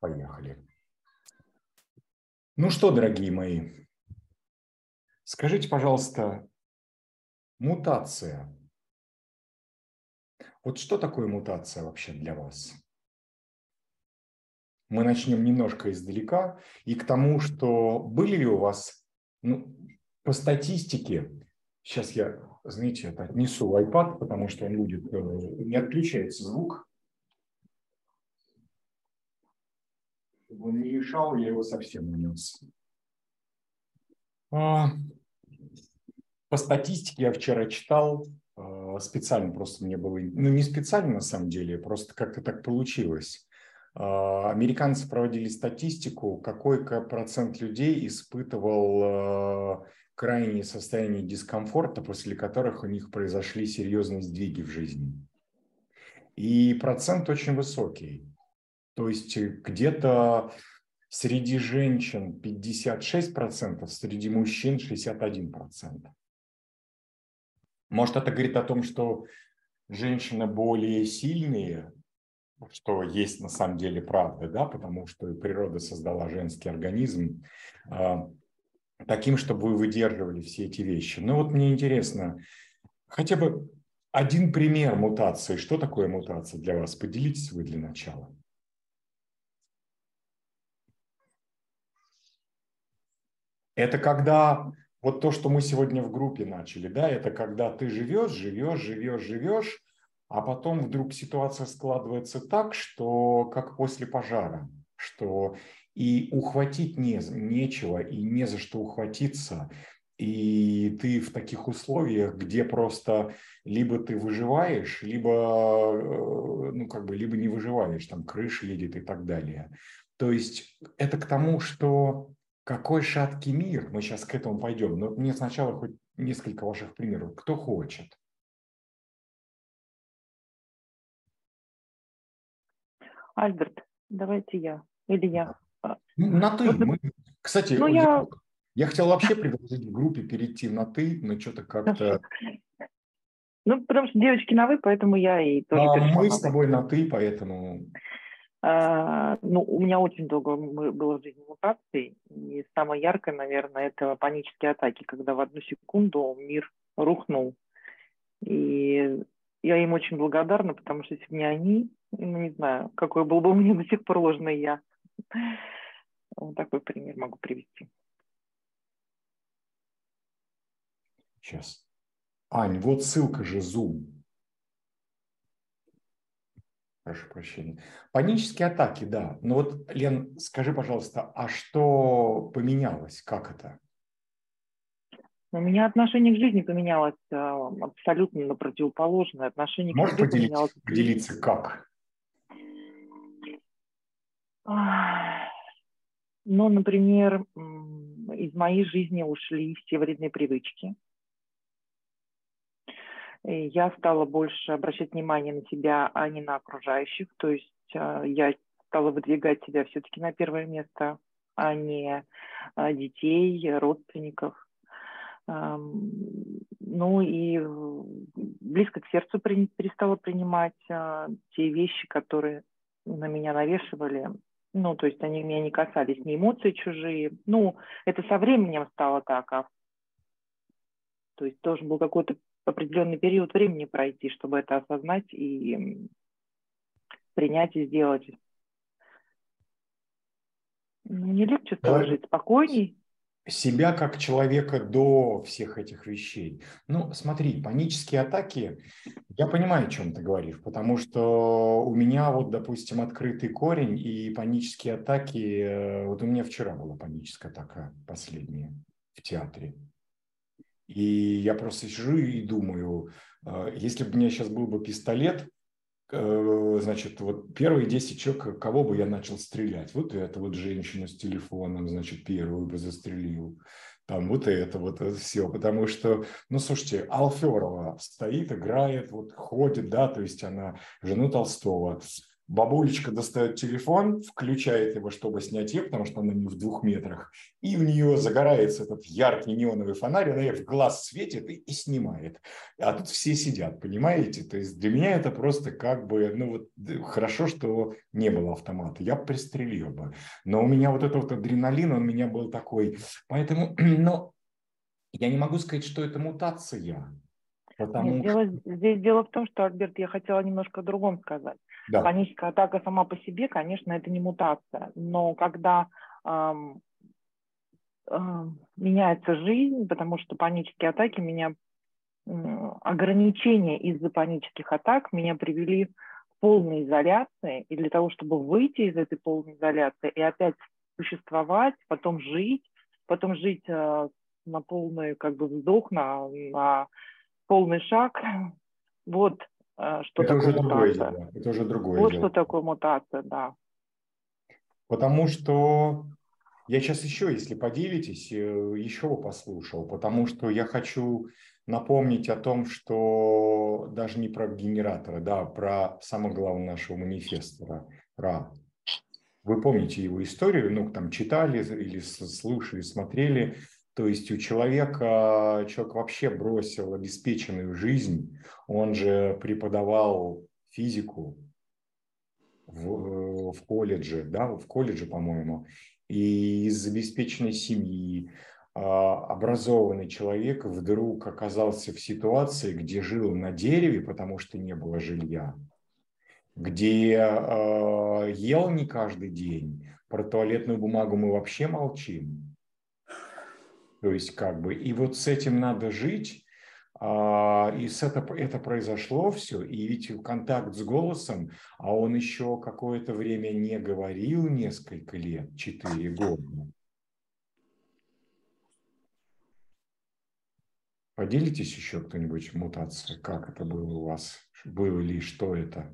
Поехали. Ну что, дорогие мои, скажите, пожалуйста, мутация. Вот что такое мутация вообще для вас? Мы начнем немножко издалека и к тому, что были ли у вас, ну, по статистике, сейчас я, знаете, это отнесу в iPad, потому что он будет, э, не отключается звук, Чтобы он не мешал, я его совсем унес. А, по статистике я вчера читал, а, специально просто мне было, ну не специально на самом деле, просто как-то так получилось. А, американцы проводили статистику, какой процент людей испытывал крайние состояния дискомфорта, после которых у них произошли серьезные сдвиги в жизни. И процент очень высокий. То есть э, где-то среди женщин 56%, среди мужчин 61%. Может, это говорит о том, что женщины более сильные, что есть на самом деле правда, да, потому что природа создала женский организм э, таким, чтобы вы выдерживали все эти вещи. Ну вот мне интересно, хотя бы один пример мутации. Что такое мутация для вас? Поделитесь вы для начала. Это когда вот то, что мы сегодня в группе начали, да, это когда ты живешь, живешь, живешь, живешь, а потом вдруг ситуация складывается так, что как после пожара, что и ухватить не, нечего, и не за что ухватиться, и ты в таких условиях, где просто либо ты выживаешь, либо, э, ну, как бы, либо не выживаешь, там крыша едет и так далее. То есть это к тому, что какой шаткий мир, мы сейчас к этому пойдем, но мне сначала хоть несколько ваших примеров. Кто хочет? Альберт, давайте я. Или я. Ну, на ты. Вот, мы, кстати, ну, я... я хотел вообще предложить в группе перейти на ты, но что-то как-то... Ну, потому что девочки на вы, поэтому я и тоже... А мы с тобой на ты, поэтому... А, ну, у меня очень долго было в жизни мутаций, и самое яркое, наверное, это панические атаки, когда в одну секунду мир рухнул. И я им очень благодарна, потому что если бы не они, ну, не знаю, какой был бы у меня до сих пор ложный я. Вот такой пример могу привести. Сейчас. Ань, вот ссылка же Zoom. Прошу прощения. Панические атаки, да. Но вот, Лен, скажи, пожалуйста, а что поменялось? Как это? У меня отношение к жизни поменялось а, абсолютно на противоположное. Отношение Можешь к жизни поделиться, поменялось. поделиться как? Ну, например, из моей жизни ушли все вредные привычки я стала больше обращать внимание на себя, а не на окружающих. То есть а, я стала выдвигать себя все-таки на первое место, а не а, детей, родственников. Ну и близко к сердцу перестала принимать а, те вещи, которые на меня навешивали. Ну, то есть они меня не касались, ни эмоции чужие. Ну, это со временем стало так, а то есть должен был какой-то определенный период времени пройти, чтобы это осознать и принять и сделать. Ну, не легче стало жить, спокойней. Себя как человека до всех этих вещей. Ну, смотри, панические атаки, я понимаю, о чем ты говоришь, потому что у меня вот, допустим, открытый корень и панические атаки, э, вот у меня вчера была паническая атака последняя в театре. И я просто сижу и думаю, а, если бы у меня сейчас был бы пистолет, э, значит, вот первые 10 человек, кого бы я начал стрелять? Вот эту вот женщину с телефоном, значит, первую бы застрелил. Там вот это вот это все, потому что, ну, слушайте, Алферова стоит, играет, вот ходит, да, то есть она жену Толстого, Бабулечка достает телефон, включает его, чтобы снять ее, потому что она не в двух метрах, и у нее загорается этот яркий неоновый фонарь, она ей в глаз светит и, и снимает. А тут все сидят, понимаете? То есть для меня это просто как бы, ну вот хорошо, что не было автомата, я пристрелил бы. Но у меня вот этот вот адреналин, он у меня был такой. Поэтому, но я не могу сказать, что это мутация. Потому Нет, дело, здесь дело в том, что, Альберт, я хотела немножко о другом сказать. Да. Паническая атака сама по себе, конечно, это не мутация, но когда эм, э, меняется жизнь, потому что панические атаки меня ограничения из-за панических атак меня привели к полной изоляции, и для того, чтобы выйти из этой полной изоляции и опять существовать, потом жить, потом жить э, на полный как бы вздох, на, на полный шаг. Вот что это такое уже мутация. Другое дело. Это уже другое вот дело. что такое мутация, да. Потому что я сейчас еще, если поделитесь, э, еще послушал, потому что я хочу напомнить о том, что даже не про генератора, да, а про самое главное нашего манифестора, про вы помните его историю, ну, там читали или слушали, смотрели, то есть у человека, человек вообще бросил обеспеченную жизнь, он же преподавал физику в, в колледже, да, в колледже, по-моему, и из обеспеченной семьи а, образованный человек вдруг оказался в ситуации, где жил на дереве, потому что не было жилья, где э, ел не каждый день, про туалетную бумагу мы вообще молчим, то есть как бы, и вот с этим надо жить, а, и с это, это произошло все, и ведь контакт с голосом, а он еще какое-то время не говорил, несколько лет, четыре года. Поделитесь еще кто-нибудь мутация, как это было у вас, было ли, что это?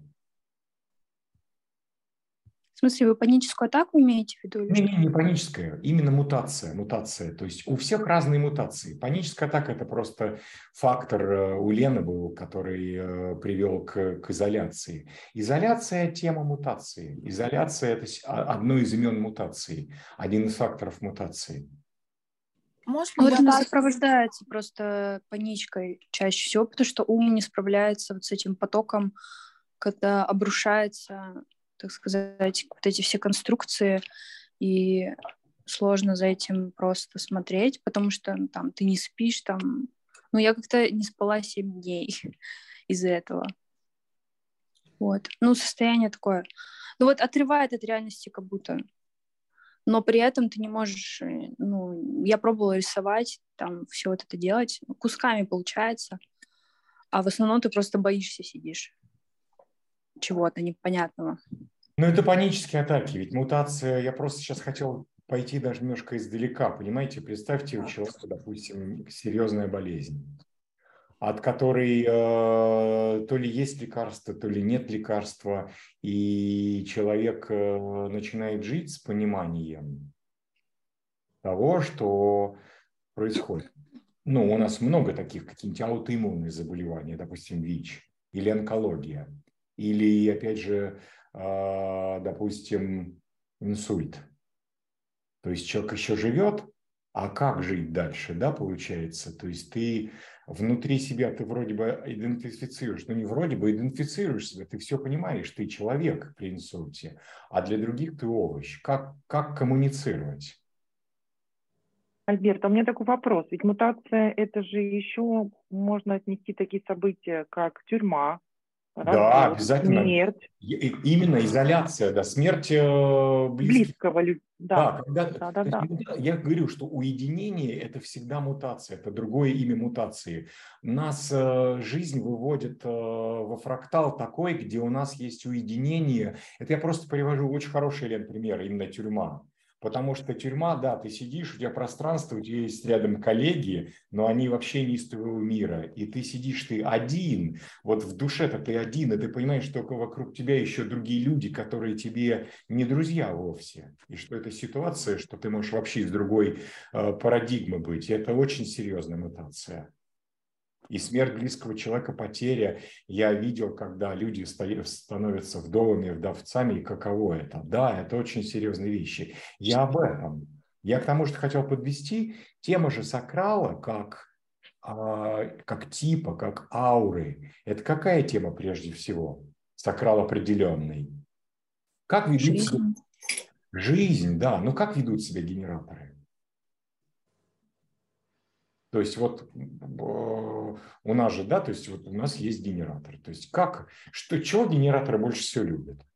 Смысле, вы паническую атаку имеете в виду? Не, не, не паническая, именно мутация, мутация. То есть у всех разные мутации. Паническая атака – это просто фактор э, у Лены был, который э, привел к, к изоляции. Изоляция – тема мутации. Изоляция – это одно из имен мутации, один из факторов мутации. Может, ну, это сопровождается просто паничкой чаще всего, потому что ум не справляется вот с этим потоком, когда обрушается так сказать, вот эти все конструкции, и сложно за этим просто смотреть, потому что ну, там ты не спишь, там... Ну, я как-то не спала 7 дней из-за этого. Вот. Ну, состояние такое. Ну, вот отрывает от реальности как будто. Но при этом ты не можешь... Э, ну, я пробовала рисовать, там, все вот это делать. Кусками получается. А в основном ты просто боишься, сидишь чего-то непонятного. Ну, это панические атаки, ведь мутация, я просто сейчас хотел пойти даже немножко издалека, понимаете, представьте у человека, допустим, серьезная болезнь, от которой э, то ли есть лекарство, то ли нет лекарства, и человек э, начинает жить с пониманием того, что происходит. Ну, у нас много таких какие-нибудь аутоиммунные заболевания, допустим, ВИЧ или онкология, или, опять же, а, допустим, инсульт. То есть человек еще живет, а как жить дальше, да, получается? То есть ты внутри себя, ты вроде бы идентифицируешь, ну не вроде бы идентифицируешь себя, ты все понимаешь, ты человек при инсульте, а для других ты овощ. Как, как коммуницировать? Альберт, а у меня такой вопрос. Ведь мутация – это же еще можно отнести такие события, как тюрьма, да, обязательно. Смерть. Именно изоляция, да, смерть э, близких. близкого. Да, да, когда, да, да, да. Я говорю, что уединение – это всегда мутация, это другое имя мутации. Нас э, жизнь выводит э, во фрактал такой, где у нас есть уединение. Это я просто привожу очень хороший, Лен, пример, именно тюрьма. Потому что тюрьма, да, ты сидишь, у тебя пространство, у тебя есть рядом коллеги, но они вообще не из твоего мира. И ты сидишь, ты один, вот в душе-то ты один, и ты понимаешь, что вокруг тебя еще другие люди, которые тебе не друзья вовсе. И что это ситуация, что ты можешь вообще из другой э, парадигмы быть. И это очень серьезная мутация. И смерть близкого человека, потеря. Я видел, когда люди становятся вдовами, вдовцами, и каково это. Да, это очень серьезные вещи. Я об этом. Я к тому, что хотел подвести. Тема же сакрала, как, а, как типа, как ауры. Это какая тема прежде всего? Сакрал определенный. Как ведут Жизнь. себя... Жизнь, да. Но как ведут себя генераторы? То есть вот э, у нас же, да, то есть вот у нас есть генератор. То есть как, что, чего генераторы больше всего любят?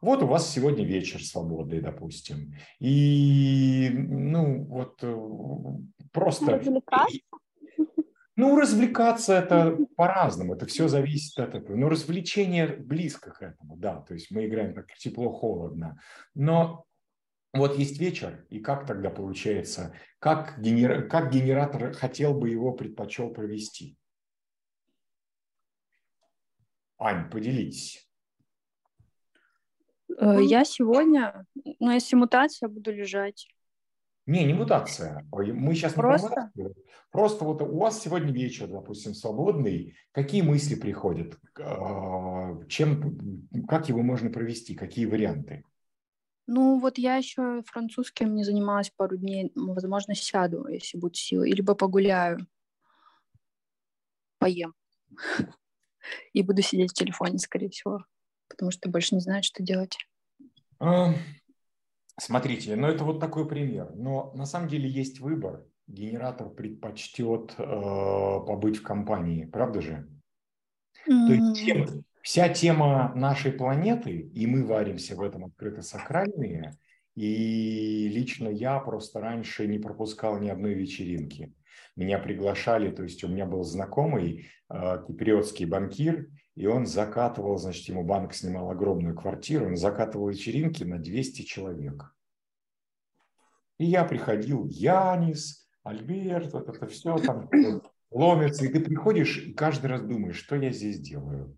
Вот у вас сегодня вечер свободный, допустим. И, ну, вот э, просто... Развлекаться? Ну, развлекаться это по-разному, это все зависит от этого. Но развлечение близко к этому, да. То есть мы играем так тепло-холодно. Но вот есть вечер, и как тогда получается, как, генер... как генератор хотел бы его предпочел провести? Ань, поделитесь. Э, я сегодня, ну, если мутация, буду лежать. Не, не мутация. Мы сейчас Просто? не Просто вот у вас сегодня вечер, допустим, свободный. Какие мысли приходят? А, чем, как его можно провести? Какие варианты? Ну, вот я еще французским не занималась пару дней. Возможно, сяду, если будет силы. И либо погуляю, поем. И буду сидеть в телефоне, скорее всего. Потому что больше не знаю, что делать. А, смотрите, ну это вот такой пример. Но на самом деле есть выбор. Генератор предпочтет э, побыть в компании, правда же? Mm-hmm. То есть Вся тема нашей планеты, и мы варимся в этом открыто-сакральные, и лично я просто раньше не пропускал ни одной вечеринки. Меня приглашали, то есть у меня был знакомый э, киприотский банкир, и он закатывал, значит, ему банк снимал огромную квартиру, он закатывал вечеринки на 200 человек. И я приходил, Янис, Альберт, вот это все там ломится, и ты приходишь и каждый раз думаешь, что я здесь делаю.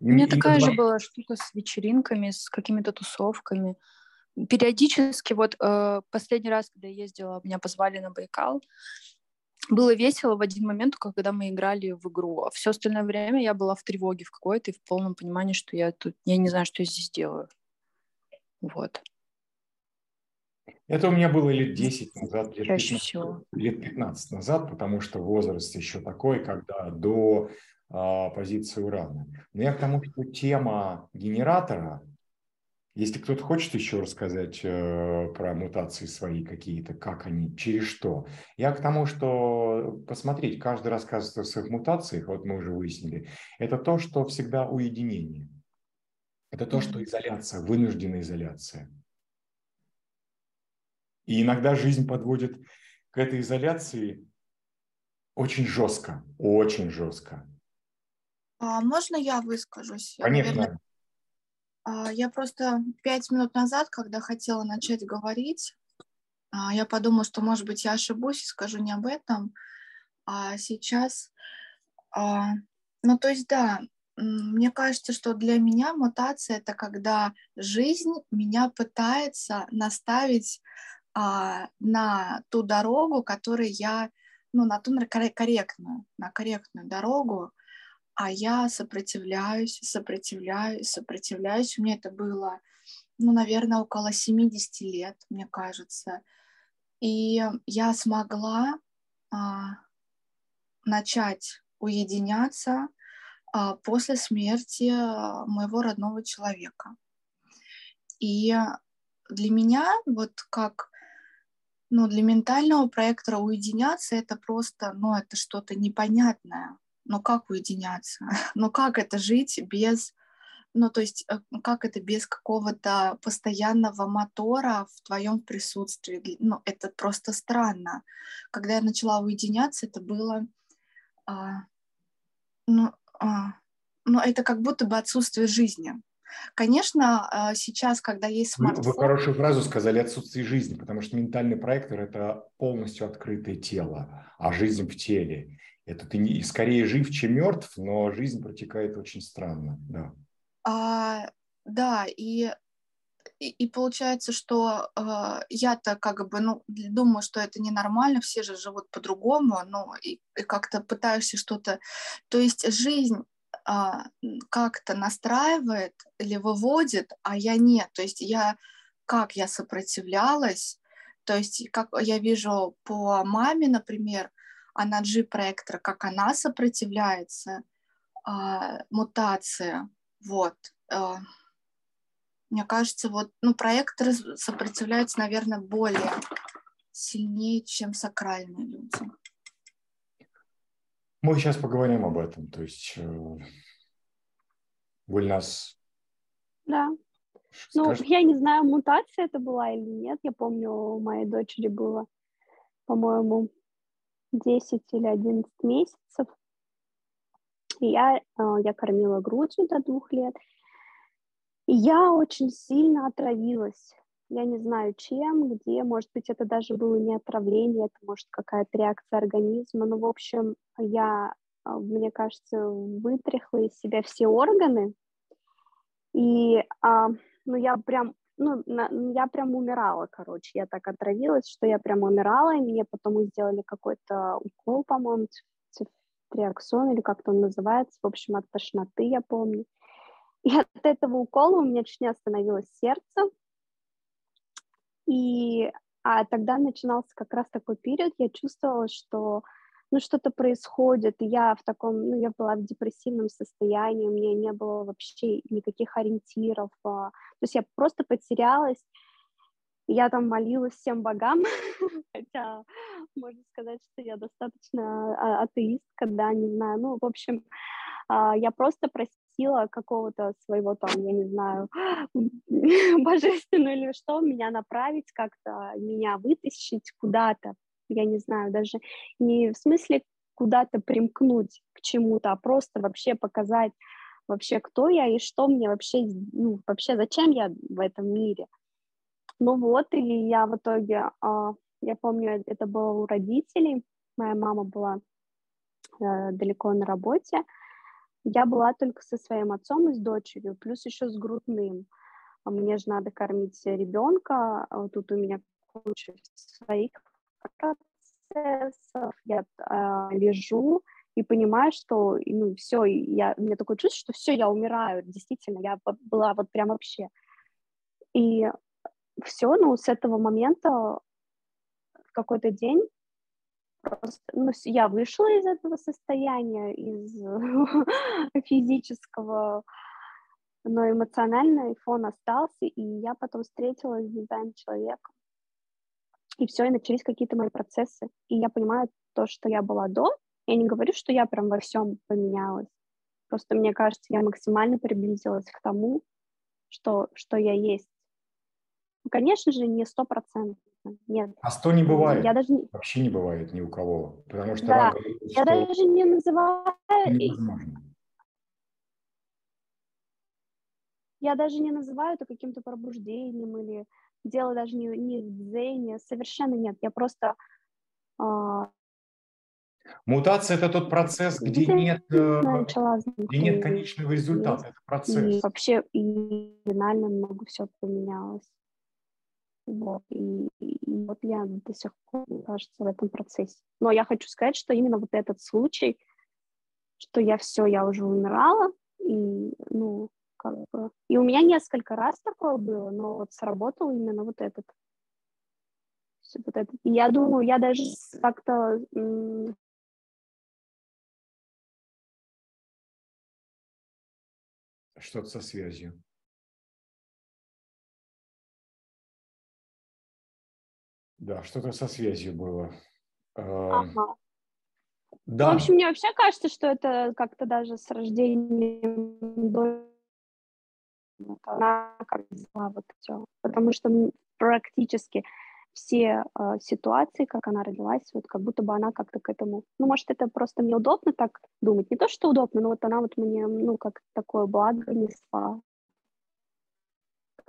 У меня такая же была штука с вечеринками, с какими-то тусовками. Периодически, вот э, последний раз, когда я ездила, меня позвали на Байкал, было весело в один момент, когда мы играли в игру. А все остальное время я была в тревоге в какой-то и в полном понимании, что я тут, я не знаю, что я здесь делаю. Вот. Это у меня было лет 10 назад, лет 15, лет 15 назад, потому что возраст еще такой, когда до позиции урана. Но я к тому, что тема генератора, если кто-то хочет еще рассказать э, про мутации свои какие-то, как они, через что, я к тому, что посмотреть, каждый рассказывает о своих мутациях, вот мы уже выяснили, это то, что всегда уединение. Это то, что изоляция, вынужденная изоляция. И иногда жизнь подводит к этой изоляции очень жестко, очень жестко. А, можно я выскажусь? Конечно. Наверное, а, я просто пять минут назад, когда хотела начать говорить, а, я подумала, что, может быть, я ошибусь и скажу не об этом. А сейчас, а, ну, то есть, да, мне кажется, что для меня мутация это когда жизнь меня пытается наставить а, на ту дорогу, которую я, ну, на ту корректную, на корректную дорогу, а я сопротивляюсь, сопротивляюсь, сопротивляюсь. У меня это было, ну, наверное, около 70 лет, мне кажется. И я смогла а, начать уединяться а, после смерти моего родного человека. И для меня, вот как ну, для ментального проектора уединяться это просто, ну, это что-то непонятное но как уединяться? Но как это жить без, ну то есть э, как это без какого-то постоянного мотора в твоем присутствии? Ну это просто странно. Когда я начала уединяться, это было, а, ну, а, ну это как будто бы отсутствие жизни. Конечно, а, сейчас, когда есть смартфон... Вы, вы хорошую фразу сказали «отсутствие жизни», потому что ментальный проектор – это полностью открытое тело, а жизнь в теле. Это ты скорее жив, чем мертв, но жизнь протекает очень странно, да. А, да, и и, и получается, что э, я-то как бы, ну, думаю, что это ненормально, все же живут по-другому, ну, и, и как-то пытаешься что-то... То есть жизнь э, как-то настраивает или выводит, а я нет. То есть я, как я сопротивлялась, то есть как я вижу по маме, например, она G-проектор, как она сопротивляется э, мутация, вот. Э, мне кажется, вот, ну, проекторы сопротивляются, наверное, более сильнее, чем сакральные люди. Мы сейчас поговорим об этом. То есть э, Гульнас. Да. Ну, я не знаю, мутация это была или нет. Я помню, у моей дочери было, по-моему, 10 или 11 месяцев. Я, э, я кормила грудью до двух лет. Я очень сильно отравилась. Я не знаю, чем, где. Может быть, это даже было не отравление, это может какая-то реакция организма. Ну, в общем, я, а, мне кажется, вытряхла из себя все органы. И, а, ну, я прям, ну, на, я прям умирала, короче. Я так отравилась, что я прям умирала, и мне потом сделали какой-то укол, по-моему, триаксон или как-то он называется. В общем, от тошноты, я помню. И от этого укола у меня чуть не остановилось сердце. И а тогда начинался как раз такой период, я чувствовала, что ну, что-то происходит, я в таком, ну, я была в депрессивном состоянии, у меня не было вообще никаких ориентиров, а, то есть я просто потерялась, я там молилась всем богам, хотя можно сказать, что я достаточно а, атеистка, да, не знаю, ну, в общем, а, я просто просила какого-то своего там, я не знаю, божественного или что, меня направить как-то, меня вытащить куда-то, я не знаю, даже не в смысле куда-то примкнуть к чему-то, а просто вообще показать вообще, кто я и что мне вообще, ну, вообще зачем я в этом мире. Ну вот, и я в итоге, а, я помню, это было у родителей, моя мама была э, далеко на работе, я была только со своим отцом и с дочерью, плюс еще с грудным. А мне же надо кормить ребенка, а тут у меня куча своих процессов. Я э, лежу и понимаю, что ну все, я, у меня такое чувство, что все, я умираю, действительно, я была вот прям вообще. И все, ну, с этого момента в какой-то день просто, ну, я вышла из этого состояния, из физического, но эмоциональный фон остался, и я потом встретилась с дизайн-человеком. И все, и начались какие-то мои процессы. И я понимаю то, что я была до. Я не говорю, что я прям во всем поменялась. Просто мне кажется, я максимально приблизилась к тому, что, что я есть. Конечно же, не сто процентов нет. А 100 не бывает. Я даже... Вообще не бывает ни у кого. Потому что да. я даже не называю... Невозможно. Я даже не называю это каким-то пробуждением или дело даже не, не в дзене, совершенно нет. Я просто... А... Мутация – это тот процесс, где нет, э, где нет конечного результата. Это процесс. И вообще и финально много все поменялось. Вот, и, и вот я до сих пор, кажется, в этом процессе. Но я хочу сказать, что именно вот этот случай, что я все, я уже умирала, и, ну, как бы... И у меня несколько раз такое было, но вот сработал именно вот этот. Вот этот. И я думаю, я даже как-то что-то со связью. Да, что-то со связью было. Ага. Да. В общем, мне вообще кажется, что это как-то даже с рождением она как взяла вот все. Потому что практически все э, ситуации, как она родилась, вот как будто бы она как-то к этому... Ну, может, это просто мне удобно так думать. Не то, что удобно, но вот она вот мне, ну, как такое благо несла.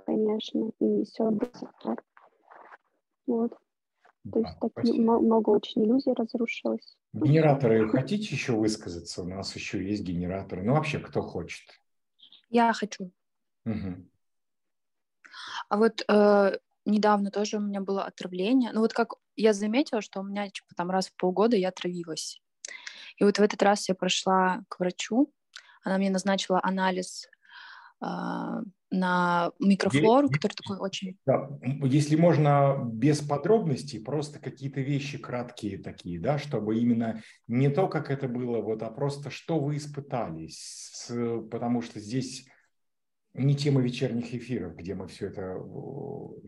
Конечно, и все до сих пор. Вот. То есть так много очень иллюзий разрушилось. Генераторы, хотите еще высказаться? У нас еще есть генераторы. Ну, вообще, кто хочет? Я хочу. Угу. А вот э, недавно тоже у меня было отравление. Ну вот как я заметила, что у меня типа там раз в полгода я травилась. И вот в этот раз я прошла к врачу, она мне назначила анализ э, на микрофлору, который такой очень... Да. Если можно без подробностей, просто какие-то вещи краткие такие, да, чтобы именно не то, как это было, вот, а просто что вы испытали, потому что здесь не тема вечерних эфиров, где мы все это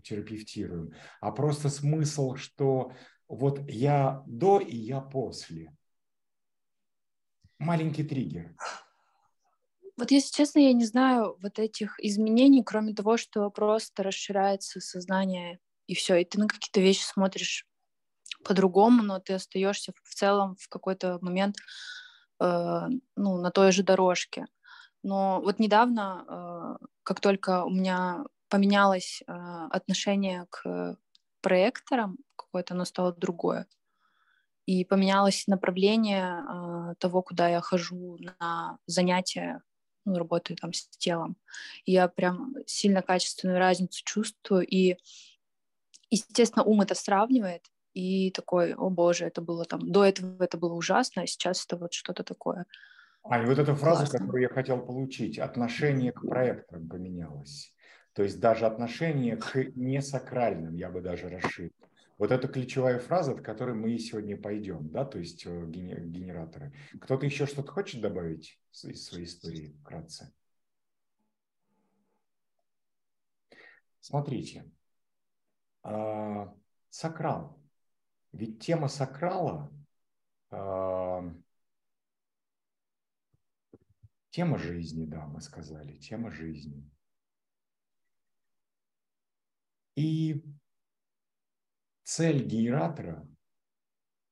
терапевтируем, а просто смысл, что вот я до и я после. Маленький триггер. Вот если честно, я не знаю вот этих изменений, кроме того, что просто расширяется сознание и все, и ты на какие-то вещи смотришь по-другому, но ты остаешься в целом в какой-то момент э, ну, на той же дорожке. Но вот недавно, э, как только у меня поменялось э, отношение к проекторам, какое-то оно стало другое, и поменялось направление э, того, куда я хожу на занятия, ну, работаю там с телом. Я прям сильно качественную разницу чувствую, и, естественно, ум это сравнивает, и такой, о боже, это было там, до этого это было ужасно, а сейчас это вот что-то такое Аня, вот эта фраза, Классно. которую я хотел получить, отношение к проекторам поменялось. То есть даже отношение к несакральным, я бы даже расширил. Вот это ключевая фраза, от которой мы сегодня пойдем, да, то есть э, генераторы. Кто-то еще что-то хочет добавить из своей истории вкратце? Смотрите, а, сакрал. Ведь тема сакрала а, Тема жизни, да, мы сказали, тема жизни. И цель генератора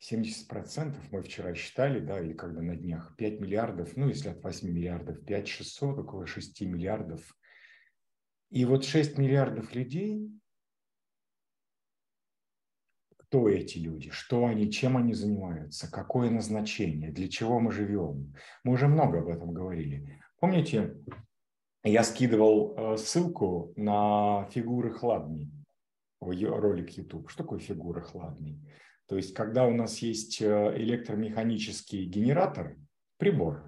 70% мы вчера считали, да, или когда на днях, 5 миллиардов, ну, если от 8 миллиардов, 5 600, около 6 миллиардов. И вот 6 миллиардов людей кто эти люди, что они, чем они занимаются, какое назначение, для чего мы живем. Мы уже много об этом говорили. Помните, я скидывал э, ссылку на фигуры хладней ролик YouTube. Что такое фигура хладней? То есть, когда у нас есть э, электромеханический генератор, прибор,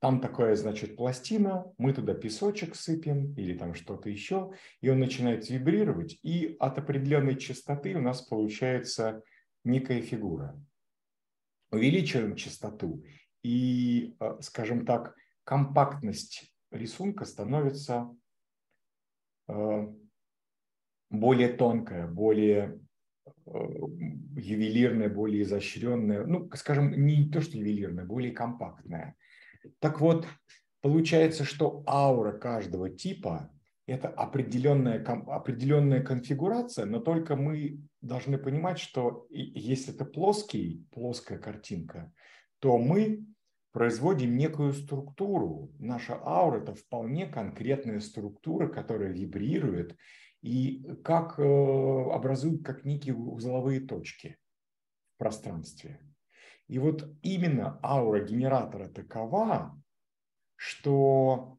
там такая, значит, пластина, мы туда песочек сыпем или там что-то еще, и он начинает вибрировать, и от определенной частоты у нас получается некая фигура. Увеличиваем частоту, и, э, скажем так, компактность рисунка становится э, более тонкая, более э, ювелирная, более изощренная, ну, скажем, не то, что ювелирная, более компактная – так вот, получается, что аура каждого типа – это определенная, определенная конфигурация, но только мы должны понимать, что если это плоский, плоская картинка, то мы производим некую структуру. Наша аура – это вполне конкретная структура, которая вибрирует и как э, образует как некие узловые точки в пространстве. И вот именно аура генератора такова, что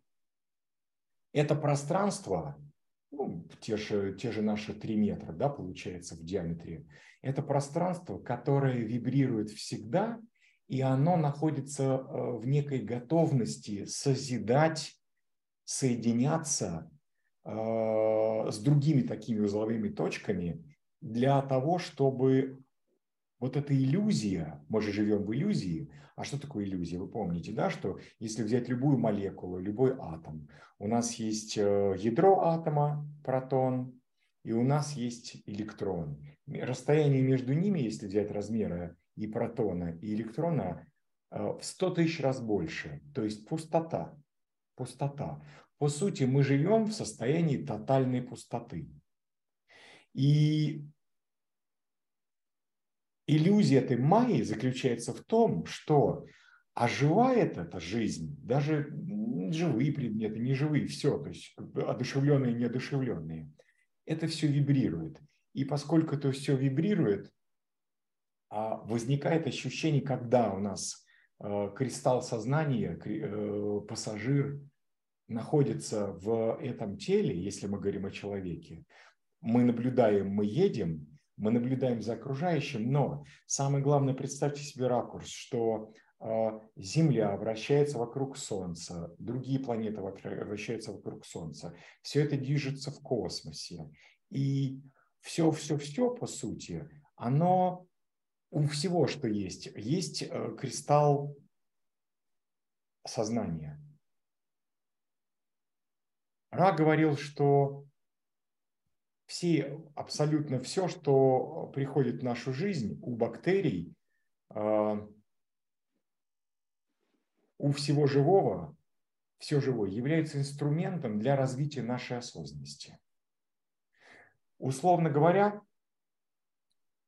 это пространство, ну, те, же, те же наши 3 метра, да, получается, в диаметре, это пространство, которое вибрирует всегда, и оно находится э, в некой готовности созидать, соединяться э, с другими такими узловыми точками для того, чтобы вот эта иллюзия, мы же живем в иллюзии, а что такое иллюзия? Вы помните, да, что если взять любую молекулу, любой атом, у нас есть э, ядро атома, протон, и у нас есть электрон. Расстояние между ними, если взять размеры и протона, и электрона, э, в 100 тысяч раз больше. То есть пустота. Пустота. По сути, мы живем в состоянии тотальной пустоты. И иллюзия этой майи заключается в том, что оживает эта жизнь, даже живые предметы, неживые, все, то есть одушевленные, неодушевленные, это все вибрирует. И поскольку это все вибрирует, а возникает ощущение, когда у нас э, кристалл сознания, э, пассажир находится в этом теле, если мы говорим о человеке, мы наблюдаем, мы едем, мы наблюдаем за окружающим, но самое главное, представьте себе ракурс, что а, Земля вращается вокруг Солнца, другие планеты вращаются вокруг Солнца. Все это движется в космосе. И все-все-все, по сути, оно у всего, что есть, есть э, кристалл сознания. Ра говорил, что все, абсолютно все, что приходит в нашу жизнь у бактерий, а, у всего живого, все живое является инструментом для развития нашей осознанности. Условно говоря,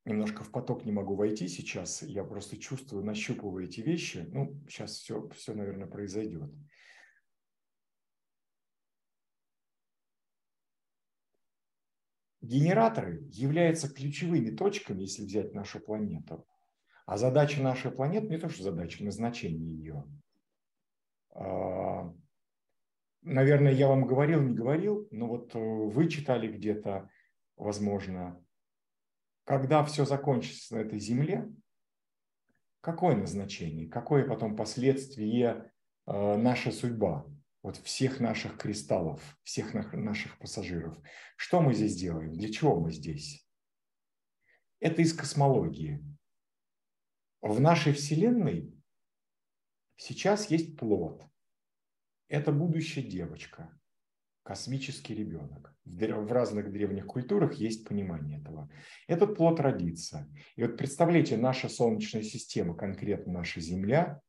немножко в поток не могу войти сейчас, я просто чувствую, нащупываю эти вещи. Ну, сейчас все, все наверное, произойдет. Генераторы являются ключевыми точками, если взять нашу планету. А задача нашей планеты, не то что задача, назначение ее. А, наверное, я вам говорил, не говорил, но вот э, вы читали где-то возможно, когда все закончится на этой земле, какое назначение, какое потом последствие э, наша судьба, вот всех наших кристаллов, всех наших пассажиров. Что мы здесь делаем? Для чего мы здесь? Это из космологии. В нашей Вселенной сейчас есть плод. Это будущая девочка, космический ребенок в разных древних культурах есть понимание этого. Этот плод родится. И вот представляете, наша Солнечная система, конкретно наша Земля,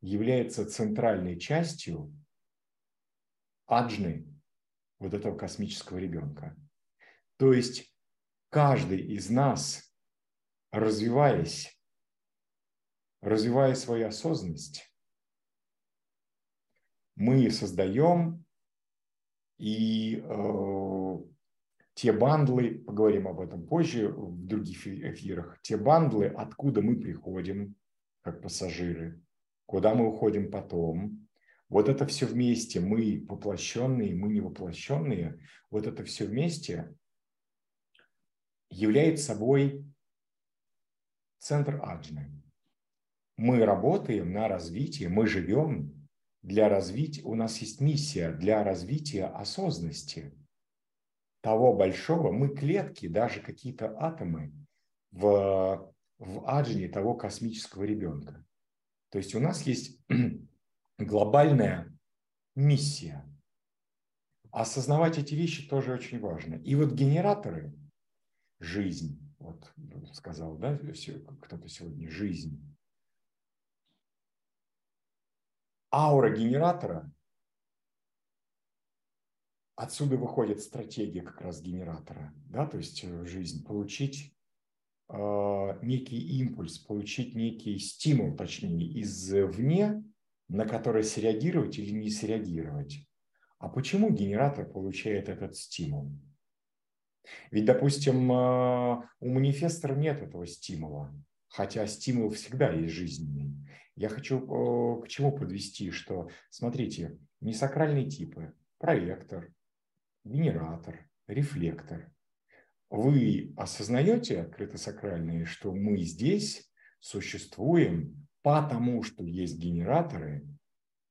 является центральной частью аджны вот этого космического ребенка. То есть каждый из нас, развиваясь, развивая свою осознанность, мы создаем и э, те бандлы, поговорим об этом позже в других эфирах, те бандлы, откуда мы приходим как пассажиры, куда мы уходим потом, вот это все вместе, мы воплощенные, мы не воплощенные, вот это все вместе является собой центр аджны. Мы работаем на развитие, мы живем для развития, у нас есть миссия для развития осознанности того большого, мы клетки, даже какие-то атомы в, в аджне того космического ребенка. То есть у нас есть глобальная миссия. Осознавать эти вещи тоже очень важно. И вот генераторы, жизнь, вот сказал, да, кто-то сегодня, жизнь, аура генератора, отсюда выходит стратегия как раз генератора, да, то есть э, жизнь, получить э, некий импульс, получить некий стимул, точнее, извне, на который среагировать или не среагировать. А почему генератор получает этот стимул? Ведь, допустим, э, у манифестора нет этого стимула, хотя стимул всегда есть жизненный. Я хочу к чему подвести, что, смотрите, несакральные типы, проектор, генератор, рефлектор. Вы осознаете открыто сакральные, что мы здесь существуем потому, что есть генераторы,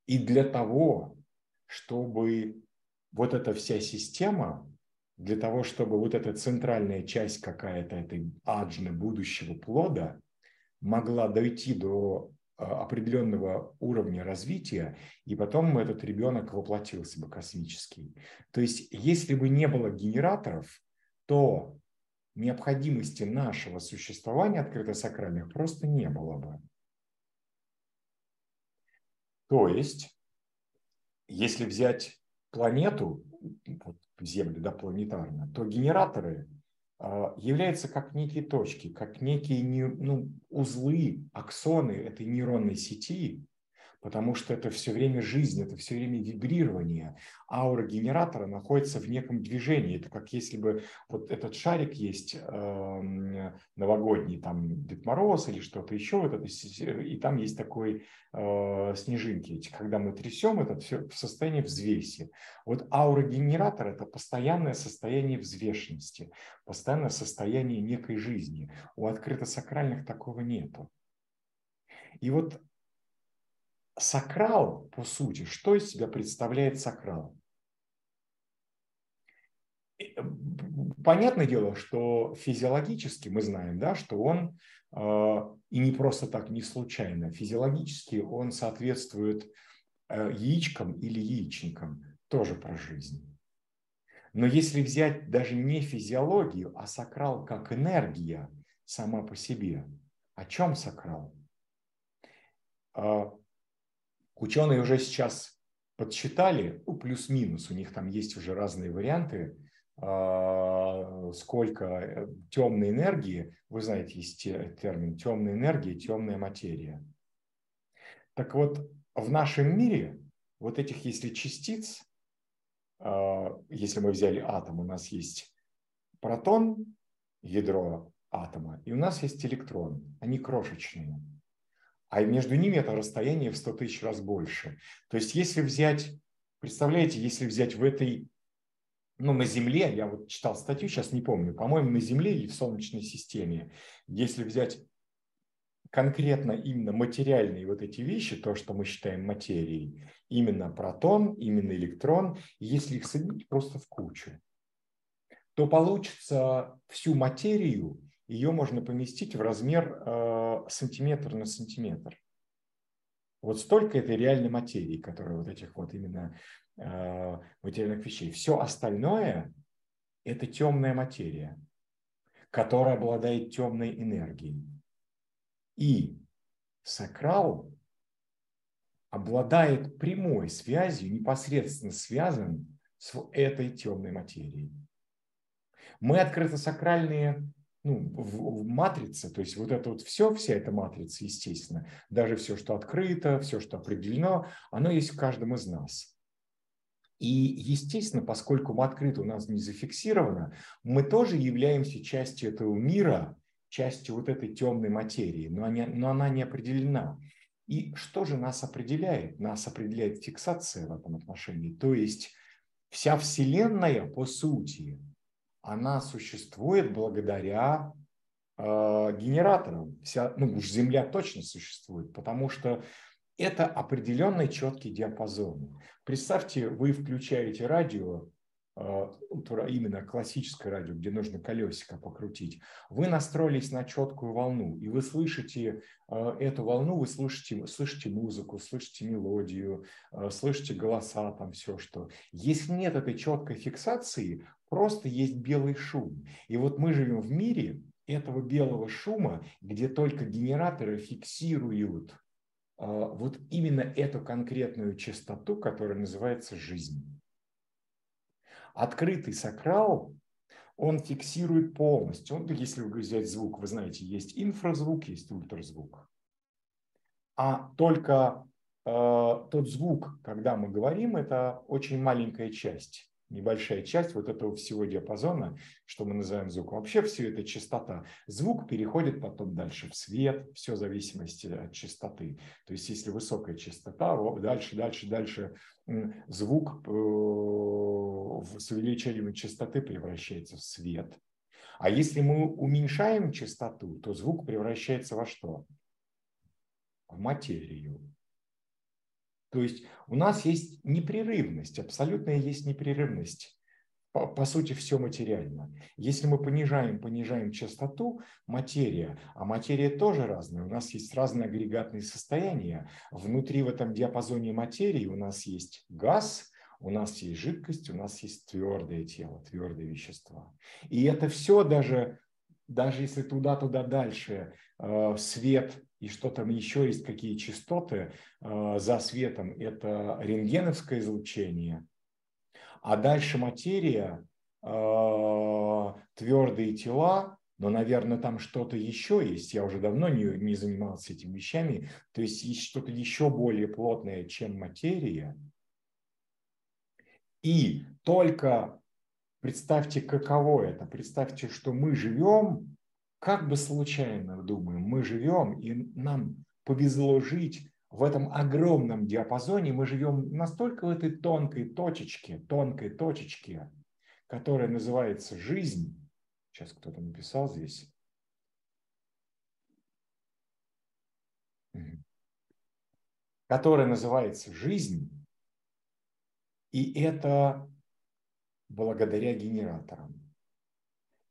и для того, чтобы вот эта вся система, для того, чтобы вот эта центральная часть какая-то этой аджны будущего плода могла дойти до а, определенного уровня развития, и потом этот ребенок воплотился бы космический. То есть, если бы не было генераторов, то необходимости нашего существования открыто-сакральных просто не было бы. То есть, если взять планету, Землю, да, планетарно, то генераторы а, являются как некие точки, как некие ну, узлы, аксоны этой нейронной сети, потому что это все время жизнь, это все время вибрирование. Аура генератора находится в неком движении. Это как если бы вот этот шарик есть э, новогодний, там Дед Мороз или что-то еще, вот это, и там есть такой э, снежинки. Когда мы трясем, это все в состоянии взвеси. Вот аура генератора – это постоянное состояние взвешенности, постоянное состояние некой жизни. У открыто-сакральных такого нету. И вот Сакрал, по сути, что из себя представляет сакрал? Э, понятное дело, что физиологически мы знаем, да, что он, э, и не просто так, не случайно, физиологически он соответствует э, яичкам или яичникам, тоже про жизнь. Но если взять даже не физиологию, а сакрал как энергия сама по себе, о чем сакрал? Ученые уже сейчас подсчитали, ну, плюс-минус, у них там есть уже разные варианты, а, сколько э, темной энергии, вы знаете, есть термин темная энергия, темная материя. Так вот, в нашем мире вот этих, если частиц, а, если мы взяли атом, у нас есть протон, ядро атома, и у нас есть электрон, они крошечные а между ними это расстояние в 100 тысяч раз больше. То есть если взять, представляете, если взять в этой, ну на Земле, я вот читал статью, сейчас не помню, по-моему, на Земле или в Солнечной системе, если взять конкретно именно материальные вот эти вещи, то, что мы считаем материей, именно протон, именно электрон, если их соединить просто в кучу, то получится всю материю ее можно поместить в размер э, сантиметр на сантиметр. Вот столько этой реальной материи, которая вот этих вот именно э, материальных вещей. Все остальное – это темная материя, которая обладает темной энергией. И сакрал обладает прямой связью, непосредственно связан с этой темной материей. Мы открыто сакральные ну, в, в матрице, то есть вот это вот все, вся эта матрица, естественно, даже все, что открыто, все, что определено, оно есть в каждом из нас. И, естественно, поскольку мы открыто у нас не зафиксировано, мы тоже являемся частью этого мира, частью вот этой темной материи, но, они, но она не определена. И что же нас определяет? Нас определяет фиксация в этом отношении. То есть вся Вселенная, по сути, она существует благодаря э, генераторам. Вся, ну уж Земля точно существует, потому что это определенный четкий диапазон. Представьте, вы включаете радио, а, именно классическое радио, где нужно колесико покрутить, вы настроились на четкую волну, и вы слышите а, эту волну, вы слышите, слышите музыку, слышите мелодию, слышите голоса, там все что. Если нет этой четкой фиксации, просто есть белый шум. И вот мы живем в мире этого белого шума, где только генераторы фиксируют вот именно эту конкретную частоту, которая называется жизнь. Открытый сакрал, он фиксирует полностью. Он, если взять звук, вы знаете, есть инфразвук, есть ультразвук. А только э, тот звук, когда мы говорим, это очень маленькая часть небольшая часть вот этого всего диапазона, что мы называем звуком. Вообще все это частота. Звук переходит потом дальше в свет, все в зависимости от частоты. То есть если высокая частота, дальше, дальше, дальше звук э, с увеличением частоты превращается в свет. А если мы уменьшаем частоту, то звук превращается во что? В материю. То есть у нас есть непрерывность, абсолютная есть непрерывность. По, по сути, все материально. Если мы понижаем, понижаем частоту, материя, а материя тоже разная, у нас есть разные агрегатные состояния. Внутри в этом диапазоне материи у нас есть газ, у нас есть жидкость, у нас есть твердое тело, твердые вещества. И это все даже, даже если туда-туда дальше э, свет и что там еще есть, какие частоты э, за светом, это рентгеновское излучение, а дальше материя, э, твердые тела, но, наверное, там что-то еще есть. Я уже давно не, не занимался этими вещами. То есть есть что-то еще более плотное, чем материя. И только представьте, каково это. Представьте, что мы живем, как бы случайно думаем, мы живем, и нам повезло жить в этом огромном диапазоне. Мы живем настолько в этой тонкой точечке, тонкой точечке, которая называется жизнь, Сейчас кто-то написал здесь. Которая называется «Жизнь». И это благодаря генераторам.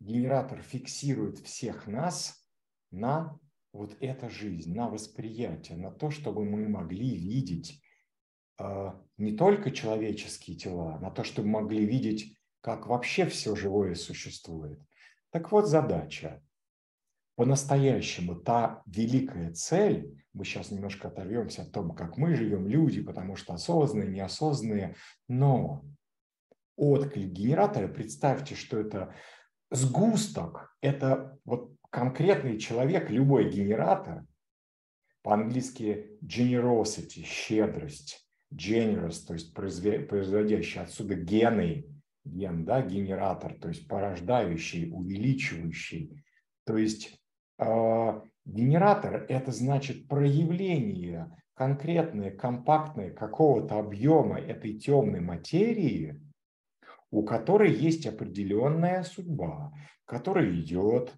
Генератор фиксирует всех нас на вот эта жизнь, на восприятие, на то, чтобы мы могли видеть э, не только человеческие тела, на то, чтобы могли видеть, как вообще все живое существует. Так вот задача. По-настоящему та великая цель, мы сейчас немножко оторвемся от того, как мы живем, люди, потому что осознанные, неосознанные, но отклик генератора, представьте, что это сгусток, это вот конкретный человек, любой генератор, по-английски generosity, щедрость, generous, то есть производящий отсюда гены, ген, да, генератор, то есть порождающий, увеличивающий. То есть э, генератор – это значит проявление конкретное, компактное какого-то объема этой темной материи, у которой есть определенная судьба, которая идет,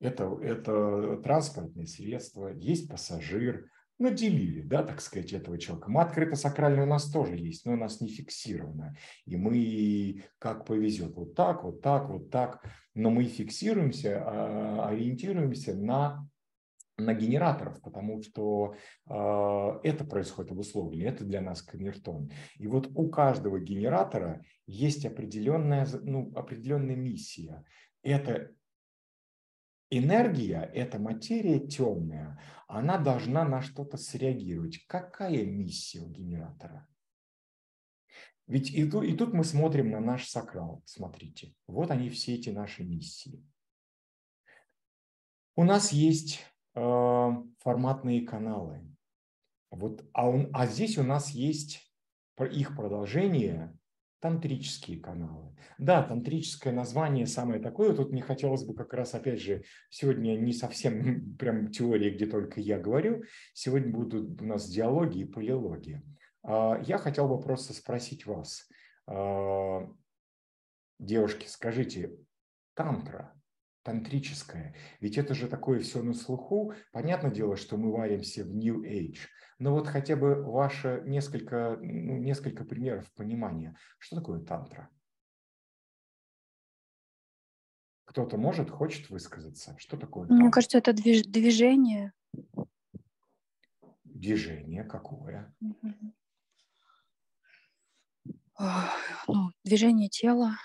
это, это транспортное средство, есть пассажир, наделили, да, так сказать, этого человека. Мы открыто сакральное у нас тоже есть, но у нас не фиксировано. И мы как повезет, вот так, вот так, вот так. Но мы фиксируемся, а, ориентируемся на на генераторов, потому что э, это происходит обусловлено, это для нас камертон. И вот у каждого генератора есть определенная, ну, определенная миссия. Это энергия, эта материя темная, она должна на что-то среагировать. Какая миссия у генератора? Ведь и и тут мы смотрим на наш сакрал. Смотрите, вот они все эти наши миссии. У нас есть э, форматные каналы. Вот, а, он, а здесь у нас есть их продолжение тантрические каналы. Да, тантрическое название самое такое. Тут мне хотелось бы как раз, опять же, сегодня не совсем прям теория, где только я говорю. Сегодня будут у нас диалоги и полилоги. А, я хотел бы просто спросить вас, а, девушки, скажите, тантра, тантрическое, ведь это же такое все на слуху. Понятное дело, что мы варимся в New Age – но вот хотя бы ваше несколько, ну, несколько примеров понимания. Что такое тантра? Кто-то может, хочет высказаться. Что такое тантра? Мне кажется, это движ- движение. Движение какое? Ну, движение тела.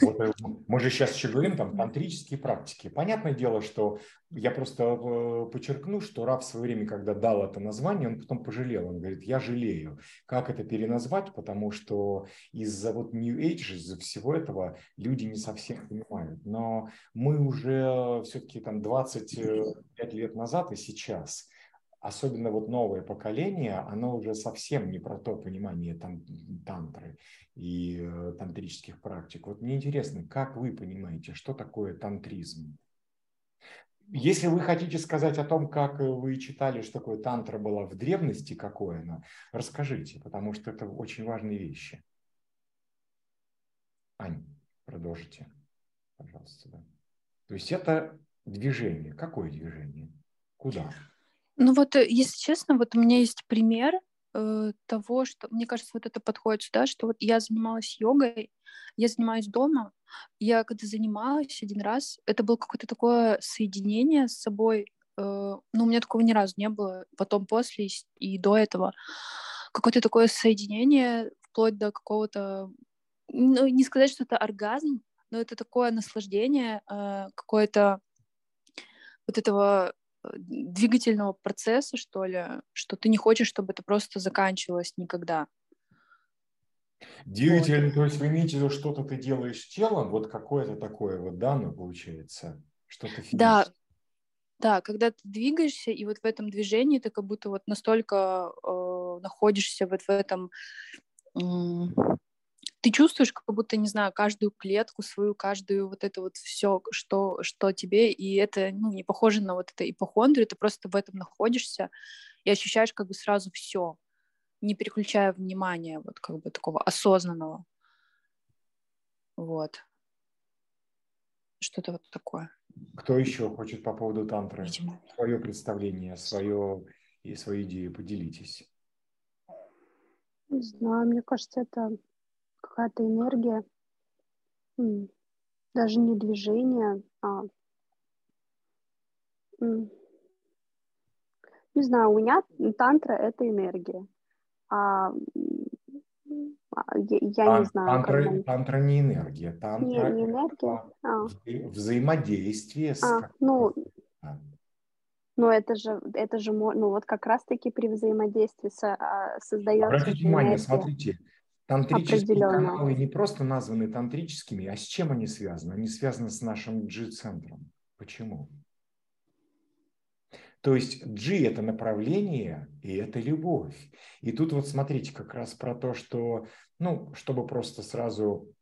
Вот, э, мы же сейчас еще говорим там тантрические практики. Понятное дело, что я просто э, подчеркну, что Раф в свое время, когда дал это название, он потом пожалел. Он говорит, я жалею. Как это переназвать? Потому что из-за вот New Age, из-за всего этого люди не совсем понимают. Но мы уже все-таки там 25 лет назад и сейчас – особенно вот новое поколение, оно уже совсем не про то понимание там, тантры и э, тантрических практик. Вот мне интересно, как вы понимаете, что такое тантризм? Если вы хотите сказать о том, как вы читали, что такое тантра была в древности, какое она, расскажите, потому что это очень важные вещи. Ань, продолжите, пожалуйста. Да. То есть это движение. Какое движение? Куда? Ну вот, э, если честно, вот у меня есть пример э, того, что, мне кажется, вот это подходит сюда, что вот я занималась йогой, я занимаюсь дома, я когда занималась один раз, это было какое-то такое соединение с собой, э, ну, у меня такого ни разу не было, потом, после и до этого, какое-то такое соединение, вплоть до какого-то, ну, не сказать, что это оргазм, но это такое наслаждение, э, какое-то вот этого двигательного процесса, что ли, что ты не хочешь, чтобы это просто заканчивалось никогда. Двигатель, вот. то есть вы имеете в виду, что-то ты делаешь телом, вот какое-то такое вот, да, ну, получается, что-то физическое. Да, да, когда ты двигаешься, и вот в этом движении ты как будто вот настолько э, находишься вот в этом... Э, ты чувствуешь, как будто, не знаю, каждую клетку свою, каждую вот это вот все, что, что тебе, и это, ну, не похоже на вот это ипохондрию, ты просто в этом находишься и ощущаешь как бы сразу все, не переключая внимание вот как бы такого осознанного. Вот. Что-то вот такое. Кто еще хочет по поводу тантры? Видимо. Свое представление, свое и свою идею поделитесь. Не знаю, мне кажется, это какая-то энергия, даже не движение, а не знаю, у меня тантра это энергия. А а, я, я не знаю. Тантра, как... тантра не энергия. Тантра не, не энергия. А. Взаимодействие с... А, ну, а. ну, это же, это же, ну, вот как раз-таки при взаимодействии со, а, создается Обратите внимание, смотрите, тантрические каналы не просто названы тантрическими, а с чем они связаны? Они связаны с нашим G-центром. Почему? То есть G – это направление, и это любовь. И тут вот смотрите как раз про то, что, ну, чтобы просто сразу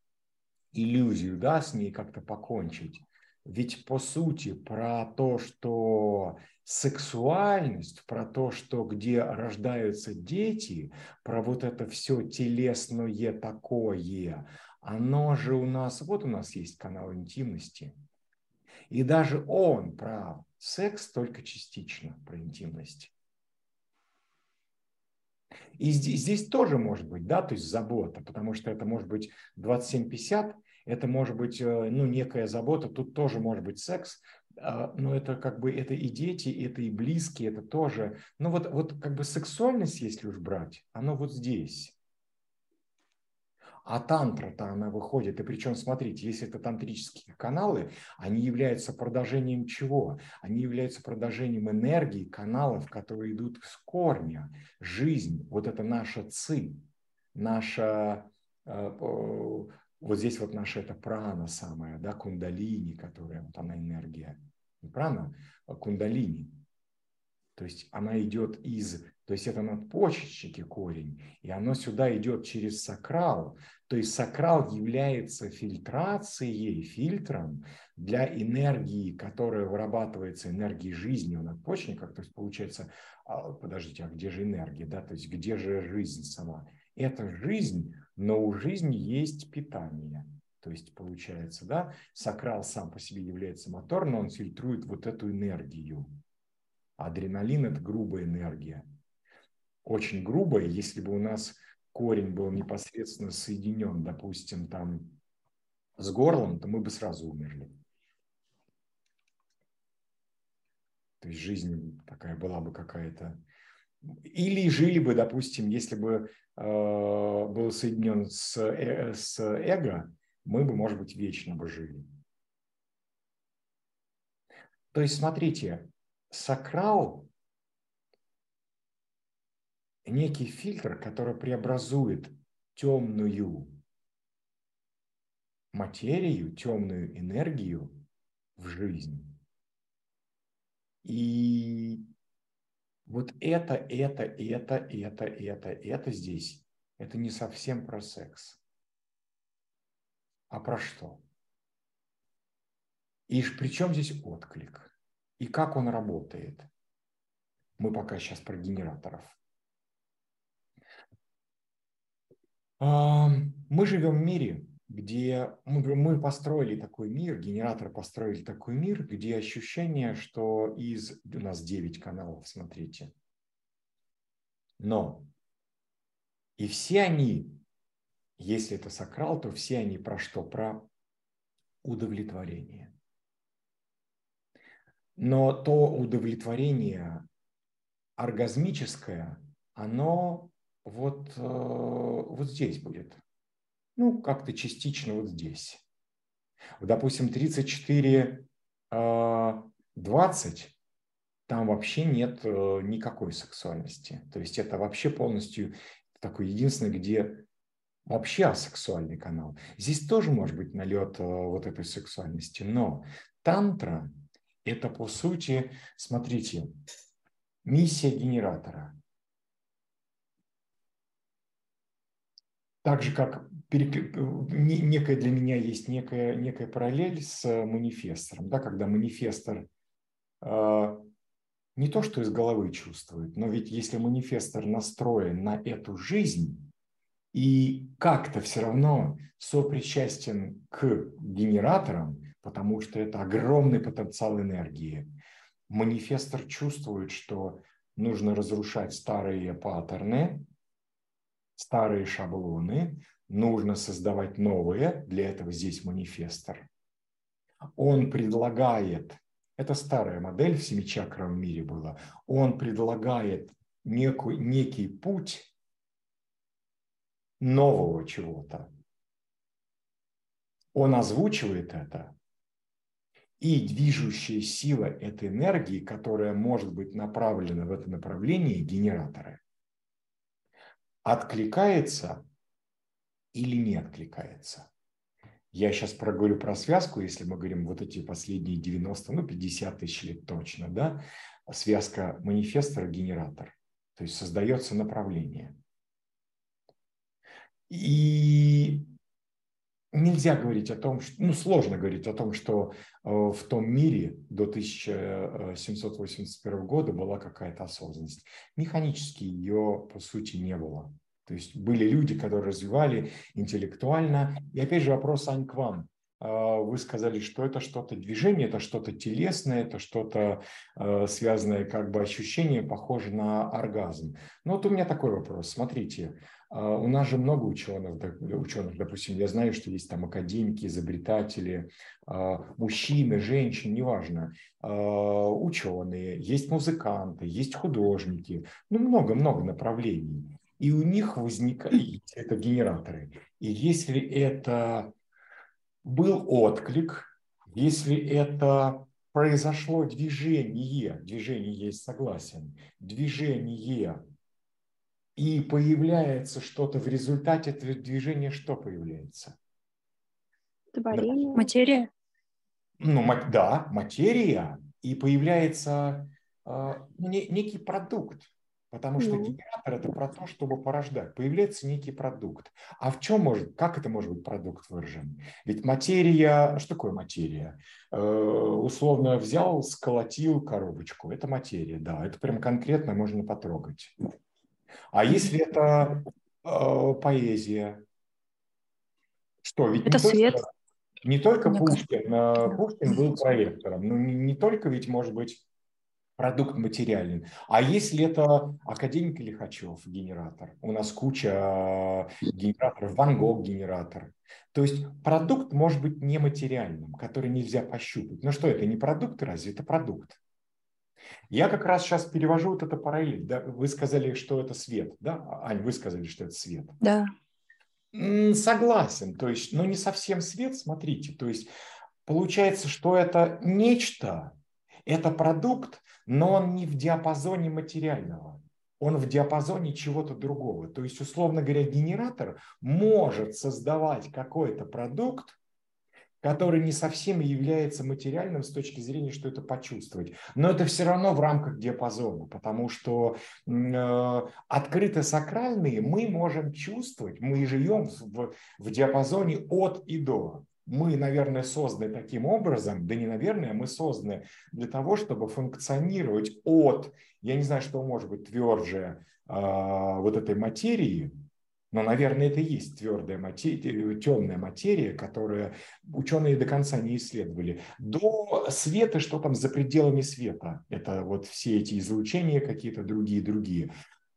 иллюзию, да, с ней как-то покончить. Ведь по сути про то, что сексуальность, про то, что где рождаются дети, про вот это все телесное такое, оно же у нас, вот у нас есть канал интимности. И даже он прав секс только частично про интимность. И здесь, здесь тоже может быть, да, то есть забота, потому что это может быть 27-50, это может быть, э, ну, некая забота, тут тоже может быть секс, а, но это как бы, это и дети, это и близкие, это тоже, ну, вот, вот как бы сексуальность, если уж брать, оно вот здесь. А тантра-то она выходит, и причем, смотрите, если это тантрические каналы, они являются продолжением чего? Они являются продолжением энергии каналов, которые идут с корня. Жизнь, вот это наша ци, наша, э, вот здесь вот наша это прана самая, да, кундалини, которая, вот она энергия, не прана, а кундалини. То есть она идет из то есть это надпочечники корень, и оно сюда идет через сакрал. То есть сакрал является фильтрацией, фильтром для энергии, которая вырабатывается, энергии жизни у надпочечниках. То есть получается, а, подождите, а где же энергия? Да? То есть где же жизнь сама? Это жизнь, но у жизни есть питание. То есть получается, да, сакрал сам по себе является мотор, но он фильтрует вот эту энергию. Адреналин – это грубая энергия очень грубо, если бы у нас корень был непосредственно соединен, допустим, там с горлом, то мы бы сразу умерли. То есть жизнь такая была бы какая-то. Или жили бы, допустим, если бы э, был соединен с, э, с эго, мы бы, может быть, вечно бы жили. То есть, смотрите, сакрал некий фильтр, который преобразует темную материю, темную энергию в жизнь. И вот это, это, это, это, это, это здесь, это не совсем про секс. А про что? И при чем здесь отклик? И как он работает? Мы пока сейчас про генераторов. Мы живем в мире, где мы, мы построили такой мир, генераторы построили такой мир, где ощущение, что из... У нас 9 каналов, смотрите. Но и все они, если это сакрал, то все они про что? Про удовлетворение. Но то удовлетворение оргазмическое, оно вот, э, вот здесь будет. Ну, как-то частично вот здесь. Допустим, 34, 20, э, там вообще нет э, никакой сексуальности. То есть это вообще полностью такое единственное, где вообще асексуальный канал. Здесь тоже может быть налет э, вот этой сексуальности, но тантра – это, по сути, смотрите, миссия генератора. Так же, как некая для меня есть некая, некая параллель с манифестором, да, когда манифестор э, не то, что из головы чувствует, но ведь если манифестор настроен на эту жизнь и как-то все равно сопричастен к генераторам, потому что это огромный потенциал энергии, манифестор чувствует, что нужно разрушать старые паттерны, старые шаблоны, нужно создавать новые, для этого здесь манифестор. Он предлагает это старая модель в семичакровом мире была. Он предлагает некую, некий путь нового чего-то. Он озвучивает это, и движущая сила этой энергии, которая может быть направлена в это направление, генераторы, откликается или не откликается. Я сейчас проговорю про связку, если мы говорим вот эти последние 90, ну 50 тысяч лет точно, да, связка манифестор-генератор. То есть создается направление. И нельзя говорить о том, что, ну сложно говорить о том, что в том мире до 1781 года была какая-то осознанность. Механически ее, по сути, не было. То есть были люди, которые развивали интеллектуально. И опять же вопрос, Ань, к вам. А, вы сказали, что это что-то движение, это что-то телесное, это что-то э, связанное, как бы ощущение, похоже на оргазм. Ну вот у меня такой вопрос. Смотрите, у нас же много ученых, ученых, допустим, я знаю, что есть там академики, изобретатели, а, мужчины, женщины, неважно, ученые, есть музыканты, есть художники, ну много-много направлений. И у них возникает, это генераторы, и если это был отклик, если это произошло движение, движение есть согласен, движение, и появляется что-то в результате этого движения, что появляется? Творение. Материя. Ну, да, материя, и появляется э, некий продукт, Потому что генератор это про то, чтобы порождать. Появляется некий продукт. А в чем может, как это может быть продукт выражен? Ведь материя, что такое материя? Э, условно взял, сколотил коробочку. Это материя, да. Это прям конкретно можно потрогать. А если это э, поэзия? Что, ведь это не свет. Только, не только Пушкин, э, Пушкин был проектором, но не, не только ведь, может быть, продукт материален. А если это академик Лихачев генератор, у нас куча э, генераторов, Ван Гог генератор. То есть продукт может быть нематериальным, который нельзя пощупать. Но что это, не продукт разве? Это продукт. Я как раз сейчас перевожу вот это параллель. Да? Вы сказали, что это свет. Да? Ань, вы сказали, что это свет. Да. Согласен. То есть, но не совсем свет, смотрите. То есть получается, что это нечто, это продукт, но он не в диапазоне материального, он в диапазоне чего-то другого. То есть, условно говоря, генератор может создавать какой-то продукт, который не совсем является материальным с точки зрения, что это почувствовать. Но это все равно в рамках диапазона, потому что э, открыто сакральные мы можем чувствовать, мы живем в, в диапазоне от и до мы, наверное, созданы таким образом, да не наверное, мы созданы для того, чтобы функционировать от, я не знаю, что может быть тверже э, вот этой материи, но, наверное, это и есть твердая материя, темная материя, которую ученые до конца не исследовали. До света, что там за пределами света. Это вот все эти излучения какие-то другие-другие.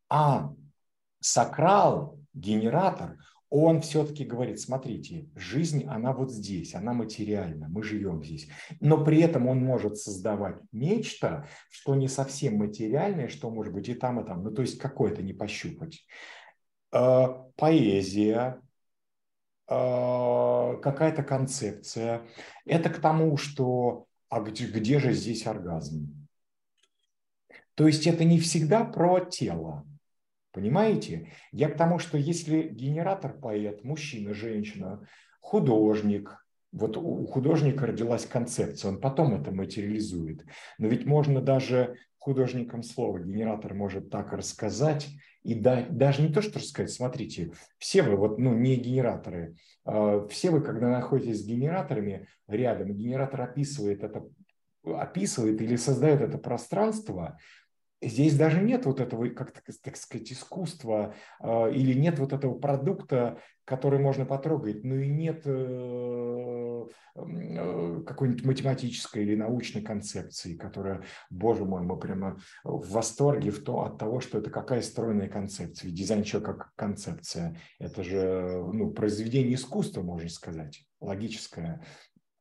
А сакрал, генератор, он все-таки говорит, смотрите, жизнь, она вот здесь, она материальна, мы живем здесь. Но при этом он может создавать нечто, что не совсем материальное, что может быть и там, и там. Ну, то есть какое-то не пощупать. Э, поэзия, э, какая-то концепция. Это к тому, что а где, где же здесь оргазм? То есть это не всегда про тело, Понимаете? Я к тому, что если генератор поэт, мужчина, женщина, художник, вот у художника родилась концепция, он потом это материализует. Но ведь можно даже художникам слова, генератор может так рассказать, и да, даже не то, что рассказать, смотрите, все вы, вот, ну, не генераторы, э, все вы, когда находитесь с генераторами рядом, генератор описывает это, описывает или создает это пространство, Здесь даже нет вот этого, как так сказать, искусства э, или нет вот этого продукта, который можно потрогать, ну и нет э, э, какой-нибудь математической или научной концепции, которая, боже мой, мы прямо в восторге в то, от того, что это какая стройная концепция. Дизайн человека как концепция. Это же ну, произведение искусства, можно сказать, логическое.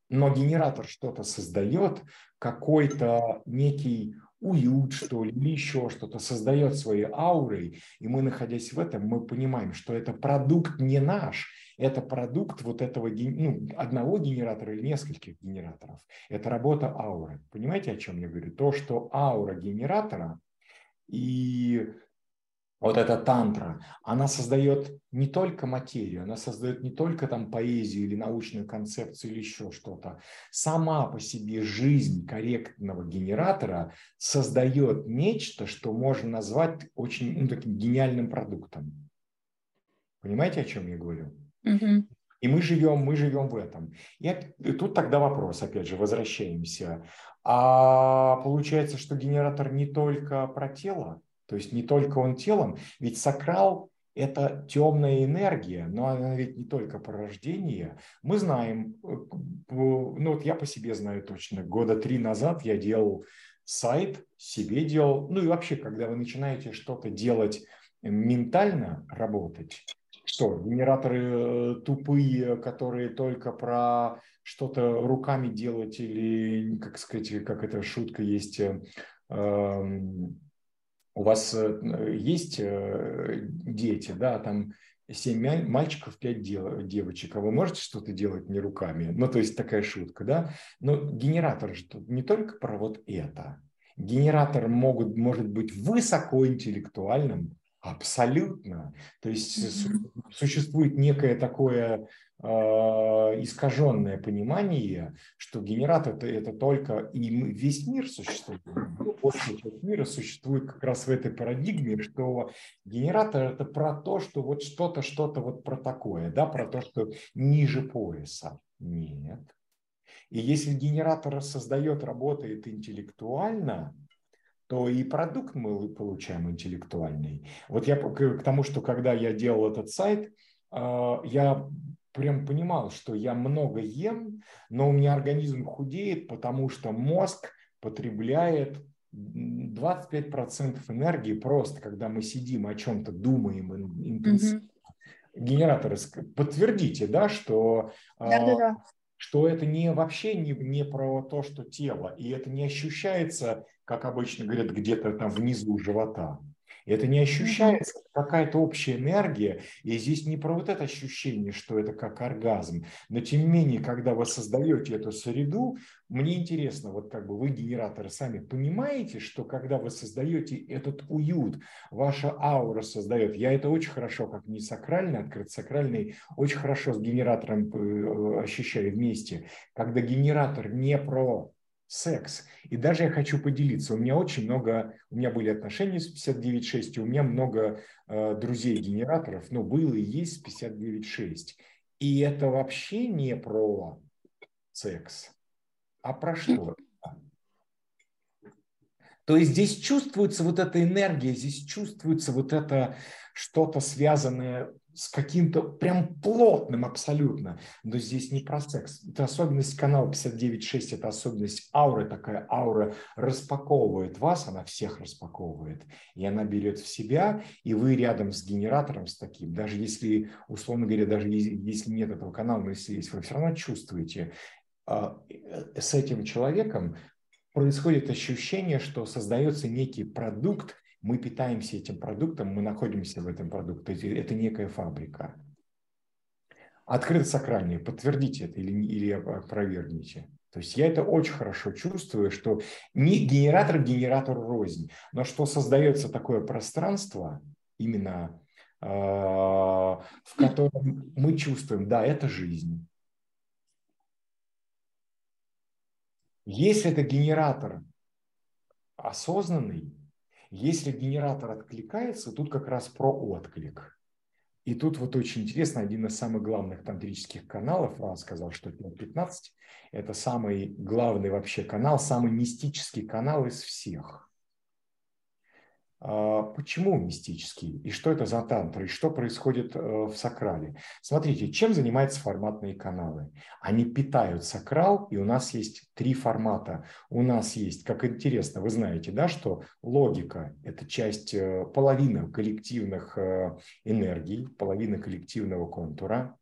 Но генератор что-то создает, какой-то некий уют, что ли, или еще что-то, создает свои ауры, и мы, находясь в этом, мы понимаем, что это продукт не наш, это продукт вот этого ну, одного генератора или нескольких генераторов. Это работа ауры. Понимаете, о чем я говорю? То, что аура генератора и вот эта тантра, она создает не только материю, она создает не только там поэзию или научную концепцию или еще что-то. Сама по себе жизнь корректного генератора создает нечто, что можно назвать очень ну, таким гениальным продуктом. Понимаете, о чем я говорю? Угу. И мы живем, мы живем в этом. И тут тогда вопрос, опять же, возвращаемся. А получается, что генератор не только про тело, то есть не только он телом, ведь сакрал – это темная энергия, но она ведь не только про рождение. Мы знаем, э, ну вот я по себе знаю точно, года три назад я делал сайт, себе делал, ну и вообще, когда вы начинаете что-то делать ментально, работать, что генераторы э, тупые, которые только про что-то руками делать или, как сказать, как эта шутка есть, э, эм, у вас э, есть э, дети, да, там семь мальчиков, пять девочек, а вы можете что-то делать не руками? Ну, то есть такая шутка, да? Но генератор же тут не только про вот это. Генератор могут, может быть высокоинтеллектуальным, абсолютно. То есть mm-hmm. существует некое такое э, искаженное понимание, что генератор это, это только и весь мир существует. Большая часть мира существует как раз в этой парадигме, что генератор это про то, что вот что-то, что-то вот про такое, да, про то, что ниже пояса. Нет. И если генератор создает, работает интеллектуально, то и продукт мы получаем интеллектуальный. Вот я к тому, что когда я делал этот сайт, а, я прям понимал, что я много ем, но у меня организм худеет, потому что мозг потребляет 25% энергии просто, когда мы сидим о чем-то думаем интенсивно. Mm-hmm. Генераторы, подтвердите, да, что, Да-да-да. что это не вообще не, не про то, что тело, и это не ощущается, как обычно говорят, где-то там внизу живота. Это не ощущается какая-то общая энергия, и здесь не про вот это ощущение, что это как оргазм, но тем не менее, когда вы создаете эту среду, мне интересно, вот как бы вы, генераторы, сами понимаете, что когда вы создаете этот уют, ваша аура создает, я это очень хорошо, как не сакральный, открыт сакральный, очень хорошо с генератором э, ощущаю вместе, когда генератор не про секс. И даже я хочу поделиться. У меня очень много, у меня были отношения с 59.6, и у меня много э, друзей-генераторов, но было и есть 59.6. И это вообще не про секс, а про что? То есть здесь чувствуется вот эта энергия, здесь чувствуется вот это что-то связанное с каким-то прям плотным абсолютно. Но здесь не про секс. Это особенность канала 59.6, это особенность ауры. Такая аура распаковывает вас, она всех распаковывает. И она берет в себя, и вы рядом с генератором, с таким, даже если, условно говоря, даже если нет этого канала, но если есть, вы все равно чувствуете, а, э, с этим человеком происходит ощущение, что создается некий продукт, мы питаемся этим продуктом, мы находимся в этом продукте. Это некая фабрика. Открыто сакральные, подтвердите это или, или опровергните. То есть я это очень хорошо чувствую, что не генератор генератору рознь, но что создается такое пространство, именно э, в котором мы чувствуем, да, это жизнь. Если это генератор осознанный, если генератор откликается, тут как раз про отклик. И тут вот очень интересно, один из самых главных тантрических каналов, Ра сказал, что 15, это самый главный вообще канал, самый мистический канал из всех – почему мистический? И что это за тантра? И что происходит э, в сакрале? Смотрите, чем занимаются форматные каналы? Они питают сакрал, и у нас есть три формата. У нас есть, как интересно, вы знаете, да, что логика – это часть, э, половины коллективных э, энергий, половина коллективного контура.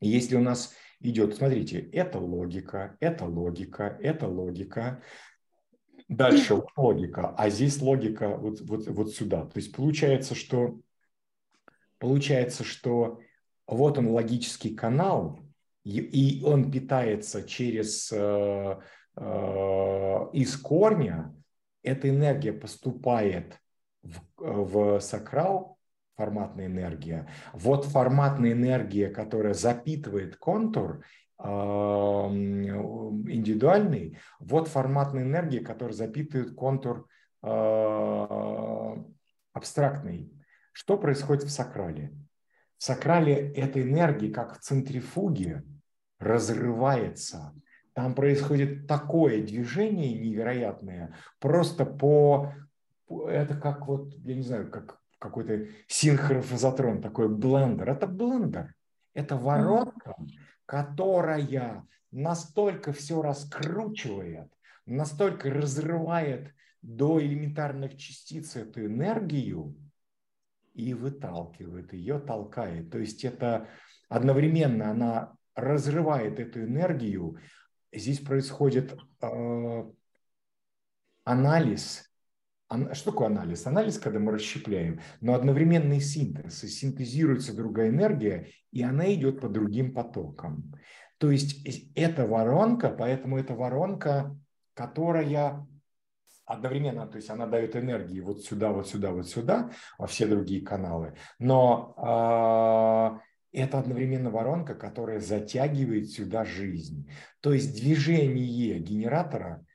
И если у нас идет, смотрите, это логика, это логика, это логика, Дальше логика, а здесь логика вот, вот, вот сюда. То есть получается, что получается, что вот он логический канал, и, и он питается через э, э, из корня. Эта энергия поступает в, в сакрал, форматная энергия. Вот форматная энергия, которая запитывает контур, индивидуальный, вот форматная энергия, которая запитывает контур а, абстрактный. Что происходит в сакрале? В сакрале эта энергия, как в центрифуге, разрывается. Там происходит такое движение невероятное, просто по... Это как вот, я не знаю, как какой-то синхрофазотрон, такой блендер. Это блендер. Это воронка, которая настолько все раскручивает, настолько разрывает до элементарных частиц эту энергию и выталкивает ее, толкает. То есть это одновременно она разрывает эту энергию. Здесь происходит э, анализ что такое анализ? Анализ, когда мы расщепляем, но одновременный синтез. И синтезируется другая энергия, и она идет по другим потокам. То есть это воронка, поэтому это воронка, которая одновременно, то есть она дает энергии вот сюда, вот сюда, вот сюда, во все другие каналы, но э, это одновременно воронка, которая затягивает сюда жизнь. То есть движение генератора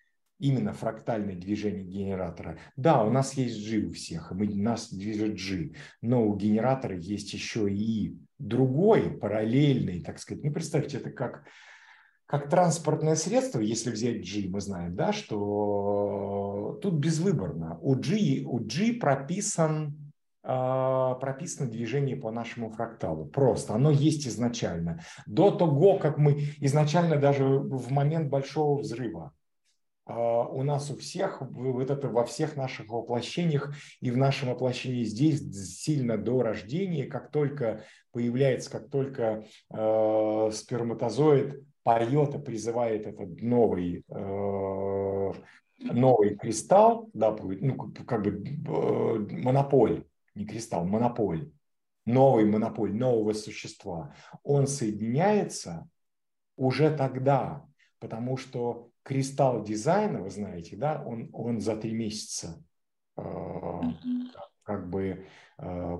именно фрактальное движение генератора. Да, у нас есть G у всех, мы, нас движет G, но у генератора есть еще и другой, параллельный, так сказать. Ну, представьте, это как, как транспортное средство, если взять G, мы знаем, да, что тут безвыборно. У G, у G прописан а, прописано движение по нашему фракталу. Просто оно есть изначально. До того, как мы изначально даже в момент большого взрыва у нас у всех, вот это во всех наших воплощениях и в нашем воплощении здесь сильно до рождения, как только появляется, как только э, сперматозоид поет и призывает этот новый, э, новый кристалл, да, ну, как бы э, монополь, не кристалл, монополь, новый монополь нового существа, он соединяется уже тогда, потому что кристалл дизайна, вы знаете, да, он, он за три месяца э, как бы э,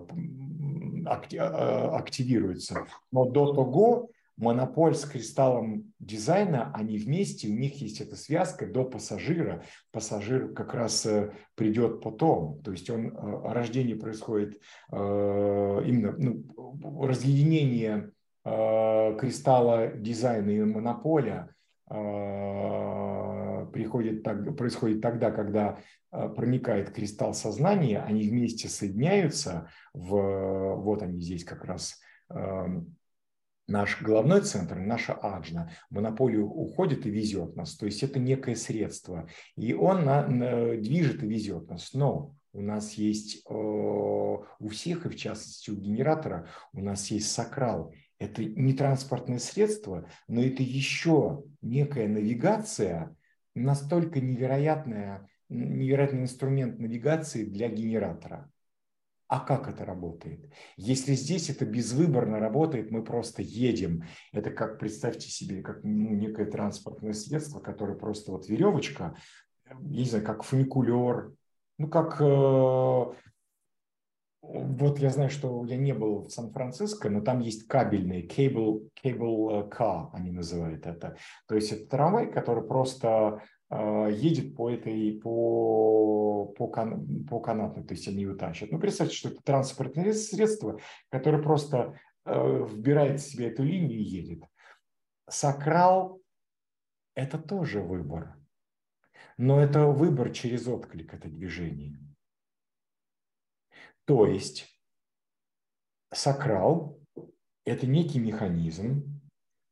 э, активируется. Но до того монополь с кристаллом дизайна, они вместе, у них есть эта связка до пассажира. Пассажир как раз придет потом. То есть он, рождение происходит э, именно ну, разъединение кристалла дизайна и монополя приходит, так, происходит тогда, когда а, проникает кристалл сознания, они вместе соединяются в, вот они здесь как раз наш головной центр, наша аджна, монополию уходит и везет нас. То есть это некое средство. И он на, на, движет и везет нас. Но у нас есть, у всех, и в частности у генератора, у нас есть сакрал. Это не транспортное средство, но это еще некая навигация, настолько невероятная, невероятный инструмент навигации для генератора. А как это работает? Если здесь это безвыборно работает, мы просто едем. Это как, представьте себе, как ну, некое транспортное средство, которое просто вот веревочка, я не знаю, как фуникулер, ну как э, вот я знаю, что я не был в Сан-Франциско, но там есть кабельные, cable, cable car, они называют это. То есть это трамвай, который просто э, едет по этой, по, по, кан, по канатной, то есть они его тащат. Ну, представьте, что это транспортное средство, которое просто э, вбирает в себя эту линию и едет. Сакрал – это тоже выбор. Но это выбор через отклик, это движение. То есть сакрал – это некий механизм,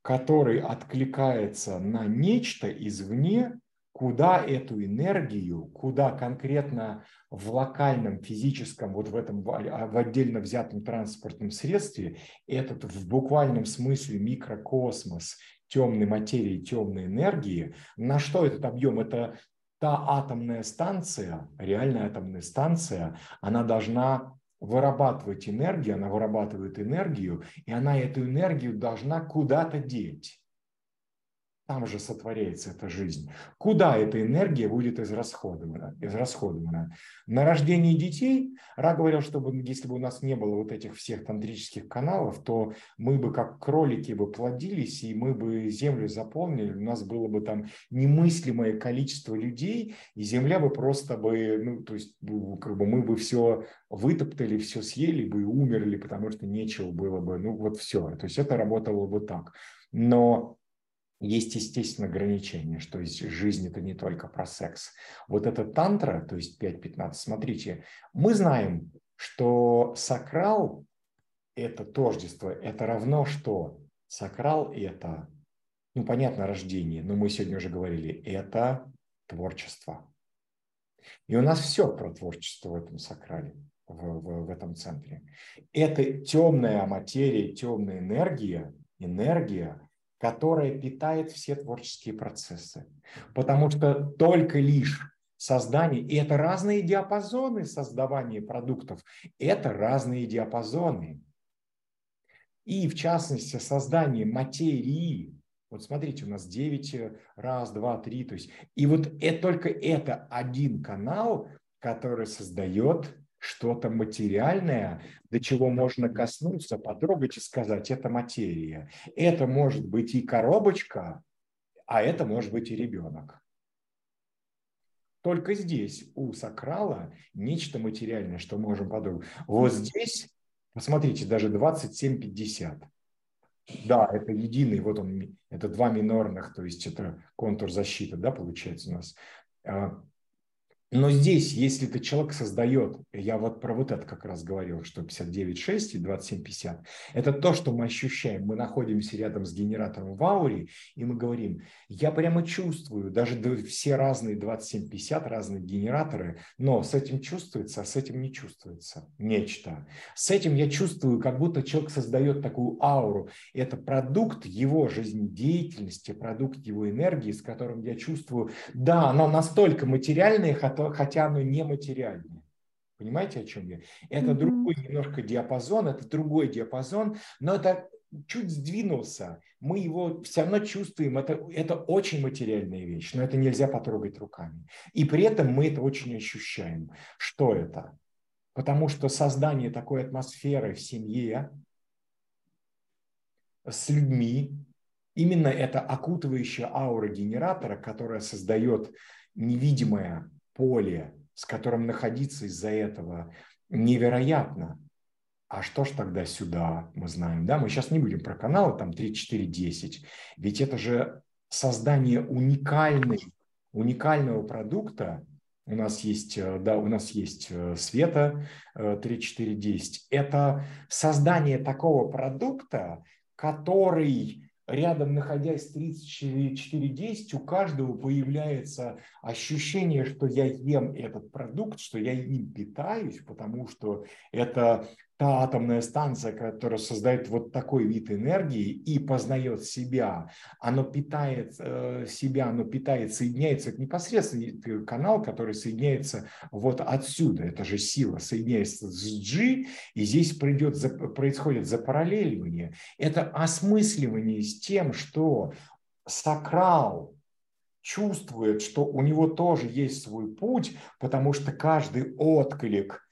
который откликается на нечто извне, куда эту энергию, куда конкретно в локальном физическом, вот в этом в отдельно взятом транспортном средстве, этот в буквальном смысле микрокосмос темной материи, темной энергии, на что этот объем? Это та атомная станция, реальная атомная станция, она должна вырабатывать энергию, она вырабатывает энергию, и она эту энергию должна куда-то деть. Там же сотворяется эта жизнь. Куда эта энергия будет израсходована? израсходована? На рождение детей, Ра говорил, чтобы если бы у нас не было вот этих всех тантрических каналов, то мы бы как кролики бы плодились, и мы бы землю заполнили, у нас было бы там немыслимое количество людей, и земля бы просто бы, ну, то есть ну, как бы мы бы все вытоптали, все съели бы и умерли, потому что нечего было бы, ну вот все. То есть это работало бы так. Но есть, естественно, ограничения, что жизнь это не только про секс. Вот это тантра, то есть 5-15, смотрите, мы знаем, что сакрал – это тождество, это равно что? Сакрал – это, ну, понятно, рождение, но мы сегодня уже говорили, это творчество. И у нас все про творчество в этом сакрале, в, в, в этом центре. Это темная материя, темная энергия, энергия, которая питает все творческие процессы. Потому что только лишь создание, и это разные диапазоны создавания продуктов, это разные диапазоны. И в частности создание материи, вот смотрите, у нас 9, раз, два, три, то есть, и вот это, только это один канал, который создает что-то материальное, до чего можно коснуться, потрогать и сказать, это материя. Это может быть и коробочка, а это может быть и ребенок. Только здесь у сакрала нечто материальное, что можем потрогать. Вот здесь, посмотрите, даже 27,50. Да, это единый, вот он, это два минорных, то есть это контур защиты, да, получается у нас. Но здесь, если ты человек создает, я вот про вот это как раз говорил, что 59.6 и 27.50, это то, что мы ощущаем. Мы находимся рядом с генератором в ауре, и мы говорим, я прямо чувствую, даже все разные 27.50, разные генераторы, но с этим чувствуется, а с этим не чувствуется нечто. С этим я чувствую, как будто человек создает такую ауру. Это продукт его жизнедеятельности, продукт его энергии, с которым я чувствую, да, оно настолько материальное, хотя оно нематериальное. Понимаете, о чем я? Это mm-hmm. другой немножко диапазон, это другой диапазон, но это чуть сдвинулся. Мы его все равно чувствуем. Это, это очень материальная вещь, но это нельзя потрогать руками. И при этом мы это очень ощущаем. Что это? Потому что создание такой атмосферы в семье с людьми, именно это окутывающая аура генератора, которая создает невидимое поле, с которым находиться из-за этого невероятно. А что ж тогда сюда, мы знаем, да, мы сейчас не будем про каналы, там 3, 4, 10, ведь это же создание уникальной, уникального продукта, у нас есть, э, да, у нас есть э, Света 3, 4, 10. Это создание такого продукта, который рядом находясь 34-10, у каждого появляется ощущение, что я ем этот продукт, что я им питаюсь, потому что это та атомная станция, которая создает вот такой вид энергии и познает себя, оно питает э, себя, оно питает, соединяется, это непосредственно канал, который соединяется вот отсюда, это же сила, соединяется с G, и здесь придет, происходит запараллеливание. Это осмысливание с тем, что сакрал, чувствует, что у него тоже есть свой путь, потому что каждый отклик –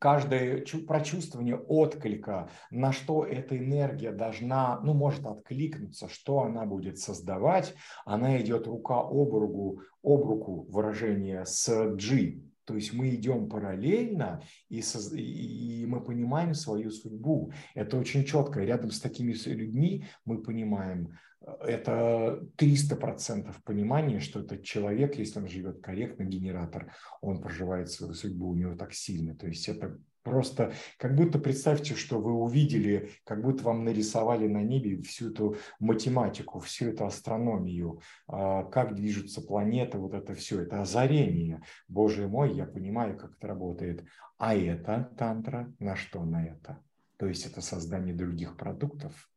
каждое прочувствование отклика, на что эта энергия должна, ну, может откликнуться, что она будет создавать, она идет рука об руку, об руку выражение с G. То есть мы идем параллельно, и, соз... и мы понимаем свою судьбу. Это очень четко. Рядом с такими людьми мы понимаем, это 300% понимания, что этот человек, если он живет корректно, генератор, он проживает свою судьбу, у него так сильно. То есть это просто, как будто представьте, что вы увидели, как будто вам нарисовали на небе всю эту математику, всю эту астрономию, а, как движутся планеты, вот это все, это озарение. Боже мой, я понимаю, как это работает. А это тантра на что на это? То есть это создание других продуктов,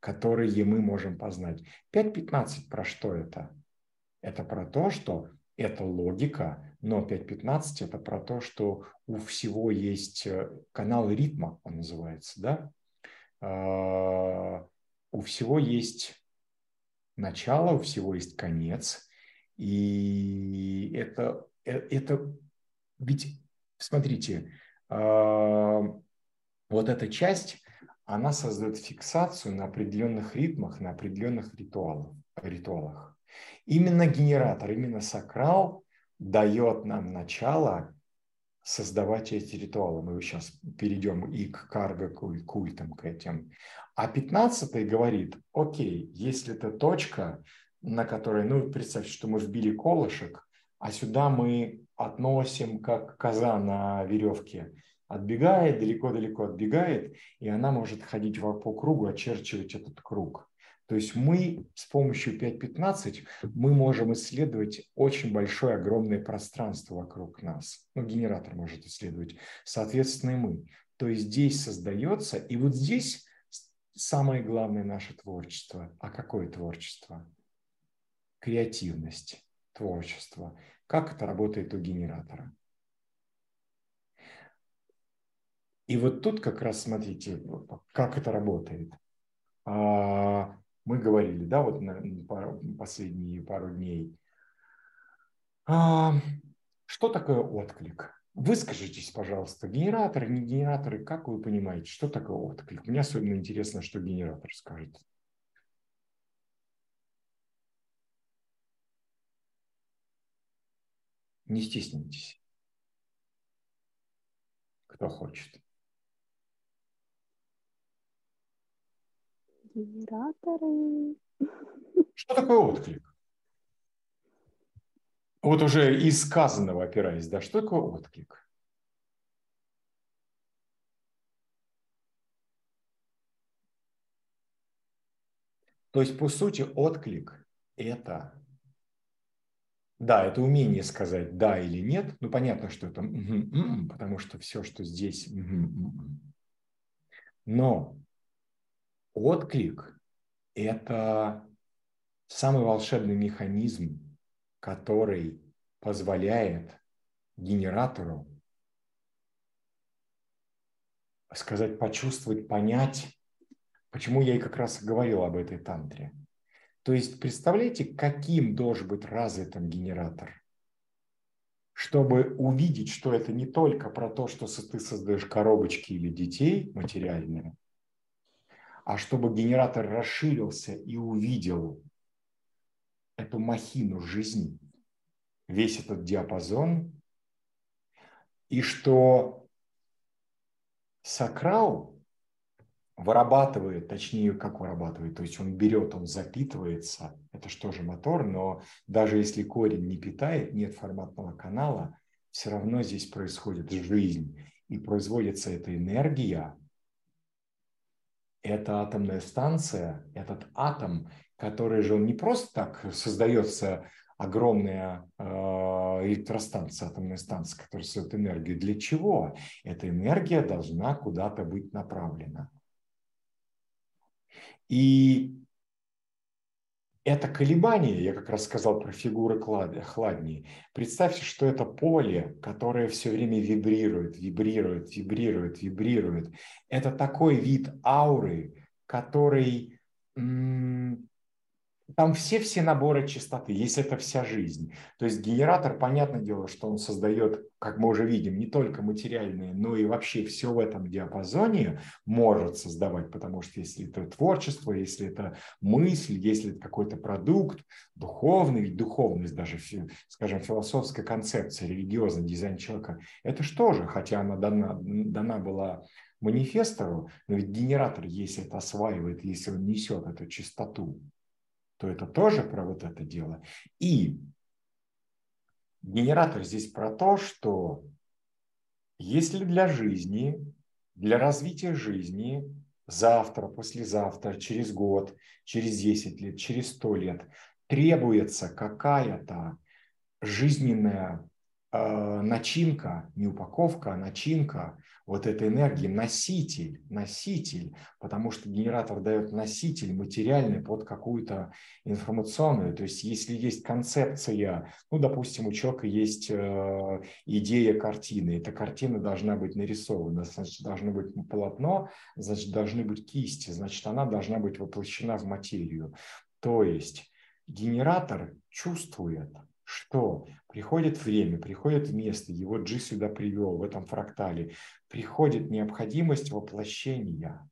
которые мы можем познать. 5.15 про что это? Это про то, что это логика, но 5.15 это про то, что у всего есть э, канал ритма, он называется, да? А, у всего есть начало, у всего есть конец. И это, э, это ведь, смотрите, а, вот эта часть, она создает фиксацию на определенных ритмах, на определенных ритуалах. ритуалах. Именно генератор, именно сакрал дает нам начало создавать эти ритуалы. Мы сейчас перейдем и к карго культам, к этим. А 15 говорит, окей, если это точка, на которой, ну, представьте, что мы вбили колышек, а сюда мы относим как коза на веревке – отбегает, далеко-далеко отбегает, и она может ходить по кругу, очерчивать этот круг. То есть мы с помощью 5.15 мы можем исследовать очень большое, огромное пространство вокруг нас. Ну, генератор может исследовать. Соответственно, и мы. То есть здесь создается, и вот здесь самое главное наше творчество. А какое творчество? Креативность, творчество. Как это работает у генератора? И вот тут как раз смотрите, как это работает. Мы говорили, да, вот на последние пару дней. А, что такое отклик? Выскажитесь, пожалуйста, генераторы, не генераторы, как вы понимаете, что такое отклик? Мне особенно интересно, что генератор скажет. Не стесняйтесь. Кто хочет. Генераторы. Что такое отклик? Вот уже из сказанного опираясь, да, что такое отклик? То есть, по сути, отклик – это, да, это умение сказать да или нет. Ну, понятно, что это потому что все, что здесь, но Отклик – это самый волшебный механизм, который позволяет генератору сказать, почувствовать, понять, почему я и как раз говорил об этой тантре. То есть представляете, каким должен быть развитым генератор, чтобы увидеть, что это не только про то, что ты создаешь коробочки или детей материальные, а чтобы генератор расширился и увидел эту махину жизни, весь этот диапазон, и что сакрал вырабатывает, точнее, как вырабатывает, то есть он берет, он запитывается, это что же мотор, но даже если корень не питает, нет форматного канала, все равно здесь происходит жизнь, и производится эта энергия, эта атомная станция, этот атом, который же он не просто так создается огромная э, электростанция, атомная станция, которая создает энергию. Для чего? Эта энергия должна куда-то быть направлена. И это колебание, я как раз сказал про фигуры хладней. Представьте, что это поле, которое все время вибрирует, вибрирует, вибрирует, вибрирует. Это такой вид ауры, который там все-все наборы частоты, если это вся жизнь. То есть генератор, понятное дело, что он создает, как мы уже видим, не только материальные, но и вообще все в этом диапазоне может создавать, потому что если это творчество, если это мысль, если это какой-то продукт духовный, духовность даже, скажем, философская концепция, религиозный дизайн человека, это что же, хотя она дана, дана была манифестору, но ведь генератор, если это осваивает, если он несет эту чистоту, то это тоже про вот это дело. И генератор здесь про то, что если для жизни, для развития жизни завтра, послезавтра, через год, через 10 лет, через 100 лет требуется какая-то жизненная начинка, не упаковка, а начинка вот этой энергии, носитель, носитель, потому что генератор дает носитель материальный под какую-то информационную. То есть если есть концепция, ну, допустим, у человека есть э, идея картины, эта картина должна быть нарисована, значит, должно быть полотно, значит, должны быть кисти, значит, она должна быть воплощена в материю. То есть генератор чувствует, что приходит время, приходит место, его Джи сюда привел в этом фрактале, приходит необходимость воплощения.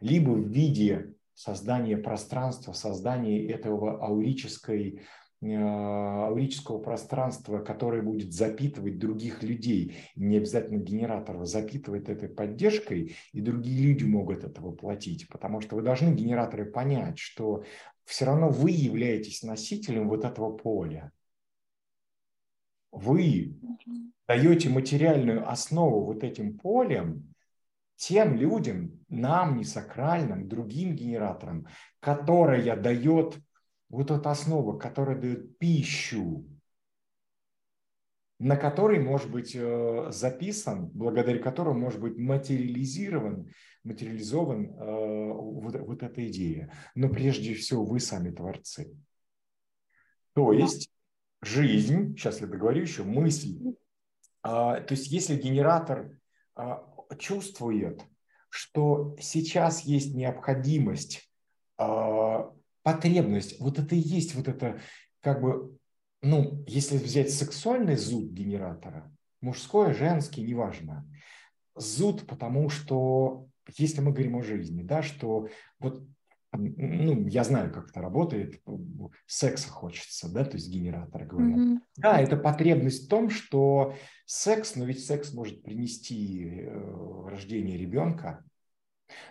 Либо в виде создания пространства, создания этого аурической, э, аурического пространства, которое будет запитывать других людей. Не обязательно генератор запитывает этой поддержкой, и другие люди могут это воплотить. Потому что вы должны, генераторы, понять, что все равно вы являетесь носителем вот этого поля. Вы даете материальную основу вот этим полем тем людям, нам, не сакральным, другим генераторам, которая дает вот эта основа, которая дает пищу, на которой может быть э, записан, благодаря которому может быть материализирован материализован э, вот, вот эта идея. Но прежде всего вы сами творцы. То есть жизнь, сейчас я договорю еще, мысль. А, то есть если генератор а, чувствует, что сейчас есть необходимость, а, потребность, вот это и есть вот это как бы, ну, если взять сексуальный зуд генератора, мужской, женский, неважно, зуд, потому что если мы говорим о жизни, да, что вот ну, я знаю, как это работает, секса хочется, да, то есть генераторы говорят. Mm-hmm. Да, это потребность в том, что секс, но ведь секс может принести э, рождение ребенка,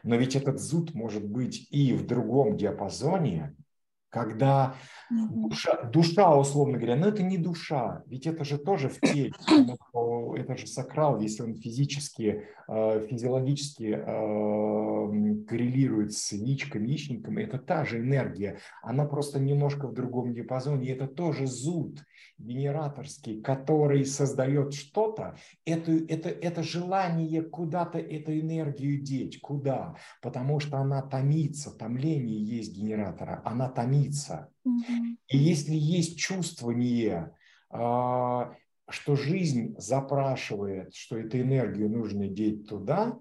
но ведь этот зуд может быть и в другом диапазоне, когда душа, душа, условно говоря, но это не душа, ведь это же тоже в теле, это же сакрал, если он физически, э, физиологически э, коррелирует с яичком, яичником, это та же энергия, она просто немножко в другом диапазоне, это тоже зуд генераторский, который создает что-то, это, это, это желание куда-то эту энергию деть, куда? Потому что она томится, томление есть генератора, она томится. И если есть чувствование, а, что жизнь запрашивает, что эту энергию нужно деть туда,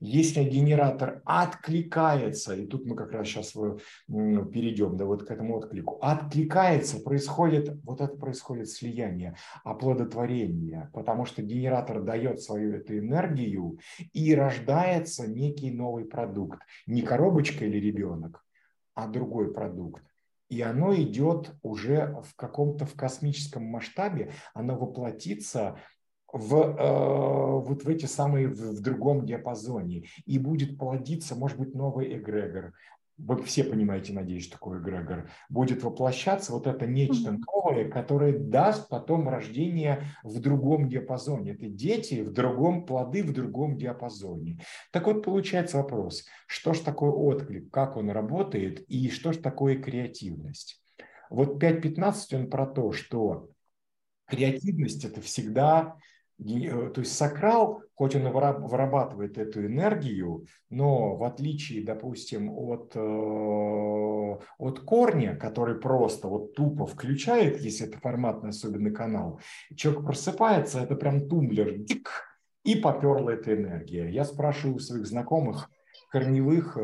если генератор откликается, и тут мы как раз сейчас перейдем да, вот к этому отклику, откликается, происходит, вот это происходит слияние, оплодотворение, потому что генератор дает свою эту энергию и рождается некий новый продукт. Не коробочка или ребенок, а другой продукт. И оно идет уже в каком-то в космическом масштабе, оно воплотится в, э, вот в эти самые, в, в другом диапазоне. И будет плодиться, может быть, новый эгрегор. Вы все понимаете, надеюсь, что такое эгрегор. Будет воплощаться вот это нечто новое, которое даст потом рождение в другом диапазоне. Это дети в другом, плоды в другом диапазоне. Так вот, получается вопрос, что же такое отклик, как он работает и что же такое креативность. Вот 5.15 он про то, что креативность – это всегда то есть сакрал, хоть он и вырабатывает эту энергию, но в отличие, допустим, от, э, от корня, который просто вот тупо включает, если это форматный особенный канал, человек просыпается, это прям тумблер, дик, и поперла эта энергия. Я спрашиваю у своих знакомых, корневых, э,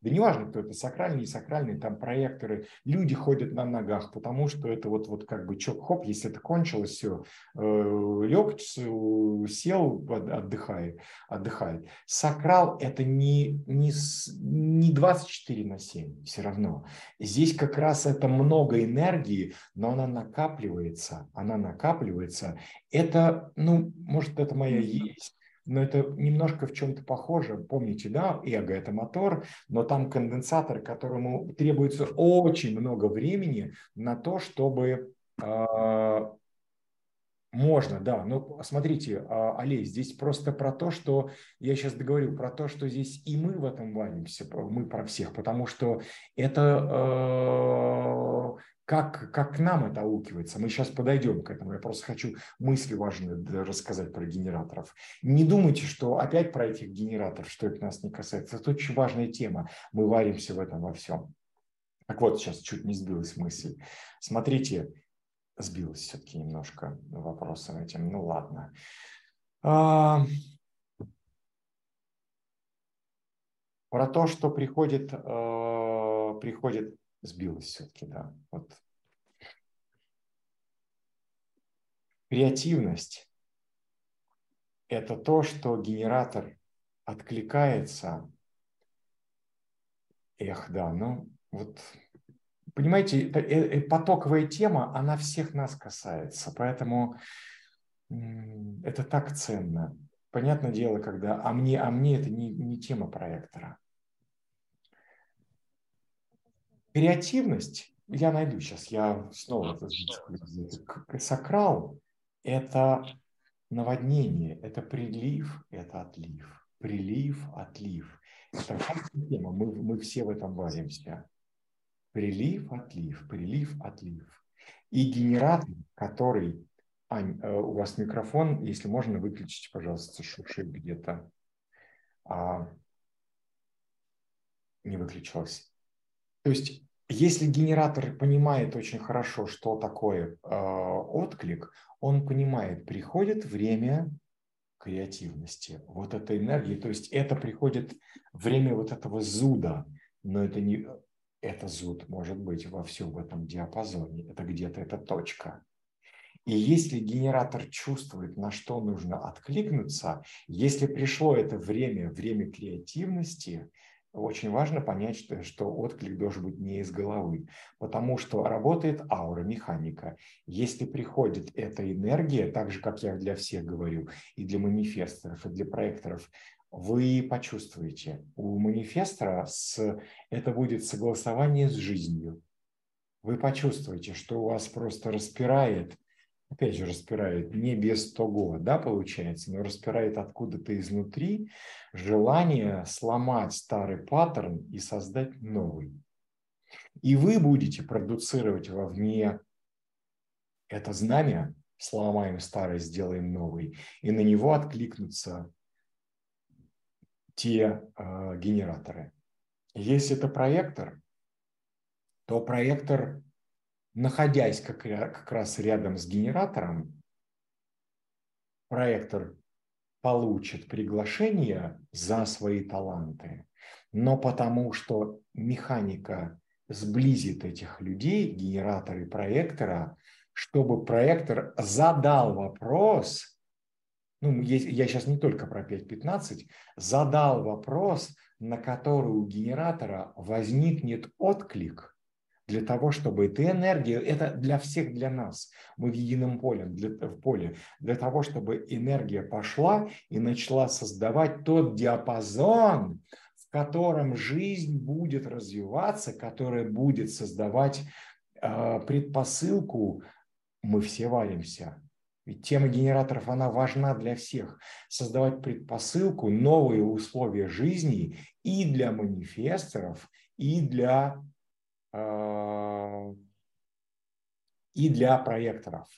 да неважно, кто это, сакральный, не сакральный, там проекторы, люди ходят на ногах, потому что это вот, вот как бы чок, хоп, если это кончилось, все, э, лег, сел, отдыхает, отдыхает. Сакрал это не, не, не 24 на 7 все равно. Здесь как раз это много энергии, но она накапливается, она накапливается. Это, ну, может, это моя есть но это немножко в чем-то похоже. Помните, да, эго – это мотор, но там конденсатор, которому требуется очень много времени на то, чтобы э, можно, да. Но смотрите, а, Олесь, здесь просто про то, что я сейчас договорю про то, что здесь и мы в этом варимся, мы про всех, потому что это э, как, как к нам это аукивается. Мы сейчас подойдем к этому. Я просто хочу мысли важные рассказать про генераторов. Не думайте, что опять про этих генераторов, что это нас не касается. Это очень важная тема. Мы варимся в этом во всем. Так вот, сейчас чуть не сбилась мысль. Смотрите, сбилась все-таки немножко вопросом этим. Ну ладно. А... Про то, что приходит, э, приходит сбилась все-таки, да. Вот. Креативность – это то, что генератор откликается. Эх, да, ну вот, понимаете, это, э, потоковая тема, она всех нас касается, поэтому это так ценно. Понятное дело, когда, а мне, а мне это не, не тема проектора. Креативность, я найду сейчас, я снова сакрал – это наводнение, это прилив, это отлив, прилив, отлив. Это тема, мы, мы все в этом варимся. Прилив, отлив, прилив, отлив. И генератор, который... Ань, э, у вас микрофон, если можно, выключите, пожалуйста, шуршит где-то. А, не выключилось. То есть, если генератор понимает очень хорошо, что такое э, отклик, он понимает, приходит время креативности, вот этой энергии, то есть это приходит время вот этого зуда, но это не это зуд может быть во всем в этом диапазоне, это где-то эта точка. И если генератор чувствует, на что нужно откликнуться, если пришло это время, время креативности, очень важно понять, что, что отклик должен быть не из головы, потому что работает аура, механика. Если приходит эта энергия, так же, как я для всех говорю, и для манифесторов, и для проекторов, вы почувствуете, у манифестора с, это будет согласование с жизнью. Вы почувствуете, что у вас просто распирает опять же, распирает не без того, да, получается, но распирает откуда-то изнутри желание сломать старый паттерн и создать новый. И вы будете продуцировать вовне это знамя, сломаем старый, сделаем новый, и на него откликнутся те э, генераторы. Если это проектор, то проектор находясь как, как раз рядом с генератором, проектор получит приглашение за свои таланты, но потому что механика сблизит этих людей, генератора и проектора, чтобы проектор задал вопрос, ну, я сейчас не только про 5.15, задал вопрос, на который у генератора возникнет отклик – для того, чтобы эта энергия, это для всех, для нас, мы в едином поле, для, в поле, для того, чтобы энергия пошла и начала создавать тот диапазон, в котором жизнь будет развиваться, которая будет создавать э, предпосылку, мы все валимся. Ведь тема генераторов, она важна для всех. Создавать предпосылку, новые условия жизни и для манифесторов, и для и для проекторов.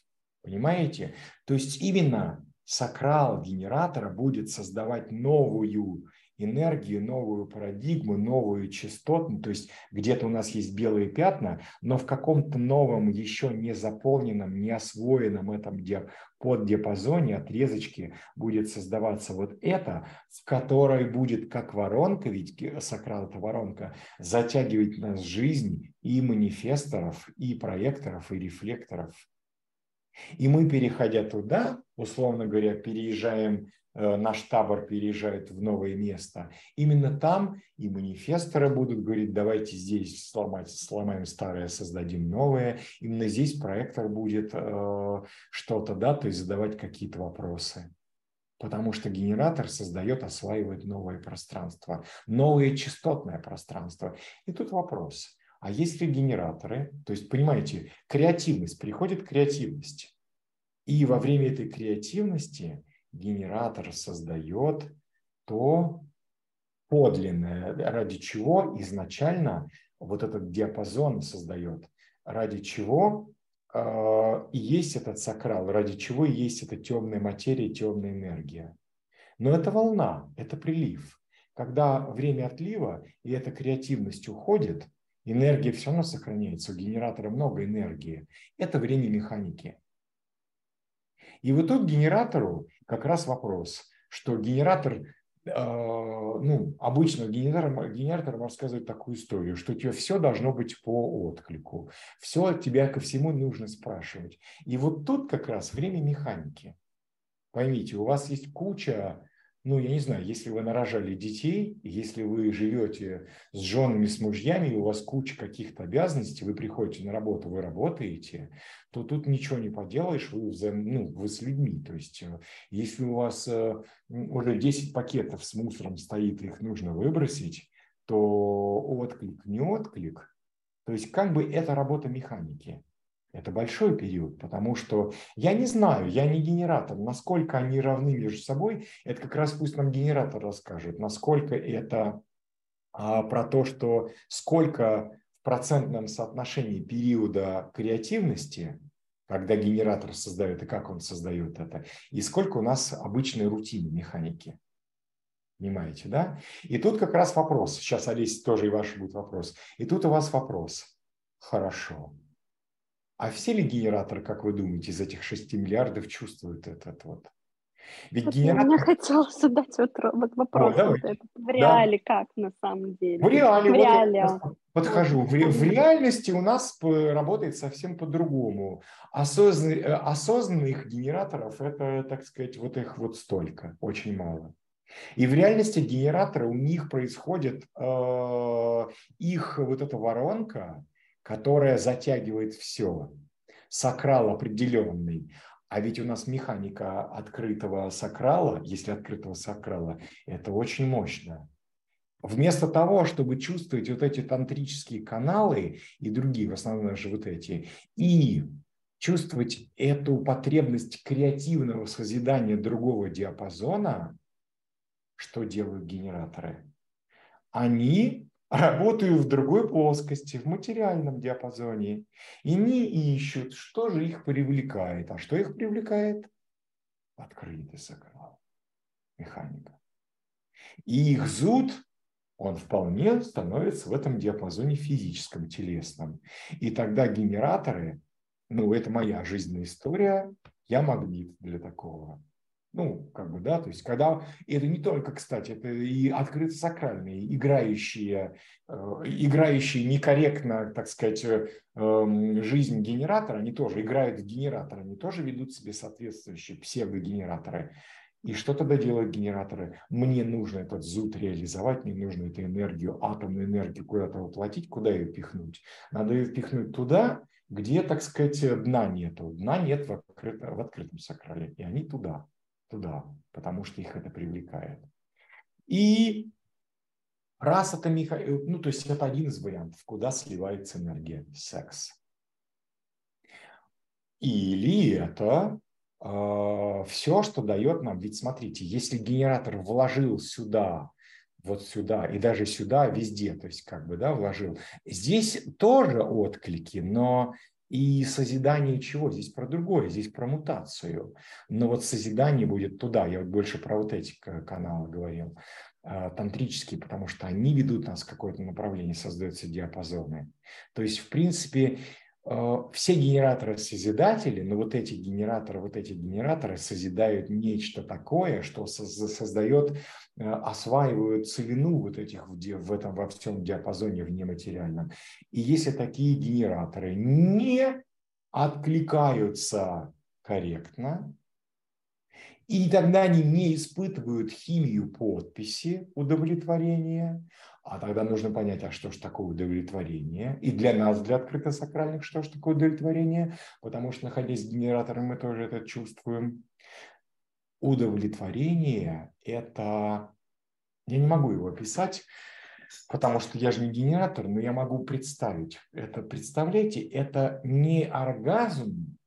Понимаете? То есть именно сакрал генератора будет создавать новую энергию, новую парадигму, новую частоту, то есть где-то у нас есть белые пятна, но в каком-то новом, еще не заполненном, не освоенном этом поддиапазоне, отрезочке будет создаваться вот это, в которой будет как воронка, ведь это воронка, затягивать нас жизнь и манифесторов, и проекторов, и рефлекторов. И мы, переходя туда, условно говоря, переезжаем наш табор переезжает в новое место, именно там и манифесторы будут говорить, давайте здесь сломать, сломаем старое, создадим новое. Именно здесь проектор будет э, что-то, да, то есть задавать какие-то вопросы. Потому что генератор создает, осваивает новое пространство, новое частотное пространство. И тут вопрос, а есть ли генераторы, то есть, понимаете, креативность, приходит креативность. И во время этой креативности – генератор создает то подлинное, ради чего изначально вот этот диапазон создает, ради чего э, есть этот сакрал, ради чего есть эта темная материя, темная энергия. Но это волна, это прилив. Когда время отлива и эта креативность уходит, энергия все равно сохраняется, у генератора много энергии. Это время механики. И вот тут генератору как раз вопрос, что генератор, э, ну, обычно генератор, генератор рассказывает такую историю, что у тебя все должно быть по отклику, все от тебя ко всему нужно спрашивать. И вот тут как раз время механики. Поймите, у вас есть куча ну, я не знаю, если вы нарожали детей, если вы живете с женами, с мужьями, у вас куча каких-то обязанностей, вы приходите на работу, вы работаете, то тут ничего не поделаешь, вы, взаим, ну, вы с людьми. То есть, э, если у вас э, уже 10 пакетов с мусором стоит, их нужно выбросить, то отклик, не отклик. То есть, как бы это работа механики. Это большой период, потому что я не знаю, я не генератор, насколько они равны между собой. Это как раз пусть нам генератор расскажет, насколько это а, про то, что сколько в процентном соотношении периода креативности, когда генератор создает и как он создает это, и сколько у нас обычной рутины механики. Понимаете, да? И тут как раз вопрос. Сейчас, Олеся, тоже и ваш будет вопрос. И тут у вас вопрос. Хорошо. А все ли генераторы, как вы думаете, из этих 6 миллиардов чувствуют этот вот? Ведь вот генератор... Я хотела задать вот, вот вопрос. О, вот этот. В реале да. как на самом деле? В реале. В вот реале. подхожу. В, в реальности у нас работает совсем по-другому. Осознан, э, осознанных генераторов это, так сказать, вот их вот столько, очень мало. И в реальности генераторы, у них происходит э, их вот эта воронка, которая затягивает все. Сакрал определенный. А ведь у нас механика открытого сакрала, если открытого сакрала, это очень мощно. Вместо того, чтобы чувствовать вот эти тантрические каналы и другие, в основном же вот эти, и чувствовать эту потребность креативного созидания другого диапазона, что делают генераторы? Они работаю в другой плоскости, в материальном диапазоне. И не ищут, что же их привлекает. А что их привлекает? Открытый сакрал, механика. И их зуд, он вполне становится в этом диапазоне физическом, телесном. И тогда генераторы, ну, это моя жизненная история, я магнит для такого. Ну, как бы, да, то есть когда, и это не только, кстати, это и открыто сакральные, играющие, э, играющие некорректно, так сказать, э, эм, жизнь генератора, они тоже играют в генератор, они тоже ведут себе соответствующие псевдогенераторы. И что тогда делают генераторы? Мне нужно этот зуд реализовать, мне нужно эту энергию, атомную энергию куда-то воплотить, куда ее пихнуть? Надо ее пихнуть туда, где, так сказать, дна нету. Дна нет в, открытом, в открытом сакрале, и они туда туда, потому что их это привлекает. И раз это меха... ну, то есть это один из вариантов, куда сливается энергия секс. Или это э, все, что дает нам, ведь смотрите, если генератор вложил сюда, вот сюда и даже сюда, везде, то есть как бы, да, вложил. Здесь тоже отклики, но и созидание чего? Здесь про другое, здесь про мутацию. Но вот созидание будет туда, я вот больше про вот эти каналы говорил. э, тантрические, потому что они ведут нас в какое-то направление, создаются диапазоны. То есть, в принципе, все генераторы созидатели, но вот эти генераторы, вот эти генераторы созидают нечто такое, что создает, э, осваивают целину вот этих в этом во всем диапазоне в нематериальном. И если такие генераторы не откликаются корректно, и тогда они не испытывают химию подписи удовлетворения, а тогда нужно понять, а что же такое удовлетворение? И для нас, для открыто-сакральных, что же такое удовлетворение? Потому что, находясь генератором, мы тоже это чувствуем. Удовлетворение – это… Я не могу его описать, потому что я же не генератор, но я могу представить. Это, представляете, это не оргазм,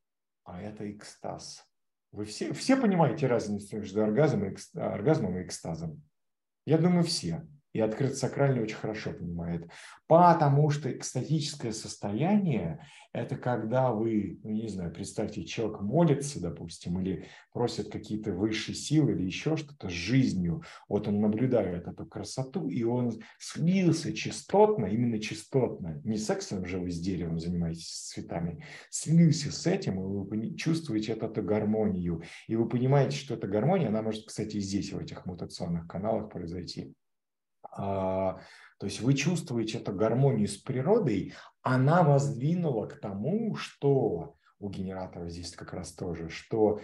а это экстаз. Вы все, все понимаете разницу между оргазмом и экстазом? Я думаю, все и открыто сакральный очень хорошо понимает. Потому что экстатическое состояние – это когда вы, ну, не знаю, представьте, человек молится, допустим, или просит какие-то высшие силы или еще что-то с жизнью. Вот он наблюдает эту красоту, и он слился частотно, именно частотно, не сексом же вы с деревом занимаетесь, с цветами, слился с этим, и вы чувствуете эту, эту гармонию. И вы понимаете, что эта гармония, она может, кстати, и здесь, в этих мутационных каналах произойти. А, то есть вы чувствуете эту гармонию с природой, она вас двинула к тому, что у генератора здесь как раз тоже, что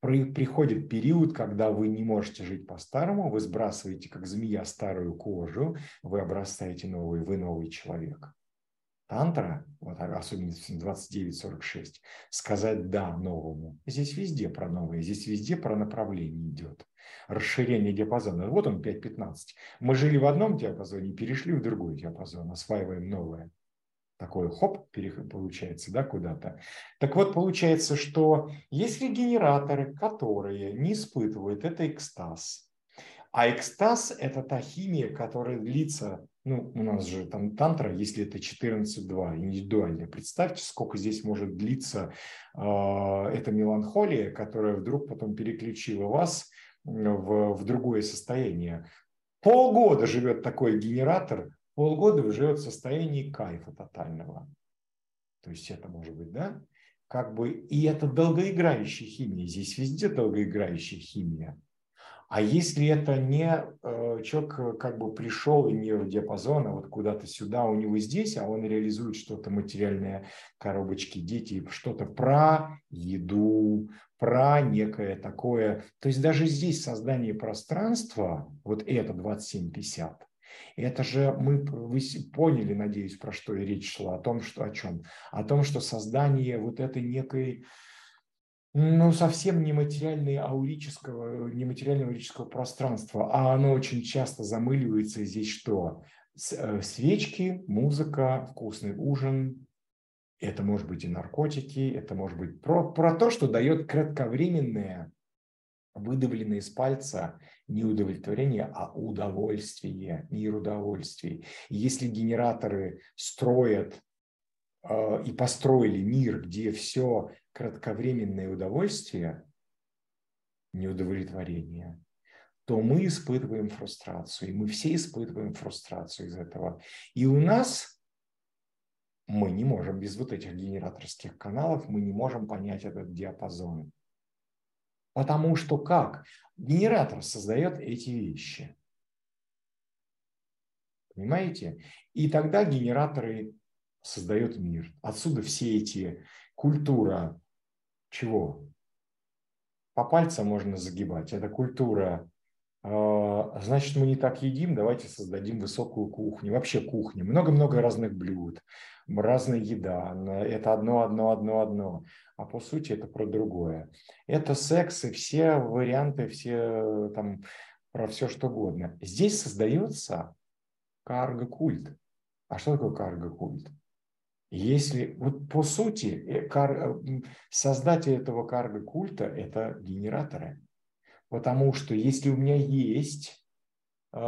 приходит период, когда вы не можете жить по-старому, вы сбрасываете, как змея, старую кожу, вы обрастаете новый, вы новый человек. Тантра, вот особенно 29-46, сказать «да» новому. Здесь везде про новое, здесь везде про направление идет расширение диапазона. Вот он 5.15. Мы жили в одном диапазоне, перешли в другой диапазон, осваиваем новое. Такой хоп, получается, да, куда-то. Так вот, получается, что если генераторы, которые не испытывают, это экстаз. А экстаз – это та химия, которая длится, ну, у нас же там тантра, если это 14.2, индивидуальная. Представьте, сколько здесь может длиться э, эта меланхолия, которая вдруг потом переключила вас в, в другое состояние. Полгода живет такой генератор, полгода живет в состоянии кайфа тотального. То есть это может быть, да? Как бы, и это долгоиграющая химия. Здесь везде долгоиграющая химия. А если это не э, человек э, как бы пришел и не в диапазон, а вот куда-то сюда, у него здесь, а он реализует что-то материальное, коробочки, дети, что-то про еду, про некое такое. То есть даже здесь создание пространства, вот это 2750, это же мы вы поняли, надеюсь, про что и речь шла, о том, что о чем? О том, что создание вот этой некой, ну, совсем нематериального аурического, нематериального аурического пространства, а оно очень часто замыливается здесь что? Э, свечки, музыка, вкусный ужин, это может быть и наркотики, это может быть про, про то, что дает кратковременное, выдавленное из пальца не удовлетворение, а удовольствие, мир удовольствий. Если генераторы строят э, и построили мир, где все кратковременное удовольствие, неудовлетворение, то мы испытываем фрустрацию, и мы все испытываем фрустрацию из этого. И у нас мы не можем без вот этих генераторских каналов, мы не можем понять этот диапазон. Потому что как? Генератор создает эти вещи. Понимаете? И тогда генераторы создают мир. Отсюда все эти культура чего? По пальцам можно загибать. Это культура а, значит, мы не так едим, давайте создадим высокую кухню. Вообще кухня. Много-много разных блюд, разная еда. Это одно, одно, одно, одно. А по сути это про другое. Это секс и все варианты, все там про все что угодно. Здесь создается карго-культ. А что такое карго-культ? Если вот по сути э, кар, создатель этого карго-культа – это генераторы. Потому что если у меня есть э,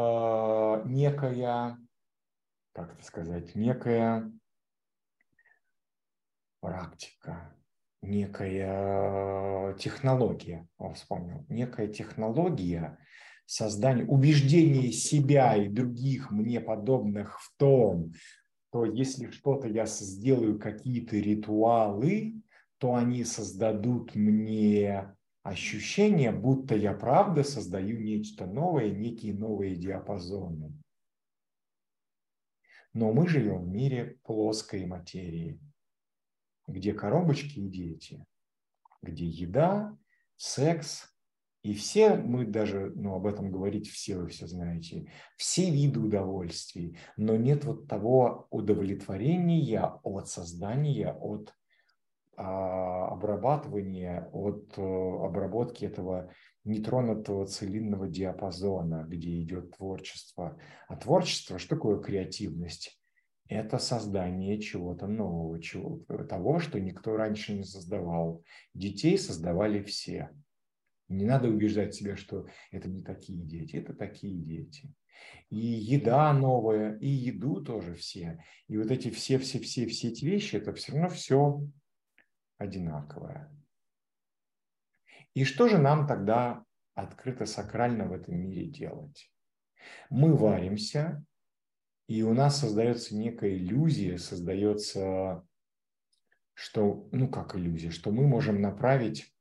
некая, как это сказать, некая практика, некая технология, он вспомнил, некая технология, создание, убеждение себя и других мне подобных в том, то если что-то я сделаю, какие-то ритуалы, то они создадут мне ощущение, будто я правда создаю нечто новое, некие новые диапазоны. Но мы живем в мире плоской материи, где коробочки и дети, где еда, секс, и все, мы даже ну, об этом говорить все вы все знаете, все виды удовольствий, но нет вот того удовлетворения от создания, от а, обрабатывания, от а, обработки этого нетронутого целинного диапазона, где идет творчество. А творчество, что такое креативность? Это создание чего-то нового, чего, того, что никто раньше не создавал. Детей создавали все. Не надо убеждать себя, что это не такие дети, это такие дети. И еда новая, и еду тоже все. И вот эти все-все-все-все эти вещи, это все равно все одинаковое. И что же нам тогда открыто сакрально в этом мире делать? Мы варимся, и у нас создается некая иллюзия, создается, что, ну как иллюзия, что мы можем направить,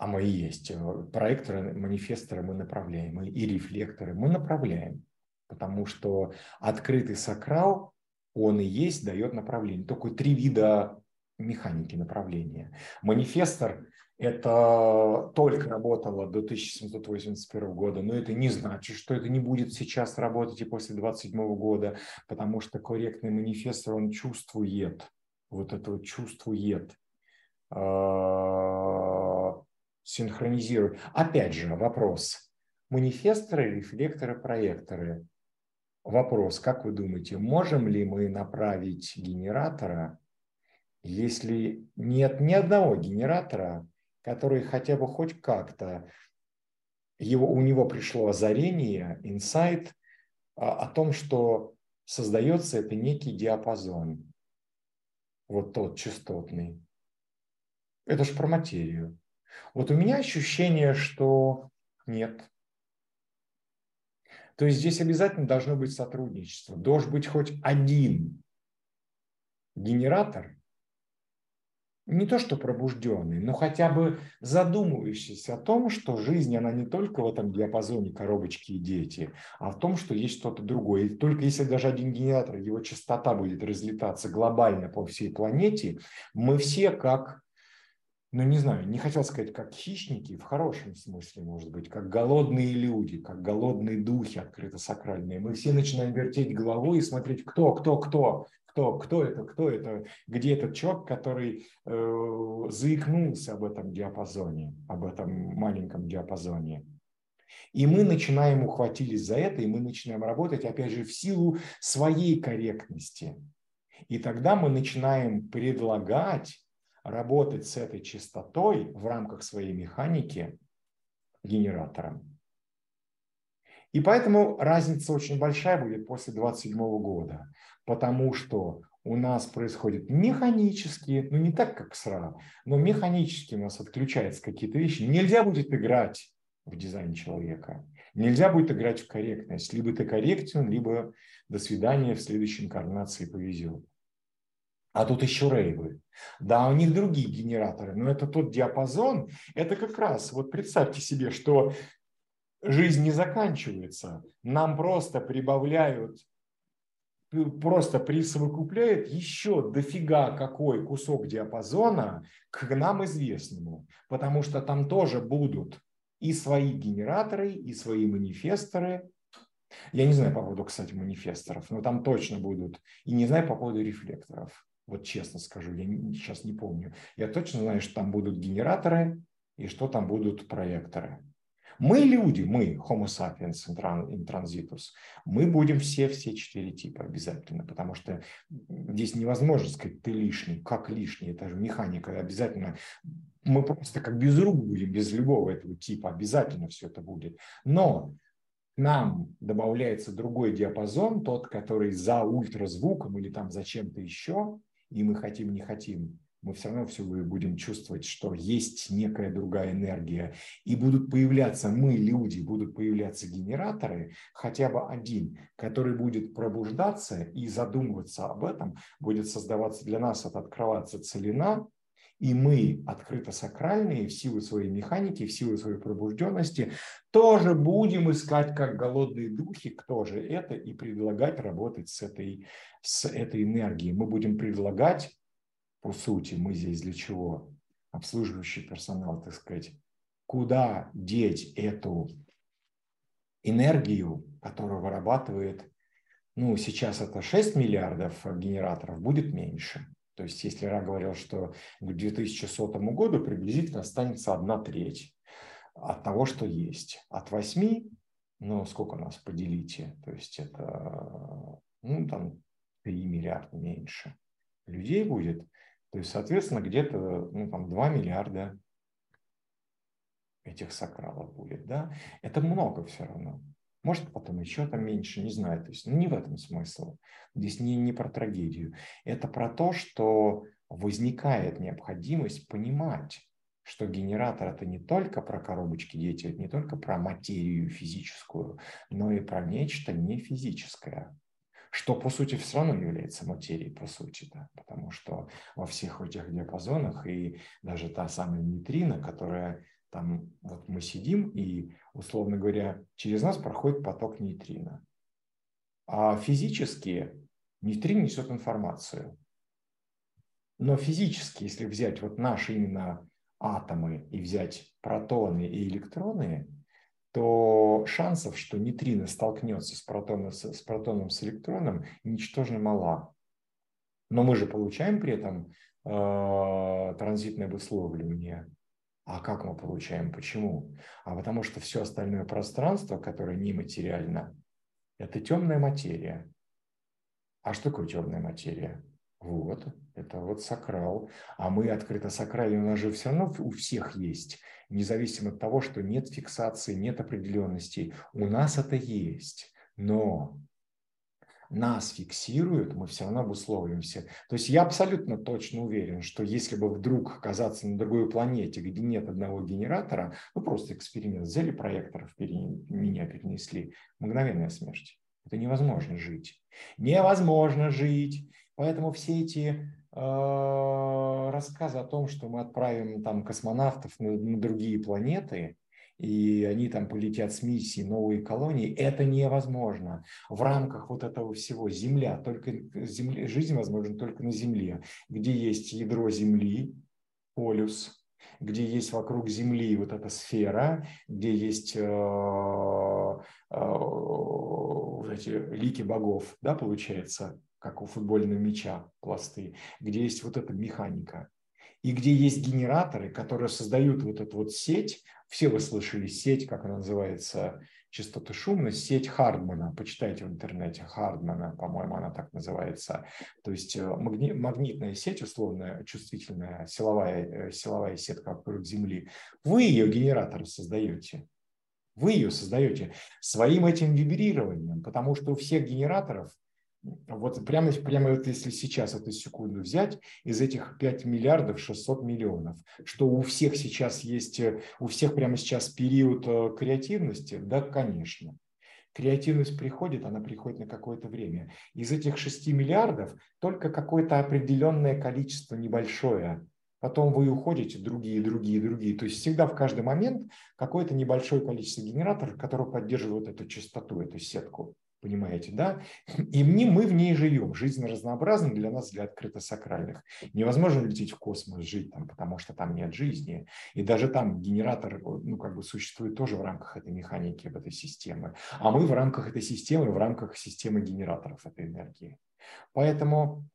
а мы и есть, э, проекторы, манифесторы мы направляем, и рефлекторы мы направляем, потому что открытый сакрал, он и есть, дает направление. Только три вида механики направления. Манифестор это только работало до 1781 года, но это не значит, что это не будет сейчас работать и после 27 года, потому что корректный манифестор, он чувствует, вот это вот чувствует, э, синхронизирует. Опять же, вопрос. Манифесторы, рефлекторы, проекторы. Вопрос, как вы думаете, можем ли мы направить генератора, если нет ни одного генератора, который хотя бы хоть как-то его, у него пришло озарение, инсайт о, о том, что создается это некий диапазон, вот тот частотный. Это же про материю. Вот у меня ощущение, что нет. То есть здесь обязательно должно быть сотрудничество. Должен быть хоть один генератор, не то что пробужденный, но хотя бы задумывающийся о том, что жизнь, она не только в этом диапазоне коробочки и дети, а в том, что есть что-то другое. И только если даже один генератор, его частота будет разлетаться глобально по всей планете, мы все как, ну не знаю, не хотел сказать как хищники, в хорошем смысле, может быть, как голодные люди, как голодные духи открыто-сакральные. Мы все начинаем вертеть головой и смотреть, кто, кто, кто, кто, кто это, кто это, где этот человек, который э, заикнулся об этом диапазоне, об этом маленьком диапазоне. И мы начинаем ухватились за это, и мы начинаем работать, опять же, в силу своей корректности. И тогда мы начинаем предлагать работать с этой частотой в рамках своей механики генератором. И поэтому разница очень большая будет после 27 года потому что у нас происходит механически, ну не так, как СРА, но механически у нас отключаются какие-то вещи. Нельзя будет играть в дизайн человека. Нельзя будет играть в корректность. Либо ты корректен, либо до свидания, в следующей инкарнации повезет. А тут еще рейвы. Да, у них другие генераторы, но это тот диапазон, это как раз, вот представьте себе, что жизнь не заканчивается, нам просто прибавляют просто присовокупляет еще дофига какой кусок диапазона к нам известному, потому что там тоже будут и свои генераторы, и свои манифесторы. Я не знаю по поводу, кстати, манифесторов, но там точно будут. И не знаю по поводу рефлекторов. Вот честно скажу, я сейчас не помню. Я точно знаю, что там будут генераторы и что там будут проекторы. Мы люди, мы, Homo sapiens intransitus, мы будем все-все четыре типа обязательно, потому что здесь невозможно сказать, ты лишний, как лишний, это же механика, обязательно мы просто как без рук будем, без любого этого типа, обязательно все это будет. Но нам добавляется другой диапазон, тот, который за ультразвуком или там за чем-то еще, и мы хотим, не хотим, мы все равно все будем чувствовать, что есть некая другая энергия. И будут появляться мы, люди, будут появляться генераторы, хотя бы один, который будет пробуждаться и задумываться об этом, будет создаваться для нас, это открываться целина, и мы, открыто сакральные, в силу своей механики, в силу своей пробужденности, тоже будем искать, как голодные духи, кто же это, и предлагать работать с этой, с этой энергией. Мы будем предлагать по сути, мы здесь для чего? Обслуживающий персонал, так сказать, куда деть эту энергию, которую вырабатывает, ну, сейчас это 6 миллиардов генераторов, будет меньше. То есть, если Ра говорил, что к 2100 году приблизительно останется одна треть от того, что есть. От 8, ну, сколько у нас, поделите, то есть это, ну, там, 3 миллиарда меньше людей будет, то есть, соответственно, где-то ну, там 2 миллиарда этих сакралов будет. Да? Это много все равно. Может, потом еще там меньше, не знаю. То есть, ну, не в этом смысл. Здесь не, не про трагедию. Это про то, что возникает необходимость понимать, что генератор это не только про коробочки дети, это не только про материю физическую, но и про нечто нефизическое что по сути все равно является материей, по сути, да, потому что во всех этих диапазонах и даже та самая нейтрина, которая там, вот мы сидим и, условно говоря, через нас проходит поток нейтрина. А физически нейтрин несет информацию. Но физически, если взять вот наши именно атомы и взять протоны и электроны, то шансов, что нейтрино столкнется с протоном, с протоном с электроном, ничтожно мала. Но мы же получаем при этом э, транзитное обусловливание. А как мы получаем? Почему? А потому что все остальное пространство, которое нематериально, это темная материя. А что такое темная материя? Вот, это вот сакрал. А мы открыто сакральны, у нас же все равно у всех есть независимо от того, что нет фиксации, нет определенности. У нас это есть, но нас фиксируют, мы все равно обусловливаемся. То есть я абсолютно точно уверен, что если бы вдруг оказаться на другой планете, где нет одного генератора, ну просто эксперимент, взяли проекторов, меня перенесли, мгновенная смерть. Это невозможно жить. Невозможно жить. Поэтому все эти э, рассказы о том, что мы отправим там космонавтов на, на другие планеты, и они там полетят с миссией новые колонии, это невозможно. В рамках вот этого всего Земля, только земля, жизнь возможна только на Земле, где есть ядро Земли, полюс, где есть вокруг Земли вот эта сфера, где есть э, э, эти лики богов, да, получается, как у футбольного мяча пласты, где есть вот эта механика, и где есть генераторы, которые создают вот эту вот сеть. Все вы слышали сеть, как она называется, частоты шума, сеть Хардмана. Почитайте в интернете Хардмана, по-моему, она так называется. То есть э, магни- магнитная сеть, условная, чувствительная, силовая, э, силовая сетка вокруг Земли. Вы ее генераторы создаете. Вы ее создаете своим этим вибрированием, потому что у всех генераторов – вот прямо, прямо вот если сейчас эту секунду взять, из этих 5 миллиардов 600 миллионов, что у всех сейчас есть, э, у всех прямо сейчас период э, креативности, да, конечно. Креативность приходит, она приходит на какое-то время. Из этих 6 миллиардов только какое-то определенное количество небольшое Потом вы уходите, другие, другие, другие. То есть всегда в каждый момент какое-то небольшое количество генераторов, которые поддерживают эту частоту, эту сетку. Понимаете, да? И мы, мы в ней живем. Жизнь разнообразна для нас, для открыто-сакральных. Невозможно лететь в космос, жить там, потому что там нет жизни. И даже там генератор, ну, как бы существует тоже в рамках этой механики, в этой системы. А мы в рамках этой системы, в рамках системы генераторов этой энергии. Поэтому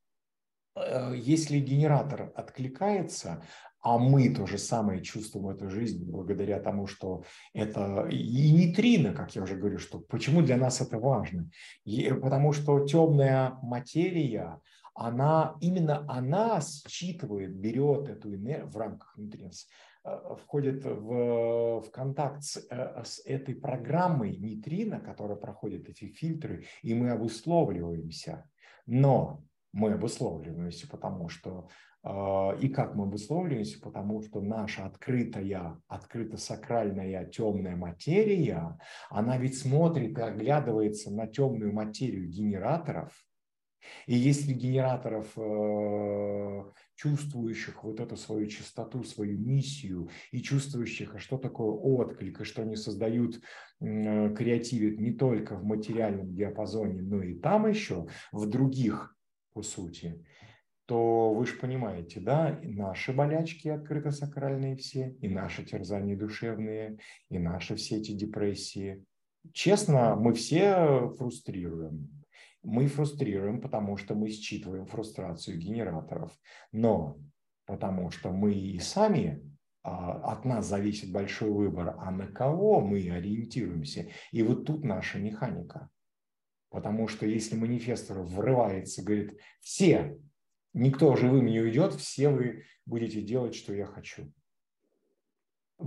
э, если генератор откликается, а мы то же самое чувствуем эту жизнь благодаря тому, что это и нейтрино, как я уже говорю, что почему для нас это важно. И потому что темная материя, она, именно она считывает, берет эту энергию в рамках нейтринс, э, входит в, в контакт с, э, с этой программой нейтрино, которая проходит эти фильтры, и мы обусловливаемся. Но Мы обусловливаемся, потому что э, и как мы обусловливаемся, потому что наша открытая, открыто-сакральная темная материя, она ведь смотрит и оглядывается на темную материю генераторов, и если генераторов, э, чувствующих вот эту свою чистоту, свою миссию, и чувствующих, а что такое отклик, и что они создают, э, креативят не только в материальном диапазоне, но и там еще, в других, по сути, то вы же понимаете, да, и наши болячки открыто сакральные все, и наши терзания душевные, и наши все эти депрессии. Честно, мы все фрустрируем мы фрустрируем, потому что мы считываем фрустрацию генераторов, но потому что мы и сами а, от нас зависит большой выбор, а на кого мы ориентируемся. И вот тут наша механика. Потому что если манифестор врывается, говорит, все, никто живым не уйдет, все вы будете делать, что я хочу.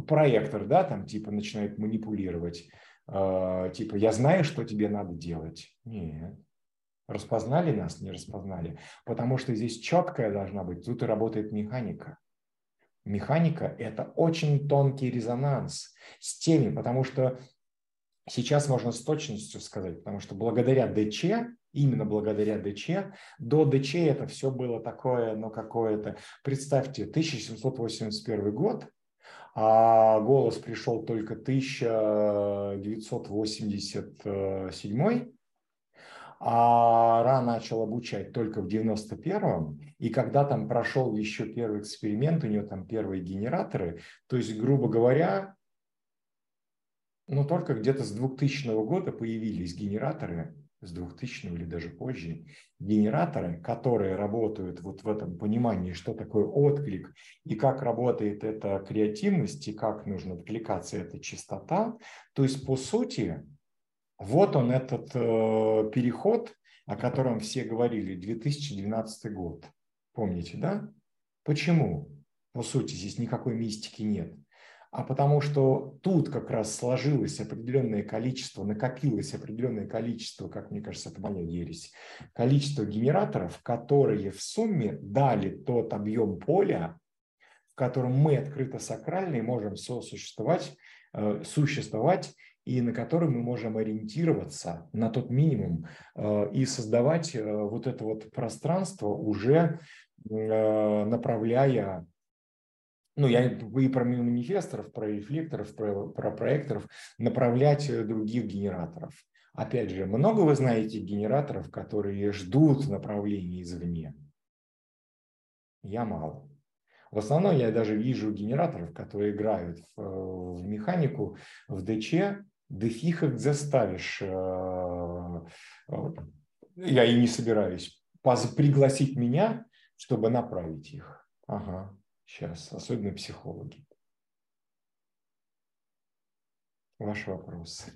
Проектор, да, там типа начинает манипулировать, э, типа я знаю, что тебе надо делать. Нет, Распознали нас, не распознали. Потому что здесь четкая должна быть. Тут и работает механика. Механика – это очень тонкий резонанс с теми, потому что сейчас можно с точностью сказать, потому что благодаря ДЧ, именно благодаря ДЧ, до ДЧ это все было такое, ну какое-то, представьте, 1781 год, а голос пришел только 1987 а Ра начал обучать только в 91-м, и когда там прошел еще первый эксперимент, у него там первые генераторы, то есть, грубо говоря, ну, только где-то с 2000 года появились генераторы, с 2000 или даже позже, генераторы, которые работают вот в этом понимании, что такое отклик и как работает эта креативность и как нужно откликаться эта частота. То есть, по сути, вот он этот э, переход, о котором все говорили, 2012 год. Помните, да? Почему? По сути, здесь никакой мистики нет. А потому что тут как раз сложилось определенное количество, накопилось определенное количество, как мне кажется, это моя ересь, количество генераторов, которые в сумме дали тот объем поля, в котором мы открыто сакральные можем сосуществовать, э, существовать и на который мы можем ориентироваться на тот минимум э, и создавать э, вот это вот пространство уже э, направляя ну, я и про манифесторов, про рефлекторов, про, про проекторов, направлять других генераторов. Опять же, много вы знаете генераторов, которые ждут направления извне? Я мало. В основном я даже вижу генераторов, которые играют в, в механику, в ДЧ, да фиг их заставишь. Э, э, я и не собираюсь пригласить меня, чтобы направить их. Ага, сейчас, особенно психологи. Ваш вопрос.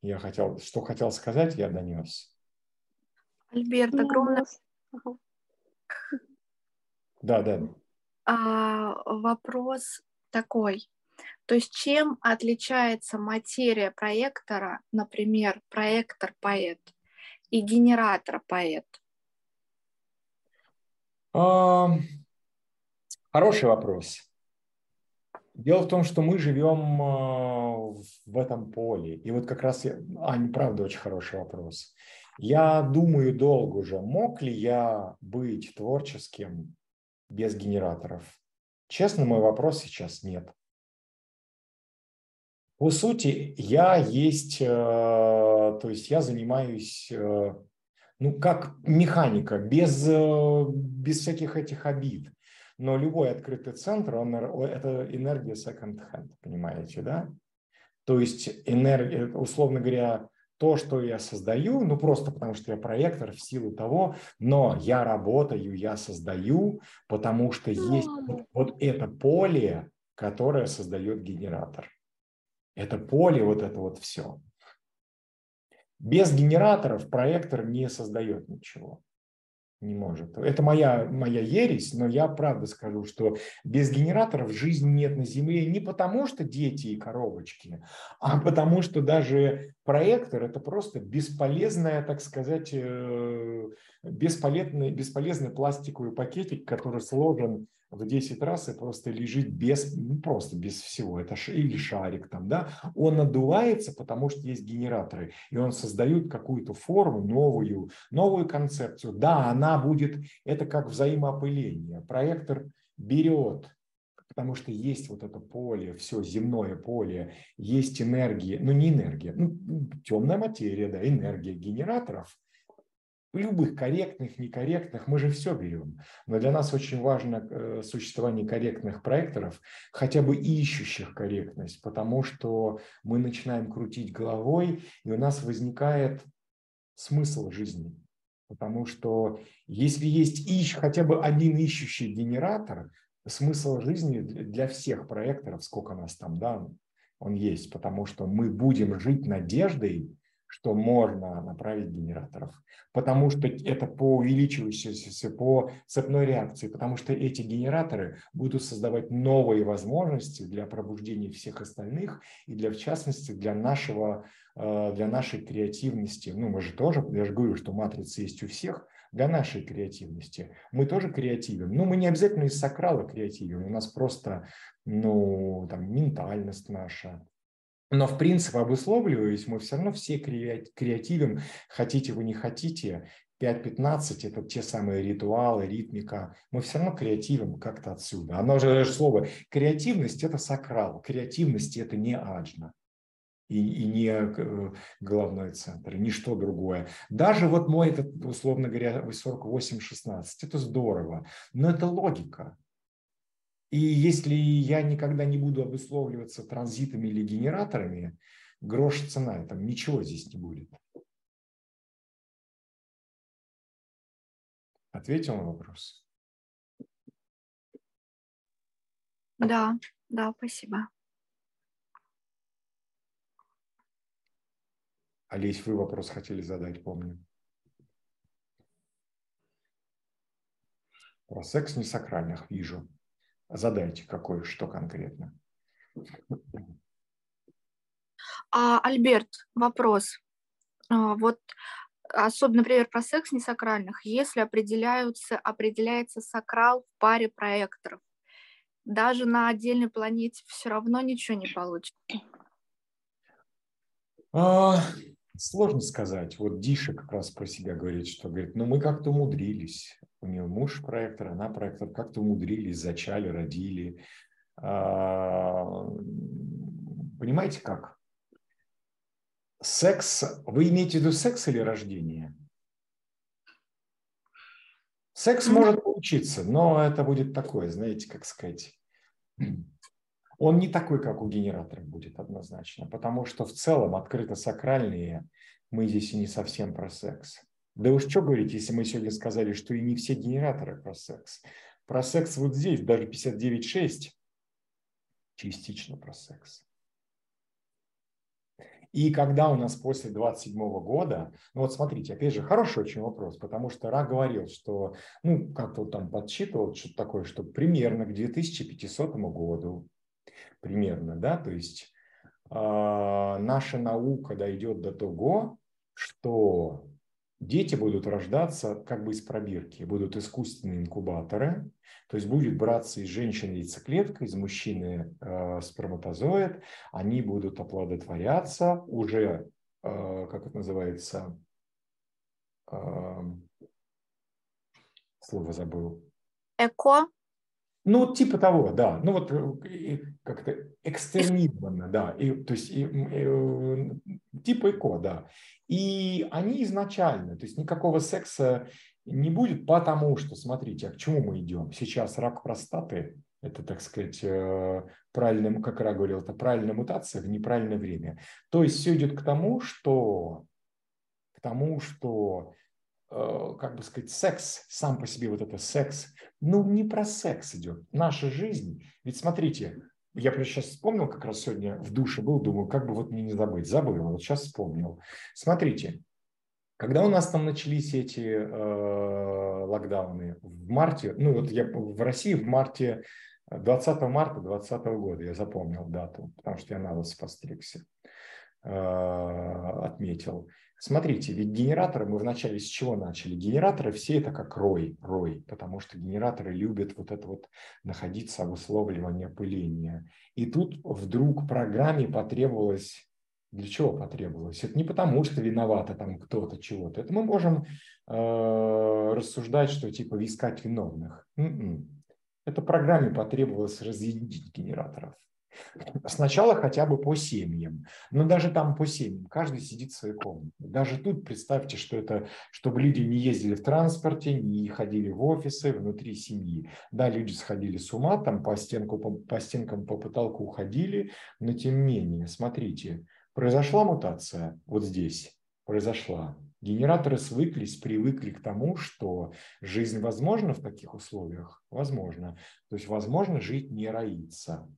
Я хотел, что хотел сказать, я донес. Альберт, огромное... Да, да. А, вопрос такой. То есть чем отличается материя проектора, например, проектор-поэт и генератор-поэт? Хороший вопрос. Дело в том, что мы живем а, в этом поле. И вот как раз, я... Ань, правда, очень хороший вопрос. Я думаю долго уже, мог ли я быть творческим без генераторов? Честно, мой вопрос сейчас нет. По сути, я есть, э, то есть я занимаюсь, э, ну, как механика, без, э, без всяких этих обид. Но любой открытый центр, он, это энергия second hand, понимаете, да? То есть энергия, условно говоря, то, что я создаю, ну просто потому что я проектор в силу того, но я работаю, я создаю, потому что есть вот, вот это поле, которое создает генератор. Это поле, вот это вот все. Без генераторов проектор не создает ничего. Не может. Это моя, моя ересь, но я правда скажу, что без генераторов жизни нет на Земле не потому, что дети и коробочки, а потому, что даже проектор – это просто бесполезная, так сказать, э, бесполезный, бесполезный пластиковый пакетик, который сложен в 10 раз и просто лежит без, ну, просто без всего. Это ш, или шарик там, да. Он надувается, потому что есть генераторы, и он создает какую-то форму, новую, новую концепцию. Да, она будет, это как взаимоопыление. Проектор берет потому что есть вот это поле, все земное поле, есть энергия, ну не энергия, ну, темная материя, да, энергия генераторов – любых корректных, некорректных, мы же все берем. Но для нас очень важно э, существование корректных проекторов, хотя бы ищущих корректность, потому что мы начинаем крутить головой, и у нас возникает смысл жизни. Потому что если есть ищ, хотя бы один ищущий генератор, смысл жизни для всех проекторов, сколько нас там, да, он есть, потому что мы будем жить надеждой, что можно направить генераторов, потому что это по увеличивающейся, по цепной реакции, потому что эти генераторы будут создавать новые возможности для пробуждения всех остальных и для, в частности, для нашего, э, для нашей креативности. Ну, мы же тоже, я же говорю, что матрица есть у всех, для нашей креативности. Мы тоже креативим. Ну, мы не обязательно из сакрала креативим, у нас просто, ну, там, ментальность наша, но в принципе обусловливаясь, мы все равно все креативим, хотите вы не хотите, 5-15 – это те самые ритуалы, ритмика. Мы все равно креативим как-то отсюда. Оно же слово креативность – это сакрал, креативность – это не аджна и, и не э, головной центр, ничто другое. Даже вот мой этот, условно говоря, 48-16 – это здорово, но это логика. И если я никогда не буду обусловливаться транзитами или генераторами, грош цена, там ничего здесь не будет. Ответил на вопрос? Да, да, спасибо. Олесь, вы вопрос хотели задать, помню. Про секс несакральных вижу. Задайте, какое, что конкретно. А, Альберт, вопрос. А, вот особенно, например, про секс несакральных, если определяются, определяется сакрал в паре проекторов, даже на отдельной планете все равно ничего не получится. Сложно сказать. Вот Диша как раз про себя говорит, что говорит, ну мы как-то умудрились у нее муж проектор, она проектор, как-то умудрились, зачали, родили. А, понимаете как? Секс, вы имеете в виду секс или рождение? Секс может получиться, но это будет такое, знаете, как сказать, он не такой, как у генераторов будет однозначно, потому что в целом открыто сакральные мы здесь и не совсем про секс. Да уж что говорить, если мы сегодня сказали, что и не все генераторы про секс. Про секс вот здесь, даже 59.6, частично про секс. И когда у нас после 27 года, ну вот смотрите, опять же, хороший очень вопрос, потому что Ра говорил, что, ну, как-то там подсчитывал что-то такое, что примерно к 2500 году, примерно, да, то есть э, наша наука дойдет до того, что дети будут рождаться как бы из пробирки, будут искусственные инкубаторы, то есть будет браться из женщины яйцеклетка, из мужчины э, сперматозоид, они будут оплодотворяться уже, э, как это называется, э, слово забыл. Эко? Ну, типа того, да. Ну, вот э, как-то экстерминированно, да. И, то есть и, и, э, типа ЭКО, да. И они изначально, то есть никакого секса не будет, потому что, смотрите, а к чему мы идем? Сейчас рак простаты, это, так сказать, э, правильная, как я говорил, это правильная мутация в неправильное время. То есть все идет к тому, что, к тому, что как бы сказать, секс, сам по себе вот это секс, ну не про секс идет. Наша жизнь, ведь смотрите, я просто сейчас вспомнил, как раз сегодня в душе был, думаю, как бы вот мне не забыть, забыл, вот сейчас вспомнил. Смотрите, когда у нас там начались эти э, локдауны в марте, ну вот я в России в марте 20 марта 2020 года, я запомнил дату, потому что я на вас постригся, отметил. Смотрите, ведь генераторы мы вначале с чего начали? Генераторы все это как рой, рой, потому что генераторы любят вот это вот находиться в условливании опыления. И тут вдруг программе потребовалось для чего потребовалось? Это не потому, что виновата там кто-то чего-то. Это мы можем э, рассуждать, что типа искать виновных. М-м. Это программе потребовалось разъединить генераторов. Сначала хотя бы по семьям. Но даже там по семьям. Каждый сидит в своей комнате. Даже тут представьте, что это, чтобы люди не ездили в транспорте, не ходили в офисы внутри семьи. Да, люди сходили с ума, там по, стенку, по, по стенкам, по потолку ходили, но тем не менее, смотрите, произошла мутация вот здесь, произошла. Генераторы свыклись, привыкли к тому, что жизнь возможна в таких условиях? Возможно. То есть возможно жить не роиться.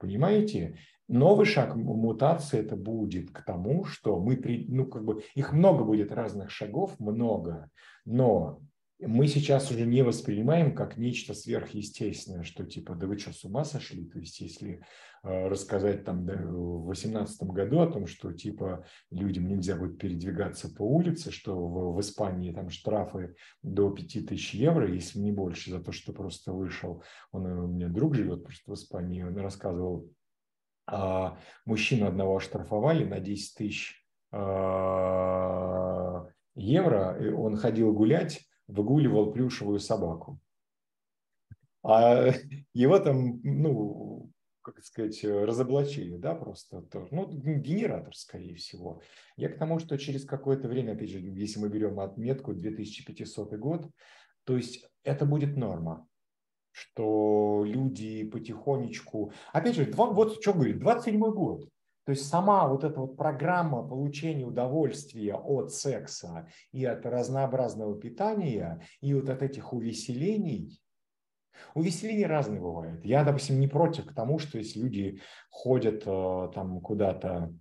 Понимаете? Новый шаг мутации это будет к тому, что мы, при, ну как бы их много будет разных шагов, много, но мы сейчас уже не воспринимаем как нечто сверхъестественное, что типа, да вы что, с ума сошли? То есть если э, рассказать там да, в 2018 году о том, что типа людям нельзя будет передвигаться по улице, что в, в Испании там штрафы до 5000 евро, если не больше, за то, что просто вышел, он, у меня друг живет просто в Испании, он рассказывал, а мужчину одного оштрафовали на 10 тысяч э, евро, он ходил гулять, выгуливал плюшевую собаку. А его там, ну, как сказать, разоблачили, да, просто тоже. Ну, генератор, скорее всего. Я к тому, что через какое-то время, опять же, если мы берем отметку 2500 год, то есть это будет норма, что люди потихонечку... Опять же, вот что говорит, 27 год. То есть сама вот эта вот программа получения удовольствия от секса и от разнообразного питания, и вот от этих увеселений, увеселения разные бывают. Я, допустим, не против к тому, что если люди ходят э, там куда-то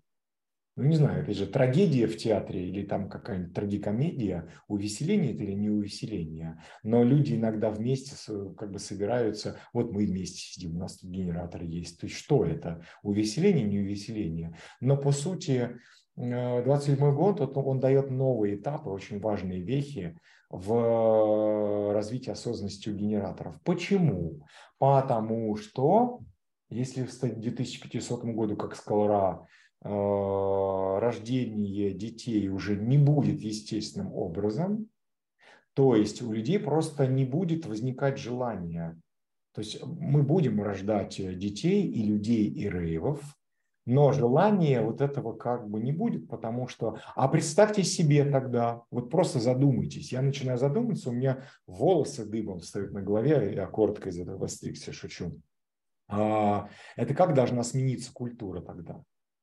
ну, не знаю, опять же, трагедия в театре или там какая-нибудь трагикомедия, увеселение это или не увеселение. Но люди иногда вместе как бы собираются, вот мы вместе сидим, у нас тут генератор есть. То есть что это? Увеселение, не увеселение. Но по сути 27 э, год, он, он дает новые этапы, очень важные вехи в развитии осознанности у генераторов. Почему? Потому что если в 2500 году, как Э, рождение детей уже не будет естественным образом, то есть у людей просто не будет возникать желания. То есть мы будем рождать детей и людей, и рейвов, но желания вот этого как бы не будет, потому что... А представьте себе тогда, вот просто задумайтесь. Я начинаю задумываться, у меня волосы дыбом встают на голове, я коротко из этого стригся, шучу. А, это как должна смениться культура тогда?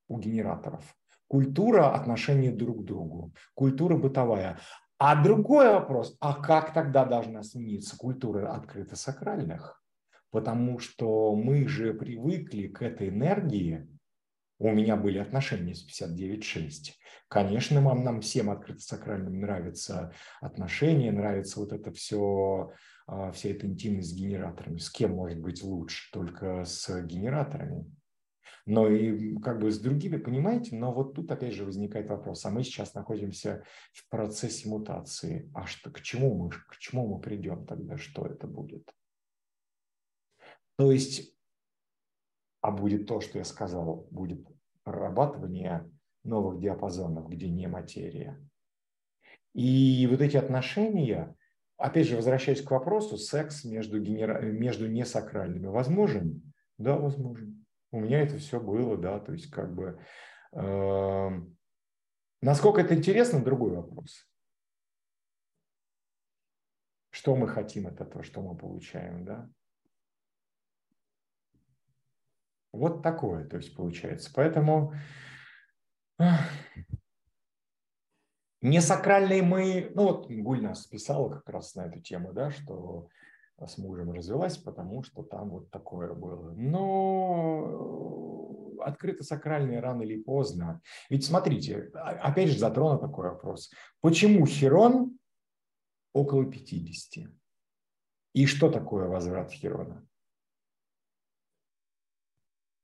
У генераторов. Культура отношения друг к другу, культура бытовая. А другой вопрос, а как тогда должна смениться культура открыто-сакральных? Потому что мы же привыкли к этой энергии, у меня были отношения с 59.6. Конечно, нам, нам всем открыто-сакральным нравятся отношения, нравится вот это все, а, вся эта интимность с генераторами. С кем может быть лучше? Только с генераторами но и как бы с другими, понимаете? Но вот тут опять же возникает вопрос, а мы сейчас находимся в процессе мутации, а что, к чему мы, к чему мы придем тогда, что это будет? То есть, а будет то, что я сказал, будет прорабатывание новых диапазонов, где не материя. И вот эти отношения, опять же, возвращаясь к вопросу, секс между, генера... между несакральными возможен? Да, возможен у меня это все было, да, то есть как бы э, насколько это интересно, другой вопрос. Что мы хотим от этого, что мы получаем, да? Вот такое, то есть получается. Поэтому не сакральные мы, ну вот Гуль нас писала как раз на эту тему, да, что с мужем развелась, потому что там вот такое было. Но открыто сакральное рано или поздно. Ведь смотрите, опять же затрону такой вопрос. Почему Херон около 50. И что такое возврат Хирона?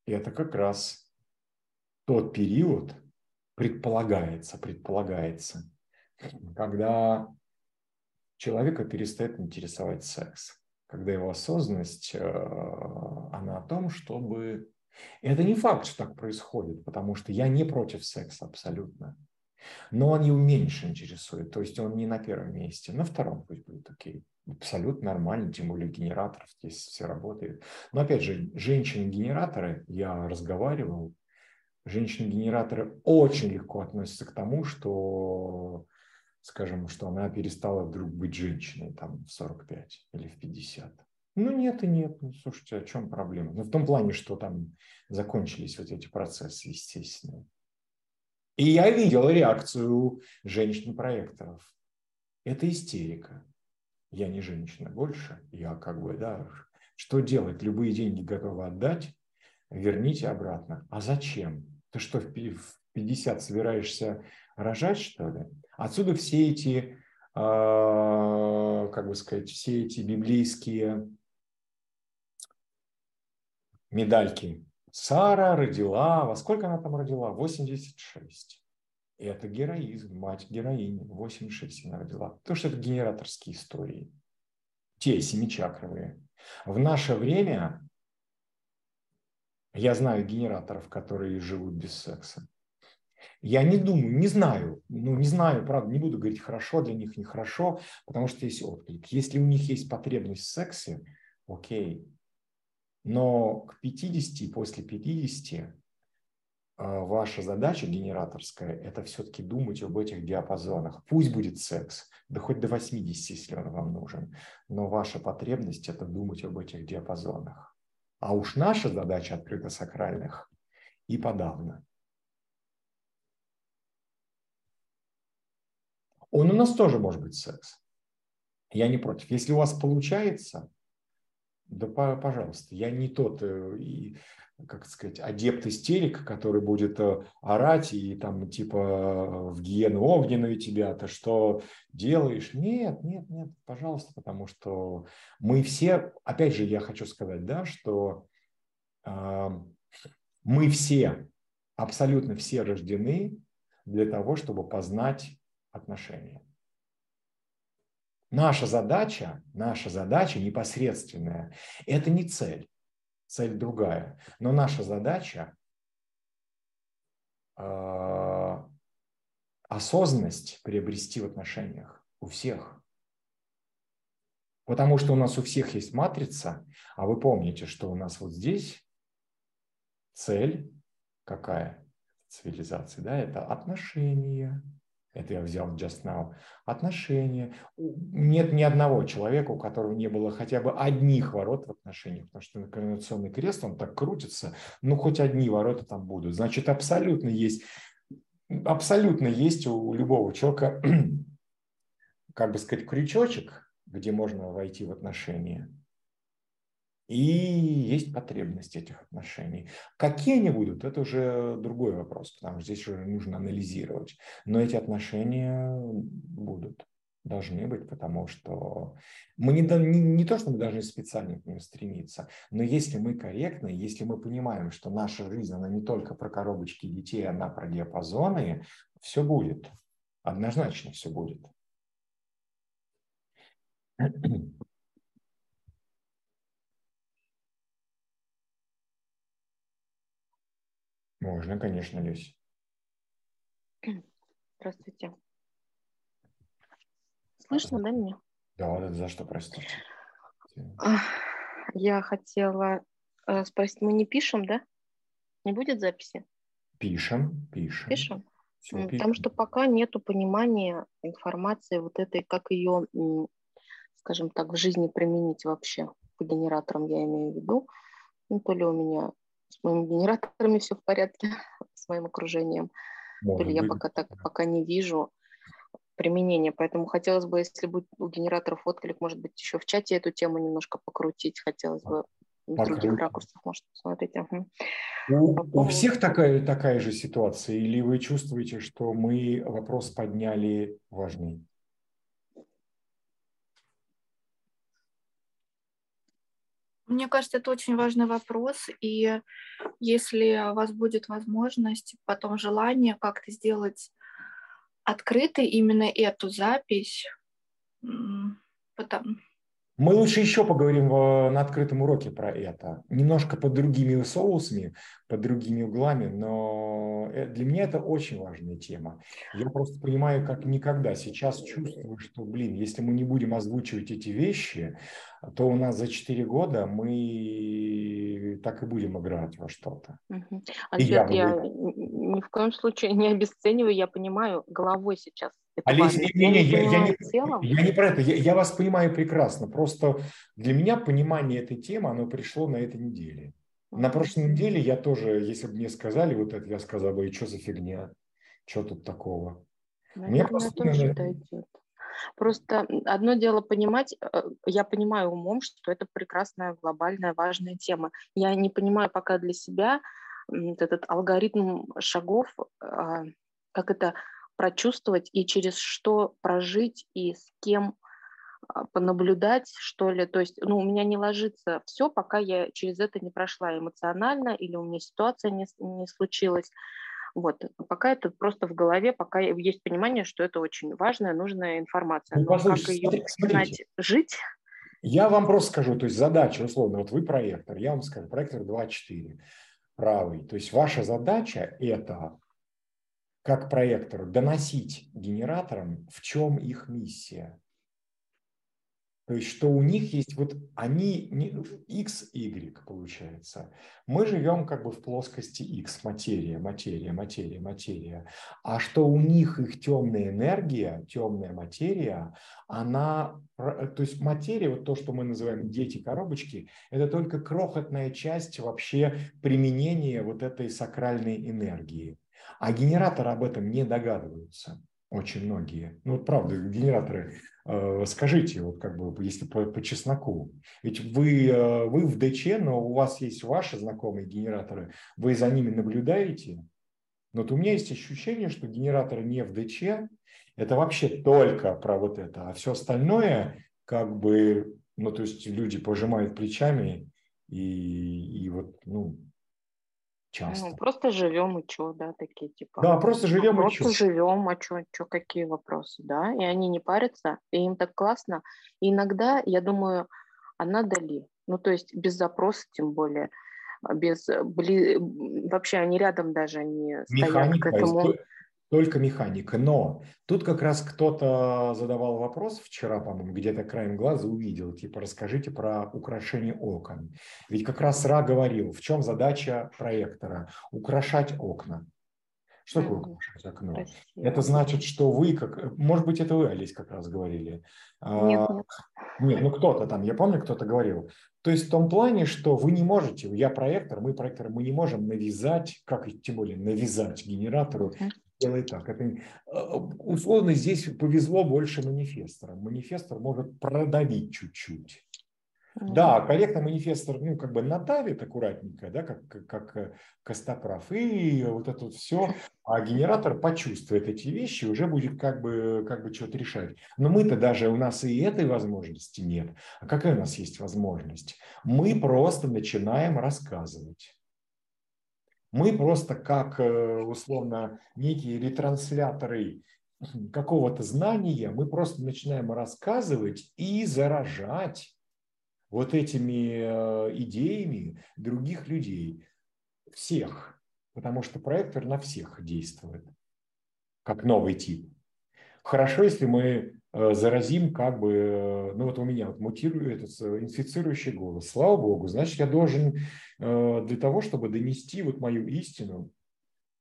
Это как раз тот период, предполагается, предполагается, когда человека перестает интересовать секс, когда его осознанность, э, она о том, чтобы... Это не факт, что так происходит, потому что я не против секса абсолютно. Но он его меньше интересует, то есть он не на первом месте, на втором пусть будет окей. Абсолютно нормально, тем более генераторов здесь все работает. Но опять же, женщины-генераторы, я разговаривал, женщины-генераторы очень легко относятся к тому, что, скажем, что она перестала вдруг быть женщиной там в 45 или в 50. Ну нет и нет, ну слушайте, о чем проблема? Ну в том плане, что там закончились вот эти процессы, естественно. И я видел реакцию женщин-проекторов. Это истерика. Я не женщина больше, я как бы, да, что делать? Любые деньги готовы отдать, верните обратно. А зачем? Ты что, в 50 собираешься рожать, что ли? Отсюда все эти, а, как бы сказать, все эти библейские медальки Сара родила, во сколько она там родила? 86. И это героизм, мать героини, 86 она родила. Потому что это генераторские истории. Те семичакровые. В наше время я знаю генераторов, которые живут без секса. Я не думаю, не знаю, ну не знаю, правда, не буду говорить хорошо для них, нехорошо, потому что есть отклик. Если у них есть потребность в сексе, окей, но к 50, после 50 а, ваша задача генераторская – это все-таки думать об этих диапазонах. Пусть будет секс, да хоть до 80, если он вам нужен, но ваша потребность – это думать об этих диапазонах. А уж наша задача открыто-сакральных и подавно. Он у нас тоже может быть секс. Я не против. Если у вас получается – да, пожалуйста, я не тот, э, как сказать, адепт истерик, который будет э, орать и там типа в гиену огненную тебя, ты что делаешь? Нет, нет, нет, пожалуйста, потому что мы все, опять же, я хочу сказать, да, что э, мы все, абсолютно все рождены для того, чтобы познать отношения. Наша задача, наша задача непосредственная, это не цель, цель другая, но наша задача э, осознанность приобрести в отношениях у всех. Потому что у нас у всех есть матрица, а вы помните, что у нас вот здесь цель какая цивилизации, да, это отношения, это я взял just now, отношения. Нет ни одного человека, у которого не было хотя бы одних ворот в отношениях, потому что инкарнационный крест, он так крутится, ну хоть одни ворота там будут. Значит, абсолютно есть, абсолютно есть у любого человека, как бы сказать, крючочек, где можно войти в отношения – и есть потребность этих отношений. Какие они будут, это уже другой вопрос, потому что здесь уже нужно анализировать. Но эти отношения будут, должны быть, потому что мы не, не, не то, что мы должны специально к ним стремиться, но если мы корректны, если мы понимаем, что наша жизнь, она не только про коробочки детей, она про диапазоны, все будет. Однозначно все будет. Можно, конечно, Люсь. Здравствуйте. Слышно, да, меня? Да, да, за что простите? Я хотела э, спросить, мы не пишем, да? Не будет записи? Пишем, пишем. Пишем? Все Потому пишем. что пока нету понимания информации вот этой, как ее, скажем так, в жизни применить вообще. По генераторам я имею в виду. Ну, то ли у меня с моими генераторами все в порядке, с моим окружением. Может То я пока так пока не вижу применения. Поэтому хотелось бы, если будет у генераторов отклик, может быть, еще в чате эту тему немножко покрутить. Хотелось бы с других ракурсов, может, посмотреть. Угу. У, у всех такая, такая же ситуация? Или вы чувствуете, что мы вопрос подняли важный? Мне кажется, это очень важный вопрос, и если у вас будет возможность, потом желание как-то сделать открытой именно эту запись, потом, мы лучше еще поговорим на открытом уроке про это. Немножко под другими соусами, под другими углами, но э, для меня это очень важная тема. Я просто понимаю, как никогда сейчас чувствую, что, блин, если мы не будем озвучивать эти вещи, то у нас за 4 года мы так и будем играть во что-то. Угу. я, я ни в коем случае не обесцениваю, я понимаю головой сейчас Олесь, не, не, не, я, я, не, я не про это, я, я вас понимаю прекрасно. Просто для меня понимание этой темы, оно пришло на этой неделе. На прошлой неделе я тоже, если бы мне сказали вот это, я сказал бы, и что за фигня, что тут такого. Наверное, мне просто, тоже наверное... идет. Просто одно дело понимать, э, я понимаю умом, что это прекрасная, глобальная, важная тема. Я не понимаю пока для себя этот алгоритм шагов, а, как это прочувствовать и через что прожить и с кем а, понаблюдать, что ли. То есть, ну, у меня не ложится все, пока я через это не прошла эмоционально или у меня ситуация не, не случилась. Вот, пока это просто в голове, пока есть понимание, что это очень важная, нужная информация. Ну, Но как ее начинать жить? Я вам просто скажу, то есть задача, условно, вот вы проектор, я вам скажу, проектор 2.4, правый. То есть ваша задача – это как проектору доносить генераторам, в чем их миссия. То есть, что у них есть, вот они, X, Y получается. Мы живем как бы в плоскости X, материя, материя, материя, материя. А что у них их темная энергия, темная материя, она, то есть материя, вот то, что мы называем дети-коробочки, это только крохотная часть вообще применения вот этой сакральной энергии. А генераторы об этом не догадываются, очень многие. Ну, вот правда, генераторы, э, скажите, вот как бы, если по, по чесноку, ведь вы, э, вы в ДЧ, но у вас есть ваши знакомые генераторы, вы за ними наблюдаете, но вот у меня есть ощущение, что генераторы не в ДЧ, это вообще только про вот это, а все остальное как бы, ну, то есть люди пожимают плечами и, и вот, ну, часто. Ну, просто живем и что, да, такие типа. Да, просто живем просто и что. Просто живем, а что, что, какие вопросы, да, и они не парятся, и им так классно. И иногда, я думаю, а надо ли? Ну, то есть без запроса тем более, без, бли... вообще они рядом даже, они стоят к этому только механика. Но тут как раз кто-то задавал вопрос вчера, по-моему, где-то краем глаза увидел, типа, расскажите про украшение окон. Ведь как раз Ра говорил, в чем задача проектора? Украшать окна. Что такое украшать окно? Красиво. Это значит, что вы, как, может быть, это вы, Олесь, как раз говорили. А, нет, нет. Нет, ну кто-то там, я помню, кто-то говорил. То есть в том плане, что вы не можете, я проектор, мы проектор, мы не можем навязать, как тем более навязать генератору делай так. Это, э, условно здесь повезло больше манифесторам. Манифестор может продавить чуть-чуть. Mm-hmm. Да, корректно манифестор, ну, как бы надавит аккуратненько, да, как, как, как э, Костоправ, и вот это вот все, а генератор почувствует эти вещи, уже будет как бы, как бы что-то решать. Но мы-то даже, у нас и этой возможности нет. А какая у нас есть возможность? Мы просто начинаем рассказывать. Мы просто как, э, условно, некие ретрансляторы какого-то знания, мы просто начинаем рассказывать и заражать вот этими э, идеями других людей, всех, потому что проектор на всех действует, как новый тип. Хорошо, если мы заразим как бы, э, ну вот у меня вот мутирует этот э, инфицирующий голос. Слава Богу, значит, я должен для того, чтобы донести вот мою истину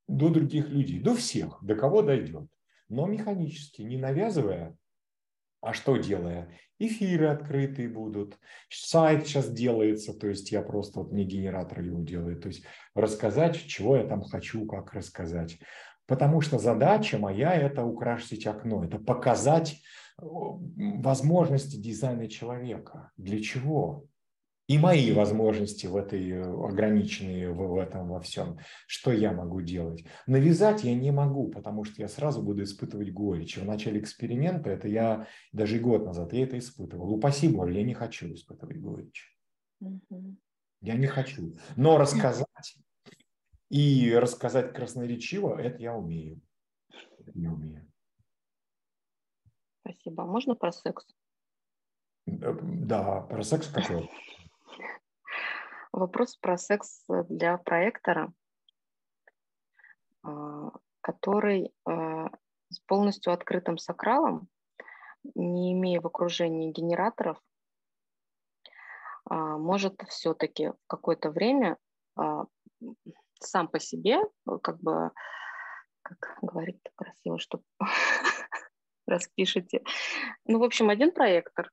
до других людей, до всех, до кого дойдет. Но механически, не навязывая, а что делая? Эфиры открытые будут, сайт сейчас делается, то есть я просто, вот мне генератор его делает, то есть рассказать, чего я там хочу, как рассказать. Потому что задача моя – это украсить окно, это показать возможности дизайна человека. Для чего? И мои возможности в этой э, ограниченные в, в этом во всем. Что я могу делать? Навязать я не могу, потому что я сразу буду испытывать горечь. В начале эксперимента, это я даже год назад, я это испытывал. Упаси Боже, я не хочу испытывать горечь. Угу. Я не хочу. Но рассказать и рассказать красноречиво, это я умею. Это я умею. Спасибо. Можно про секс? Э, да, про секс какой? Вопрос про секс для проектора, а, который а, с полностью открытым сакралом, не имея в окружении генераторов, а, может все-таки в какое-то время сам по себе, как бы, как говорить так красиво, что распишите. Ну, в общем, один проектор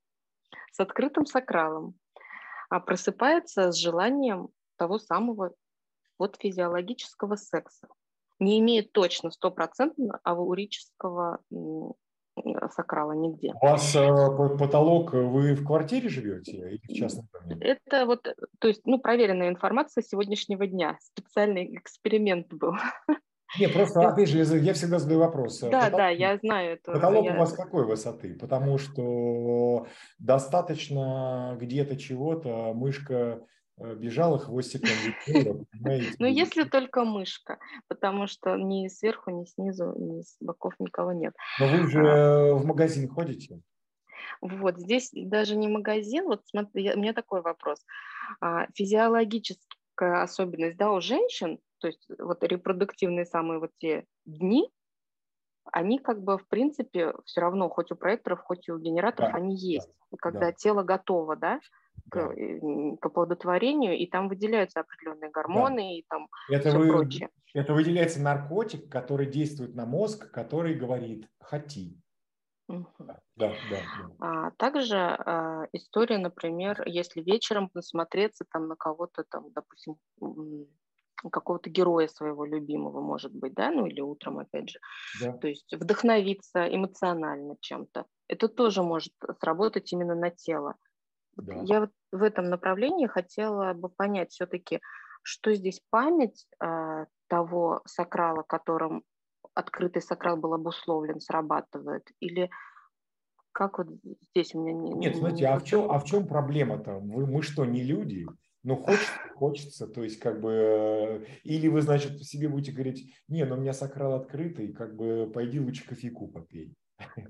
с открытым сакралом а просыпается с желанием того самого вот физиологического секса. Не имеет точно стопроцентно аурического сакрала нигде. У вас э, потолок, вы в квартире живете или в частном доме? Это вот, то есть, ну, проверенная информация сегодняшнего дня. Специальный эксперимент был. Не, просто, опять же, я всегда задаю вопрос. Да, потолок, да, я знаю это. Потолок я... у вас какой высоты? Потому что достаточно где-то чего-то мышка э, бежала хвостиком Ну, если только мышка, потому что ни сверху, ни снизу, ни с боков никого нет. Но вы же а. в магазин ходите? Вот, здесь даже не магазин, вот смотри, у меня такой вопрос. А, физиологическая особенность, да, у женщин то есть вот репродуктивные самые вот те дни, они как бы в принципе все равно, хоть у проекторов, хоть и у генераторов, да, они есть. Да, когда да. тело готово, да, к, да. к оплодотворению, и там выделяются определенные гормоны да. и там это все вы, прочее. Это выделяется наркотик, который действует на мозг, который говорит «хоти». Угу. Да, да, да. А, также а, история, например, если вечером посмотреться там на кого-то там, допустим, какого-то героя своего любимого, может быть, да, ну или утром, опять же. Да. То есть вдохновиться эмоционально чем-то. Это тоже может сработать именно на тело. Да. Я вот в этом направлении хотела бы понять все-таки, что здесь память э, того сакрала, которым открытый сакрал был обусловлен, срабатывает, или как вот здесь у меня не... Нет, смотрите, а в чем, а в чем проблема-то? Мы, мы что, не люди? Ну, хочется, хочется, то есть как бы, э, или вы, значит, себе будете говорить, не, но у меня сакрал открытый, как бы пойди лучше кофейку попей.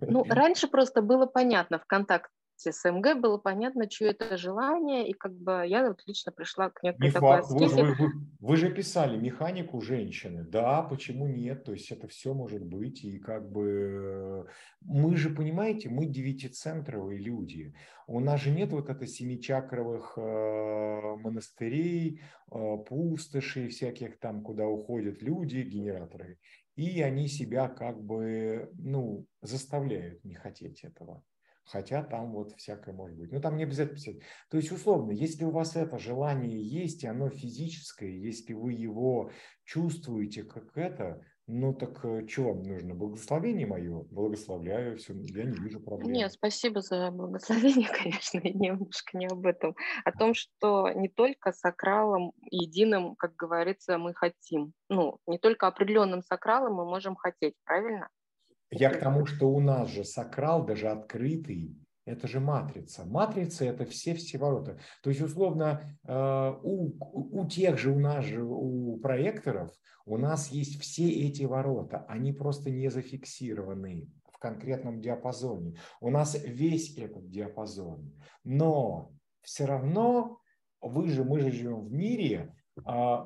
Ну, раньше просто было понятно в контакте с МГ, было понятно, чье это желание, и как бы я вот лично пришла к некой Не такой факт. Вы, вы, вы, вы же писали механику женщины, да, почему нет, то есть это все может быть, и как бы мы же, понимаете, мы девятицентровые люди, у нас же нет вот это семичакровых э, монастырей, э, пустошей всяких там, куда уходят люди, генераторы, и они себя как бы, ну, заставляют не хотеть этого. Хотя там вот всякое может быть. Ну, там не обязательно писать. То есть, условно, если у вас это желание есть, и оно физическое, если вы его чувствуете как это, ну так э, что вам нужно? Благословение мое? Благословляю, все, я не вижу проблем. Нет, спасибо за благословение, конечно, немножко не об этом. О том, что не только сакралом единым, как говорится, мы хотим. Ну, не только определенным сакралом мы можем хотеть, правильно? Я к тому, что у нас же сакрал, даже открытый, это же матрица. Матрица – это все все ворота. То есть, условно, э, у, у тех же, у нас же, у проекторов, у нас есть все эти ворота. Они просто не зафиксированы в конкретном диапазоне. У нас весь этот диапазон. Но все равно вы же, мы же живем в мире,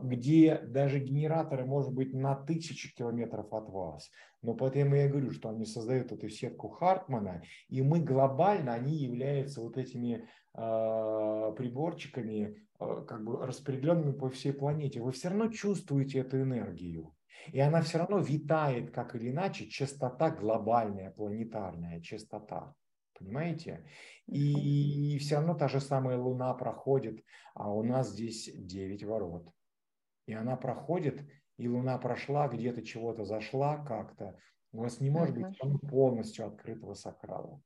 где даже генераторы, может быть, на тысячи километров от вас. Но поэтому я говорю, что они создают эту сетку Хартмана, и мы глобально, они являются вот этими э, приборчиками, э, как бы распределенными по всей планете. Вы все равно чувствуете эту энергию. И она все равно витает, как или иначе, частота глобальная, планетарная частота. Понимаете? И все равно та же самая Луна проходит, а у нас здесь 9 ворот. И она проходит, и Луна прошла, где-то чего-то зашла как-то. У вас не может быть полностью открытого сакрала.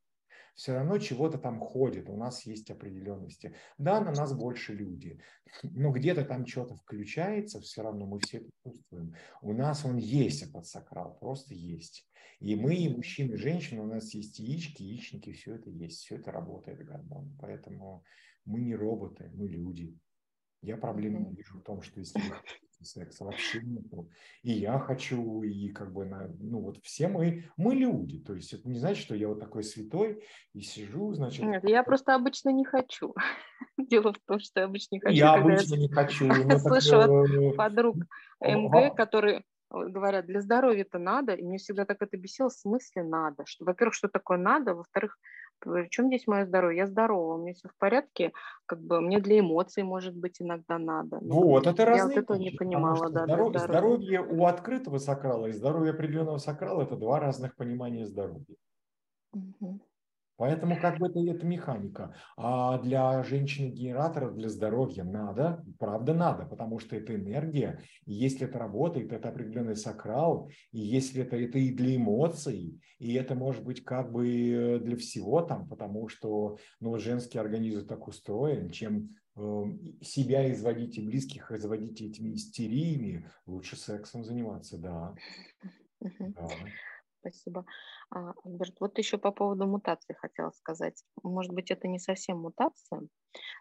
Все равно чего-то там ходит, у нас есть определенности. Да, на нас больше люди, но где-то там что-то включается, все равно мы все это чувствуем. У нас он есть, этот сакрал, просто есть. И мы, и мужчины, и женщины, у нас есть яички, яичники, все это есть, все это работает гормон. Поэтому мы не роботы, мы люди. Я проблемы не вижу в том, что если секса вообще нету. И я хочу, и как бы, на, ну вот все мы, мы люди. То есть это не значит, что я вот такой святой и сижу, значит... Нет, я просто обычно не хочу. Дело в том, что я обычно не хочу. Я обычно не хочу. Слышу от э, подруг МГ, которые говорят, для здоровья это надо, и мне всегда так это бесило, в смысле надо, что, во-первых, что такое надо, во-вторых, при чем здесь мое здоровье? Я здорова, у меня все в порядке, как бы мне для эмоций, может быть, иногда надо. Но вот, это Я вот этого не понимала, да. Здоров... Здоровье у открытого сакрала и здоровье определенного сакрала – это два разных понимания здоровья. Угу. Поэтому как бы это, это механика. А для женщины-генератора, для здоровья надо, правда надо, потому что это энергия. И если это работает, это определенный сакрал. И если это, это и для эмоций, и это может быть как бы для всего там, потому что ну, женский организм так устроен, чем э, себя изводить и близких изводить этими истериями, лучше сексом заниматься, да. да спасибо. А, Альберт, вот еще по поводу мутации хотела сказать. Может быть, это не совсем мутация,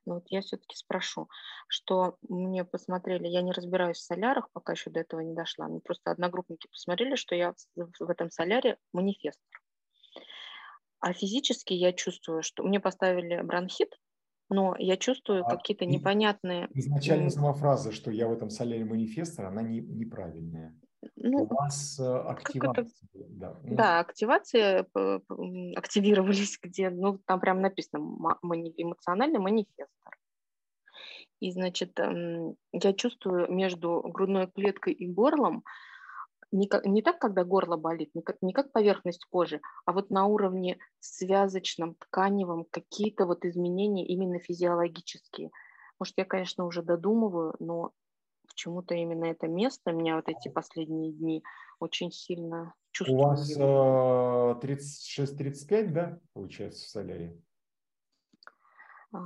но вот я все-таки спрошу, что мне посмотрели, я не разбираюсь в солярах, пока еще до этого не дошла, мне просто одногруппники посмотрели, что я в этом соляре манифестор. А физически я чувствую, что мне поставили бронхит, но я чувствую а какие-то непонятные... Изначально сама фраза, что я в этом соляре манифестор, она не, неправильная. Ну, У вас э, активация. Да. Да, активация активировались, где, ну, там прям написано эмоциональный манифестор. И, значит, эм, я чувствую между грудной клеткой и горлом, не, как, не так, когда горло болит, не как, не как поверхность кожи, а вот на уровне связочном, тканевом, какие-то вот изменения именно физиологические. Может, я, конечно, уже додумываю, но почему-то именно это место меня вот эти последние дни очень сильно чувствую. У вас э, 36-35, да, получается, в солярии? А,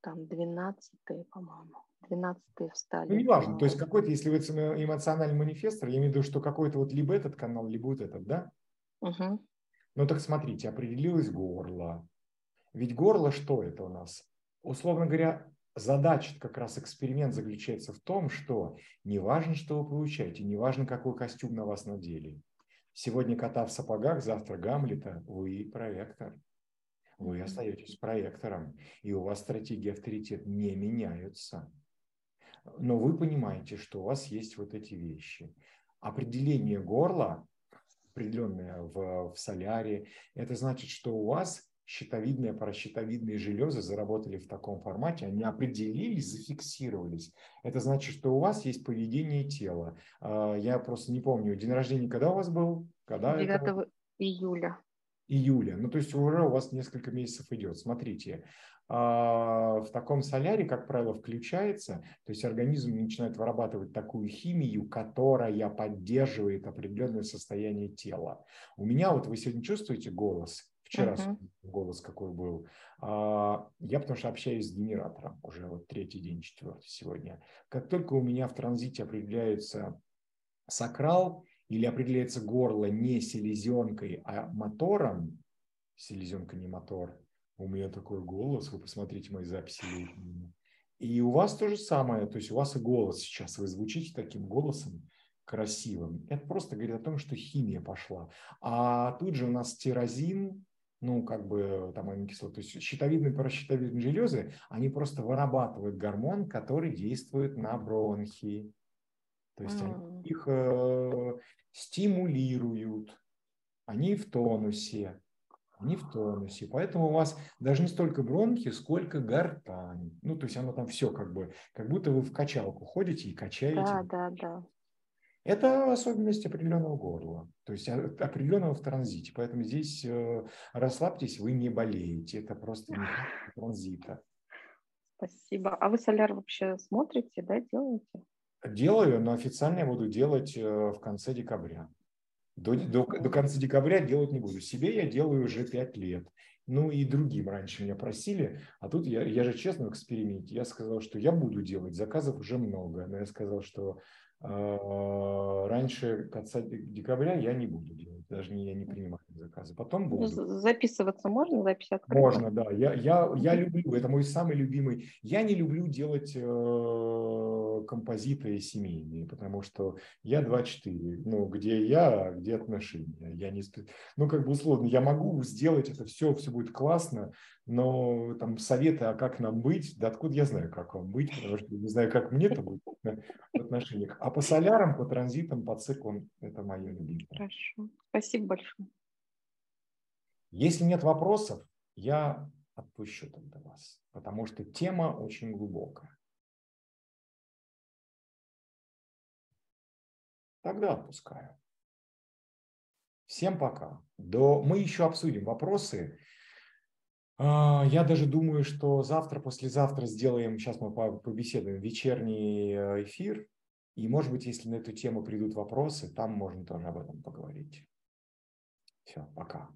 там 12 по-моему. 12 встали. Ну, неважно. То есть какой-то, если вы эмоциональный манифестор, я имею в виду, что какой-то вот либо этот канал, либо вот этот, да? Угу. Ну так смотрите, определилось горло. Ведь горло что это у нас? Условно говоря, задача, как раз эксперимент заключается в том, что не важно, что вы получаете, не важно, какой костюм на вас надели. Сегодня кота в сапогах, завтра Гамлета, вы проектор. Вы остаетесь проектором, и у вас стратегия авторитет не меняются. Но вы понимаете, что у вас есть вот эти вещи. Определение горла, определенное в, в соляре, это значит, что у вас щитовидные, паращитовидные железы заработали в таком формате, они определились, зафиксировались. Это значит, что у вас есть поведение тела. А, я просто не помню, день рождения когда у вас был? Когда 9 это? июля. Июля. Ну, то есть уже у вас несколько месяцев идет. Смотрите, а, в таком соляре, как правило, включается, то есть организм начинает вырабатывать такую химию, которая поддерживает определенное состояние тела. У меня, вот вы сегодня чувствуете голос, Вчера uh-huh. голос какой был. А, я потому что общаюсь с генератором уже вот третий день, четвертый сегодня. Как только у меня в транзите определяется сакрал или определяется горло не селезенкой, а мотором, селезенка не мотор, у меня такой голос, вы посмотрите мои записи. И у вас то же самое, то есть у вас и голос сейчас, вы звучите таким голосом, красивым. Это просто говорит о том, что химия пошла. А тут же у нас тирозин, ну, как бы там аминокислоты, то есть щитовидные и паращитовидные железы, они просто вырабатывают гормон, который действует на бронхи. То есть mm. они их э, стимулируют, они в тонусе, они в тонусе. Поэтому у вас даже не столько бронхи, сколько гортань. Ну, то есть оно там все как бы, как будто вы в качалку ходите и качаете. Да, да, да. Это особенность определенного горла, то есть определенного в транзите. Поэтому здесь э, расслабьтесь, вы не болеете. Это просто не транзита. Спасибо. А вы соляр вообще смотрите, да, делаете? Делаю, но официально я буду делать э, в конце декабря. До, до, до конца декабря делать не буду. Себе я делаю уже пять лет. ну и другим раньше меня просили, а тут я, я же честно в эксперименте, я сказал, что я буду делать, заказов уже много, но я сказал, что раньше конца декабря я не буду делать, даже не, я не принимаю заказы, потом буду. Записываться можно, запись открыта? Можно, да, я, я, я люблю, это мой самый любимый, я не люблю делать э, композиты семейные, потому что я 2-4, ну, где я, где отношения, я не, ну, как бы условно, я могу сделать это все, все будет классно, но там советы, а как нам быть, да откуда я знаю, как вам быть, потому что не знаю, как мне это будет в отношениях. А по солярам, по транзитам, по циклам это мое любимое. Хорошо, спасибо большое. Если нет вопросов, я отпущу тогда вас, потому что тема очень глубокая. Тогда отпускаю. Всем пока. До... Мы еще обсудим вопросы. А, я даже думаю, что завтра, послезавтра сделаем, сейчас мы побеседуем, вечерний э, эфир. И, может быть, если на эту тему придут вопросы, там можно тоже об этом поговорить. Все, пока.